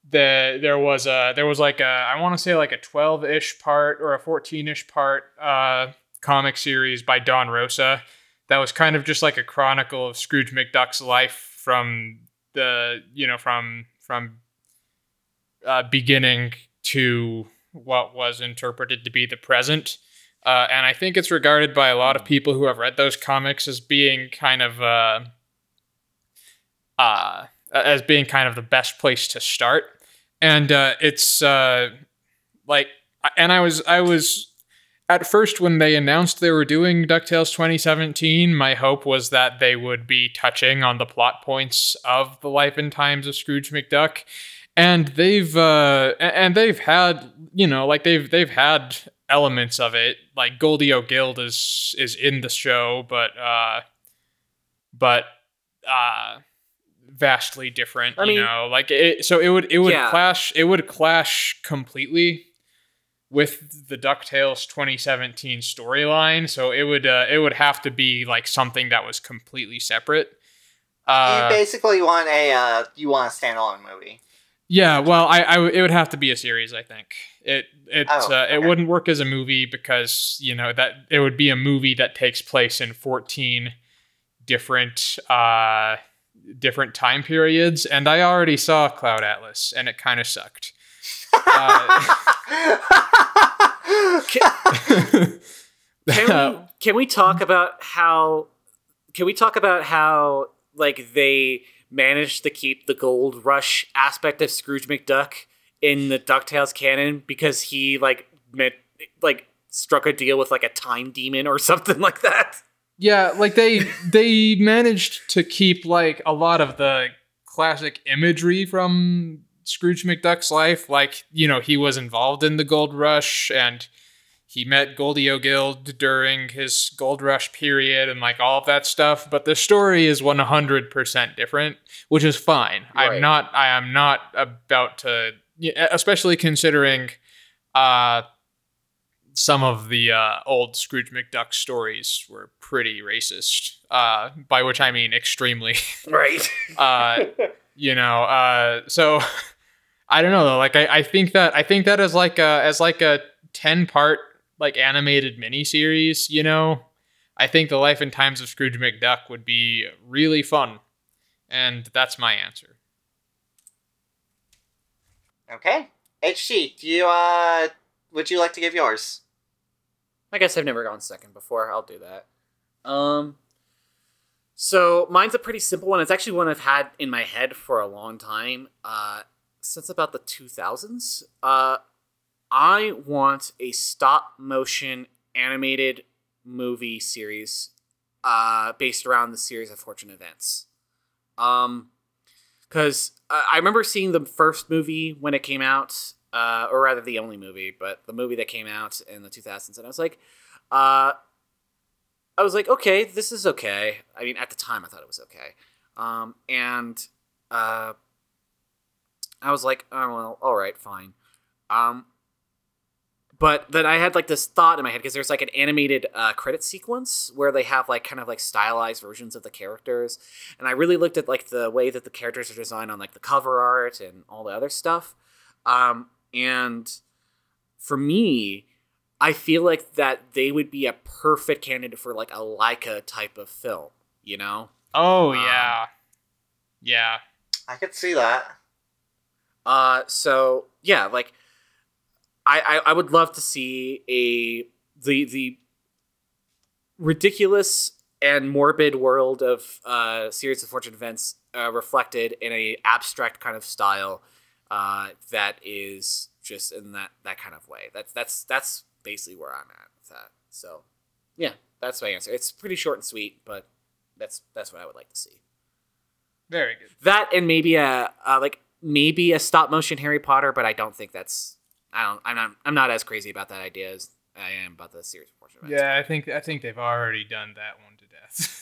Speaker 3: the there was a there was like a I want to say like a twelve ish part or a fourteen ish part uh comic series by Don Rosa that was kind of just like a chronicle of Scrooge McDuck's life from the you know from from uh, beginning to what was interpreted to be the present. Uh, and I think it's regarded by a lot of people who have read those comics as being kind of uh, uh, as being kind of the best place to start. And uh, it's uh, like, and I was I was at first when they announced they were doing DuckTales 2017, my hope was that they would be touching on the plot points of the life and times of Scrooge McDuck. And they've uh and they've had, you know, like they've they've had elements of it. Like Goldie O'Gild is is in the show, but uh but uh vastly different,
Speaker 2: I
Speaker 3: you
Speaker 2: mean-
Speaker 3: know. Like it so it would it would
Speaker 2: Yeah.
Speaker 3: clash it would clash completely with the DuckTales 2017 storyline, so it would uh, it would have to be like something that was completely separate.
Speaker 4: you
Speaker 3: Uh,
Speaker 4: basically want a uh, you want a standalone movie.
Speaker 3: yeah, well, I, I w- it would have to be a series. I think it it
Speaker 4: Oh,
Speaker 3: uh, it wouldn't work as a movie because you know that it would be a movie that takes place in 14 different uh different time periods, and I already saw Cloud Atlas, and it kind of sucked. Uh,
Speaker 2: Can we can we talk about how can we talk about how like they managed to keep the gold rush aspect of Scrooge McDuck in the DuckTales canon because he like met, like struck a deal with like a time demon or something like that.
Speaker 3: Yeah, like they they managed to keep like a lot of the classic imagery from Scrooge McDuck's life. Like, you know, he was involved in the gold rush and he met Goldie O'Gild during his gold rush period and like all of that stuff, but the story is 100% different, which is fine.
Speaker 2: Right.
Speaker 3: I'm not I am not about to especially considering uh some of the uh, old Scrooge McDuck stories were pretty racist, uh, by which I mean extremely.
Speaker 2: Right.
Speaker 3: uh, you know, uh, so I don't know though. Like I, I think that I think that as like a as like a ten part like animated miniseries. You know, I think the life and times of Scrooge McDuck would be really fun, and that's my answer.
Speaker 4: okay, HT, do you uh would you like to give yours?
Speaker 2: I guess I've never gone second before. I'll do that. Um, so mine's a pretty simple one. It's actually one I've had in my head for a long time, uh, since about the 2000s. Uh, I want a stop motion animated movie series, uh, based around the series of fortune events. Um, because I remember seeing the first movie when it came out, uh, or rather the only movie, but the movie that came out in the 2000s, and I was like, uh, I was like, okay, this is okay. I mean, at the time, I thought it was okay, um, and uh, I was like, oh well, all right, fine. Um, but then I had like this thought in my head because there's like an animated uh, credit sequence where they have like kind of like stylized versions of the characters, and I really looked at like the way that the characters are designed on like the cover art and all the other stuff. Um, and for me, I feel like that they would be a perfect candidate for like a Laika type of film, you know?
Speaker 3: Oh
Speaker 2: Um,
Speaker 3: yeah, yeah.
Speaker 4: I could see that.
Speaker 2: Uh, so yeah, like I, I I would love to see a the the ridiculous and morbid world of uh, series of fortune events uh, reflected in a abstract kind of style uh, that is just in that that kind of way. That's that's that's basically where I'm at with that. So, yeah, that's my answer. It's pretty short and sweet, but that's that's what I would like to see.
Speaker 3: Very good.
Speaker 2: That and maybe a, a like maybe a stop motion Harry Potter, but I don't think that's I don't I'm not I'm not as crazy about that idea as I am about the series of fortune events.
Speaker 3: Yeah, I think I think they've already done that one to death.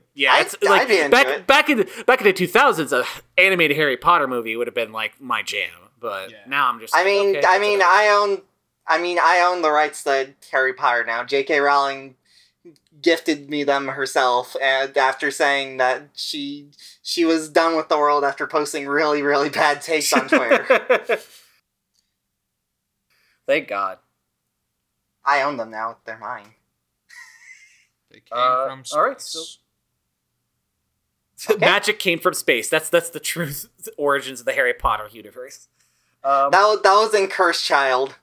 Speaker 2: Yeah,
Speaker 4: I'd-
Speaker 2: like
Speaker 4: I'd be into
Speaker 2: back
Speaker 4: it.
Speaker 2: back in the, back in the two thousands, a animated Harry Potter movie would have been like my jam. But
Speaker 3: Yeah.
Speaker 2: now I'm just.
Speaker 4: I
Speaker 2: like,
Speaker 4: mean,
Speaker 2: okay,
Speaker 4: I mean. I own, I mean, I own the rights to Harry Potter now. J.K. Rowling gifted me them herself, and after saying that she she was done with the world after posting really really bad takes on Twitter.
Speaker 2: Thank God.
Speaker 4: I own them now; they're mine.
Speaker 3: they came
Speaker 2: Uh,
Speaker 3: from space.
Speaker 2: all right, so- Magic came from space. That's that's the truth origins of the Harry Potter universe. Um,
Speaker 4: That was, that was in Cursed Child.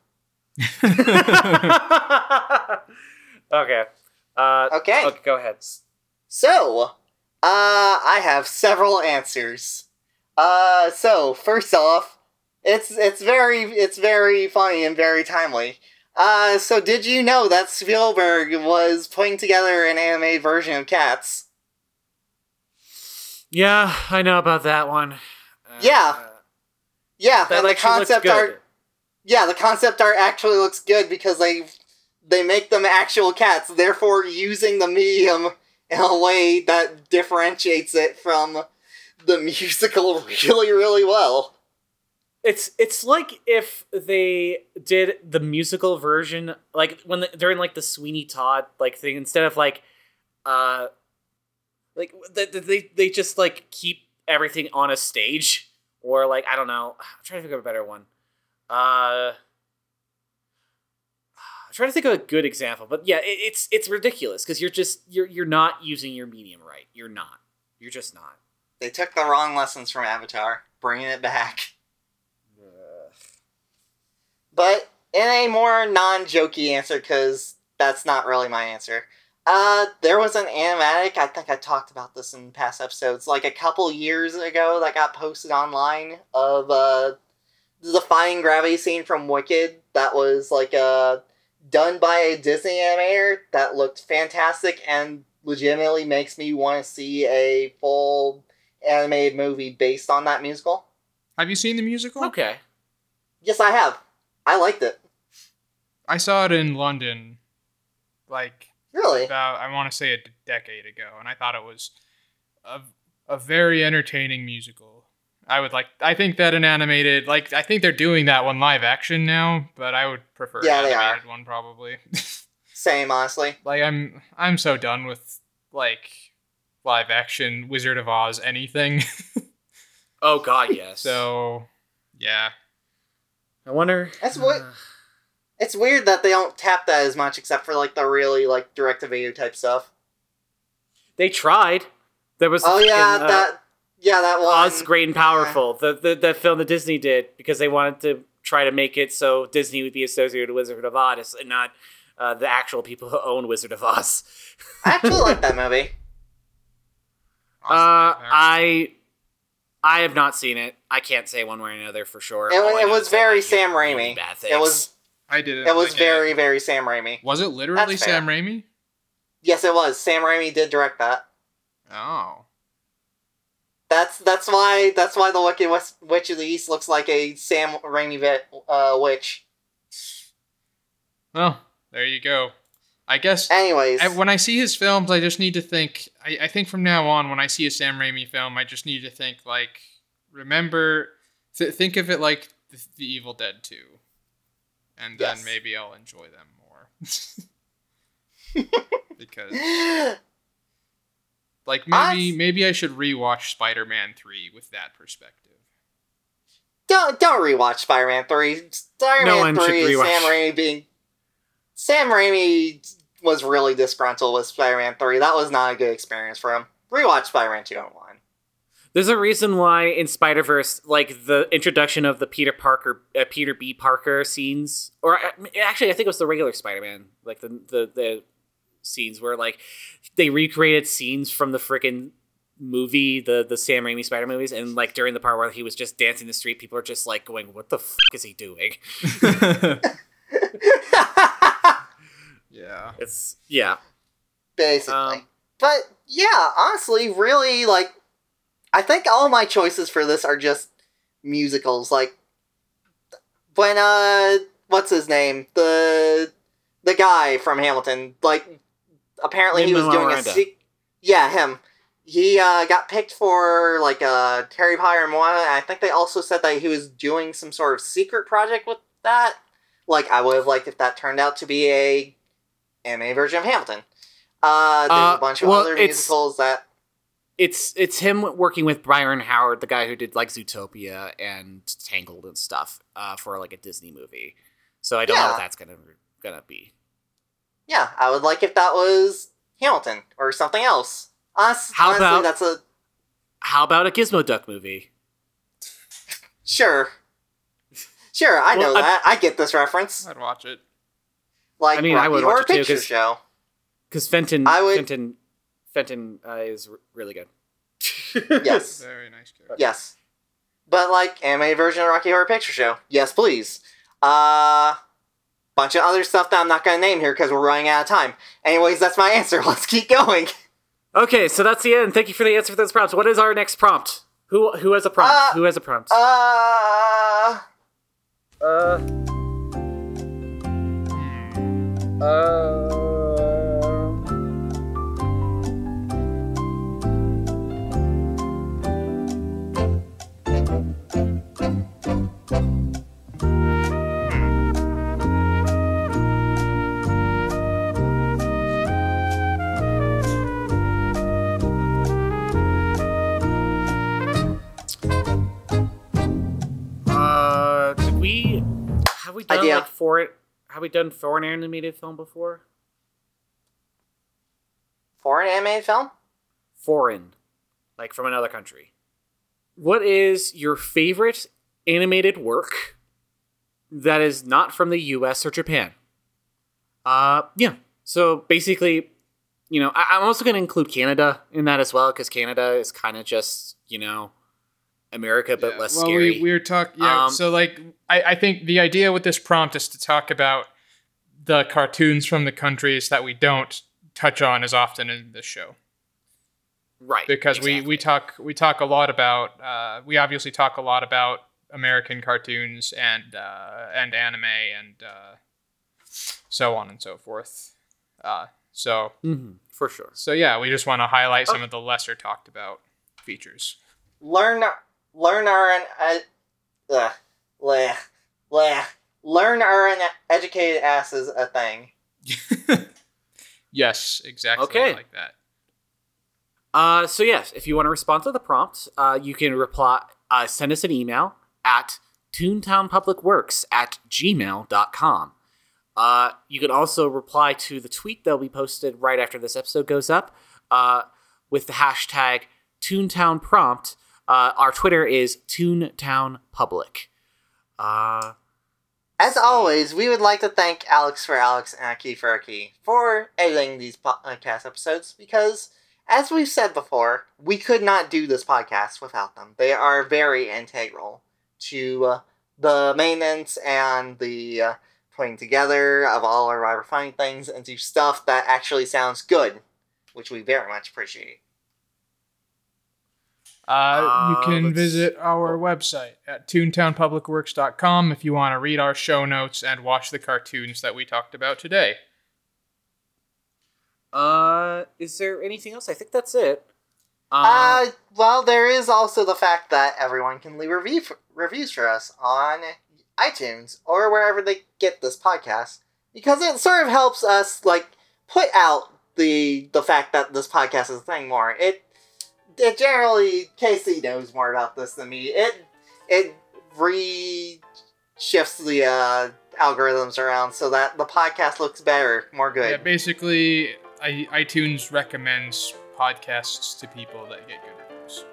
Speaker 2: okay. Uh,
Speaker 4: Okay.
Speaker 2: Okay, go ahead.
Speaker 4: So, uh, I have several answers. Uh, so first off, it's it's very it's very funny and very timely. Uh, so did you know that Spielberg was putting together an animated version of Cats?
Speaker 2: Yeah, I know about that one. Uh,
Speaker 4: Yeah. Yeah,
Speaker 2: that
Speaker 4: and the
Speaker 2: actually looks
Speaker 4: concept
Speaker 2: good.
Speaker 4: art. Yeah, the concept art actually looks good because they they make them actual cats, therefore using the medium in a way that differentiates it from the musical really really well.
Speaker 2: It's it's like if they did the musical version, like when the, during like the Sweeney Todd like thing, instead of like, uh, like they they they just like keep everything on a stage, or like I don't know. I'm trying to think of a better one. Uh, trying to think of a good example, but yeah, it, it's it's ridiculous because you're just you're you're not using your medium right. You're not. You're just not.
Speaker 4: They took the wrong lessons from Avatar, bringing it back. Ugh. But in a more non-jokey answer, because that's not really my answer. Uh, there was an animatic. I think I talked about this in past episodes, like a couple years ago, that got posted online of uh, the defying gravity scene from Wicked. That was like uh done by a Disney animator that looked fantastic and legitimately makes me want to see a full animated movie based on that musical.
Speaker 3: Have you seen the musical?
Speaker 2: Okay.
Speaker 4: Yes, I have. I liked it.
Speaker 3: I saw it in London, like
Speaker 4: Really?
Speaker 3: about I want to say a decade ago, and I thought it was a a very entertaining musical. I would like. I think that an animated, like, I think they're doing that one live action now, but I would prefer
Speaker 4: Yeah,
Speaker 3: an
Speaker 4: they are.
Speaker 3: animated one probably.
Speaker 4: Same, honestly.
Speaker 3: like, I'm I'm so done with like live action Wizard of Oz anything.
Speaker 2: Oh God, yes.
Speaker 3: so, yeah.
Speaker 2: I wonder.
Speaker 4: That's what-
Speaker 2: uh,
Speaker 4: It's weird that they don't tap that as much, except for like the really like direct to video type stuff.
Speaker 2: They tried. There was
Speaker 4: Oh yeah,
Speaker 2: freaking, uh,
Speaker 4: that yeah that one.
Speaker 2: Oz Great and Powerful, the, the the film that Disney did because they wanted to try to make it so Disney would be associated with Wizard of Oz and not uh, the actual people who own Wizard of Oz.
Speaker 4: I actually like that movie.
Speaker 2: Uh, I I have not seen it. I can't say one way or another for sure.
Speaker 4: It, it was
Speaker 2: is that I
Speaker 4: very Sam Raimi.
Speaker 2: bad
Speaker 4: It
Speaker 2: things.
Speaker 4: was
Speaker 3: I did it.
Speaker 4: it was
Speaker 3: like,
Speaker 4: very very Sam Raimi.
Speaker 3: Was it literally Sam Raimi?
Speaker 4: Yes, it was. Sam Raimi did direct that.
Speaker 3: Oh.
Speaker 4: That's that's why that's why the Wicked West, Witch of the East looks like a Sam Raimi vi- uh, witch.
Speaker 3: Well, there you go. I guess
Speaker 4: Anyways,
Speaker 3: I, when I see his films, I just need to think. I, I think from now on, when I see a Sam Raimi film, I just need to think like, remember, th- think of it like the, the Evil Dead Two, and then
Speaker 4: Yes.
Speaker 3: maybe I'll enjoy them more. because like maybe
Speaker 4: I-
Speaker 3: maybe I should rewatch Spider Man Three with that perspective.
Speaker 4: don't don't rewatch Spider-Man three. Spider-Man
Speaker 2: No
Speaker 4: three is. Sam Raimi being Sam Raimi was really disgruntled with Spider-Man three. That was not a good experience for him. Rewatch Spider-Man two and one.
Speaker 2: There's a reason why in Spider Verse, like the introduction of the Peter Parker, uh, Peter B. Parker scenes, or uh, actually, I think it was the regular Spider Man, like the the the scenes where like they recreated scenes from the freaking movie, the the Sam Raimi Spider movies, and like during the part where he was just dancing the street, people are just like going, "What the fuck is he doing?"
Speaker 3: yeah.
Speaker 2: It's yeah.
Speaker 4: basically.
Speaker 2: Um,
Speaker 4: but yeah, honestly, really like I think all my choices for this are just musicals. Like when uh what's his name? The the guy from Hamilton, like apparently he was doing a
Speaker 2: Miranda.
Speaker 4: se- Yeah, him. He uh, got picked for like uh, Harry Potter and Moana. and I think they also said that he was doing some sort of secret project with that. Like I would have liked if that turned out to be a anime version of Hamilton. Uh, there's
Speaker 2: Uh,
Speaker 4: a bunch of
Speaker 2: well,
Speaker 4: other musicals that
Speaker 2: It's it's him working with Byron Howard, the guy who did like Zootopia and Tangled and stuff, uh, for like a Disney movie. So I don't know what that's gonna gonna be.
Speaker 4: Yeah, I would like if that was Hamilton or something else. Us,
Speaker 2: How
Speaker 4: honestly,
Speaker 2: about-
Speaker 4: that's a
Speaker 2: How about a Gizmo Duck movie?
Speaker 4: sure. Sure, I know
Speaker 2: Well, I-
Speaker 4: that. I get this reference.
Speaker 3: I'd watch it.
Speaker 4: Like
Speaker 2: I mean, I
Speaker 4: Rocky
Speaker 2: would
Speaker 4: Horror
Speaker 2: watch it too,
Speaker 4: Picture
Speaker 2: 'cause-
Speaker 4: Show.
Speaker 2: Because Fenton,
Speaker 4: I would-
Speaker 2: Fenton, Fenton uh, is r- really good.
Speaker 4: Yes.
Speaker 3: Very nice character.
Speaker 4: Yes. But like anime version of Rocky Horror Picture Show. Yes, please. Uh bunch of other stuff that I'm not gonna name here because we're running out of time. Anyways, that's my answer. Let's keep going.
Speaker 2: Okay, so that's the end. Thank you for the answer for those prompts. What is our next prompt? Who who has a prompt?
Speaker 4: Uh,
Speaker 2: who has a prompt?
Speaker 4: Uh.
Speaker 2: Uh. Uh,
Speaker 4: Idea.
Speaker 2: Have we done foreign animated film before?
Speaker 4: foreign animated film?
Speaker 2: Foreign, like from another country. What is your favorite animated work that is not from the U.S. or Japan? Uh, yeah. So basically, you know, I- I'm also going to include Canada in that as well because Canada is kind of just you know America but
Speaker 3: Yeah,
Speaker 2: less
Speaker 3: well,
Speaker 2: scary.
Speaker 3: We, we were talking, yeah.
Speaker 2: Um,
Speaker 3: so, like, I, I think the idea with this prompt is to talk about the cartoons from the countries that we don't touch on as often in this show,
Speaker 2: right?
Speaker 3: because we we talk we talk a lot about uh, we obviously talk a lot about American cartoons and uh, and anime and uh, so on and so forth. Uh, so
Speaker 2: Mhm, for sure.
Speaker 3: so yeah, we just want to highlight
Speaker 2: Oh.
Speaker 3: some of the lesser talked about features.
Speaker 4: Learn learn our uh, uh, bleh, bleh. learn our educated asses a thing.
Speaker 3: Yes, exactly
Speaker 2: Okay.
Speaker 3: like that.
Speaker 2: Uh, so yes, if you want to respond to the prompt, uh, you can reply, uh, send us an email at toontownpublicworks at gmail.com. Uh, you can also reply to the tweet that'll be posted right after this episode goes up uh, with the hashtag toontownprompt. Uh, our Twitter is toontownpublic. Uh,
Speaker 4: As always, we would like to thank Alex for Alex and Aki for Aki for editing these podcast episodes because, as we've said before, we could not do this podcast without them. They are very integral to uh, the maintenance and the uh, putting together of all our funny things into stuff that actually sounds good, which we very much appreciate.
Speaker 3: Uh, you
Speaker 2: Uh,
Speaker 3: can
Speaker 2: let's-
Speaker 3: visit our website at toontownpublicworks.com if you want to read our show notes and watch the cartoons that we talked about today.
Speaker 2: uh, is there anything else? I think that's it.
Speaker 4: Uh, well, there is also the fact that everyone can leave review reviews for us on iTunes or wherever they get this podcast because it sort of helps us like put out the the fact that this podcast is a thing more. It it generally Casey knows more about this than me. It it re shifts the uh, algorithms around so that the podcast looks better, more good.
Speaker 3: Yeah, basically, I, iTunes recommends podcasts to people that get good reviews.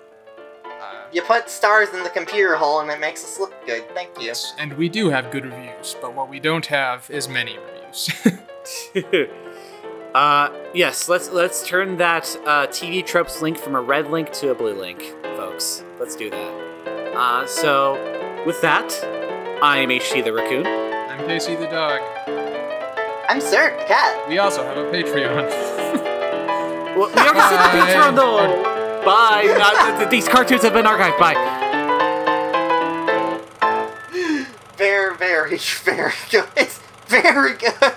Speaker 3: Uh,
Speaker 4: You put stars in the computer hole and it makes us look good. Thank you.
Speaker 3: and we do have good reviews, but what we don't have is many reviews.
Speaker 2: Uh, yes, let's let's turn that uh, TV tropes link from a red link to a blue link, folks. Let's do that. Uh, so, with that, I am HT the raccoon.
Speaker 3: I'm Casey the dog.
Speaker 4: I'm Sir the cat.
Speaker 3: We also have a Patreon.
Speaker 2: Well, we already said the
Speaker 3: Bye.
Speaker 2: Patreon though. Bye. Th- th- these cartoons have been archived. Bye.
Speaker 4: Very, very, very good. Very good.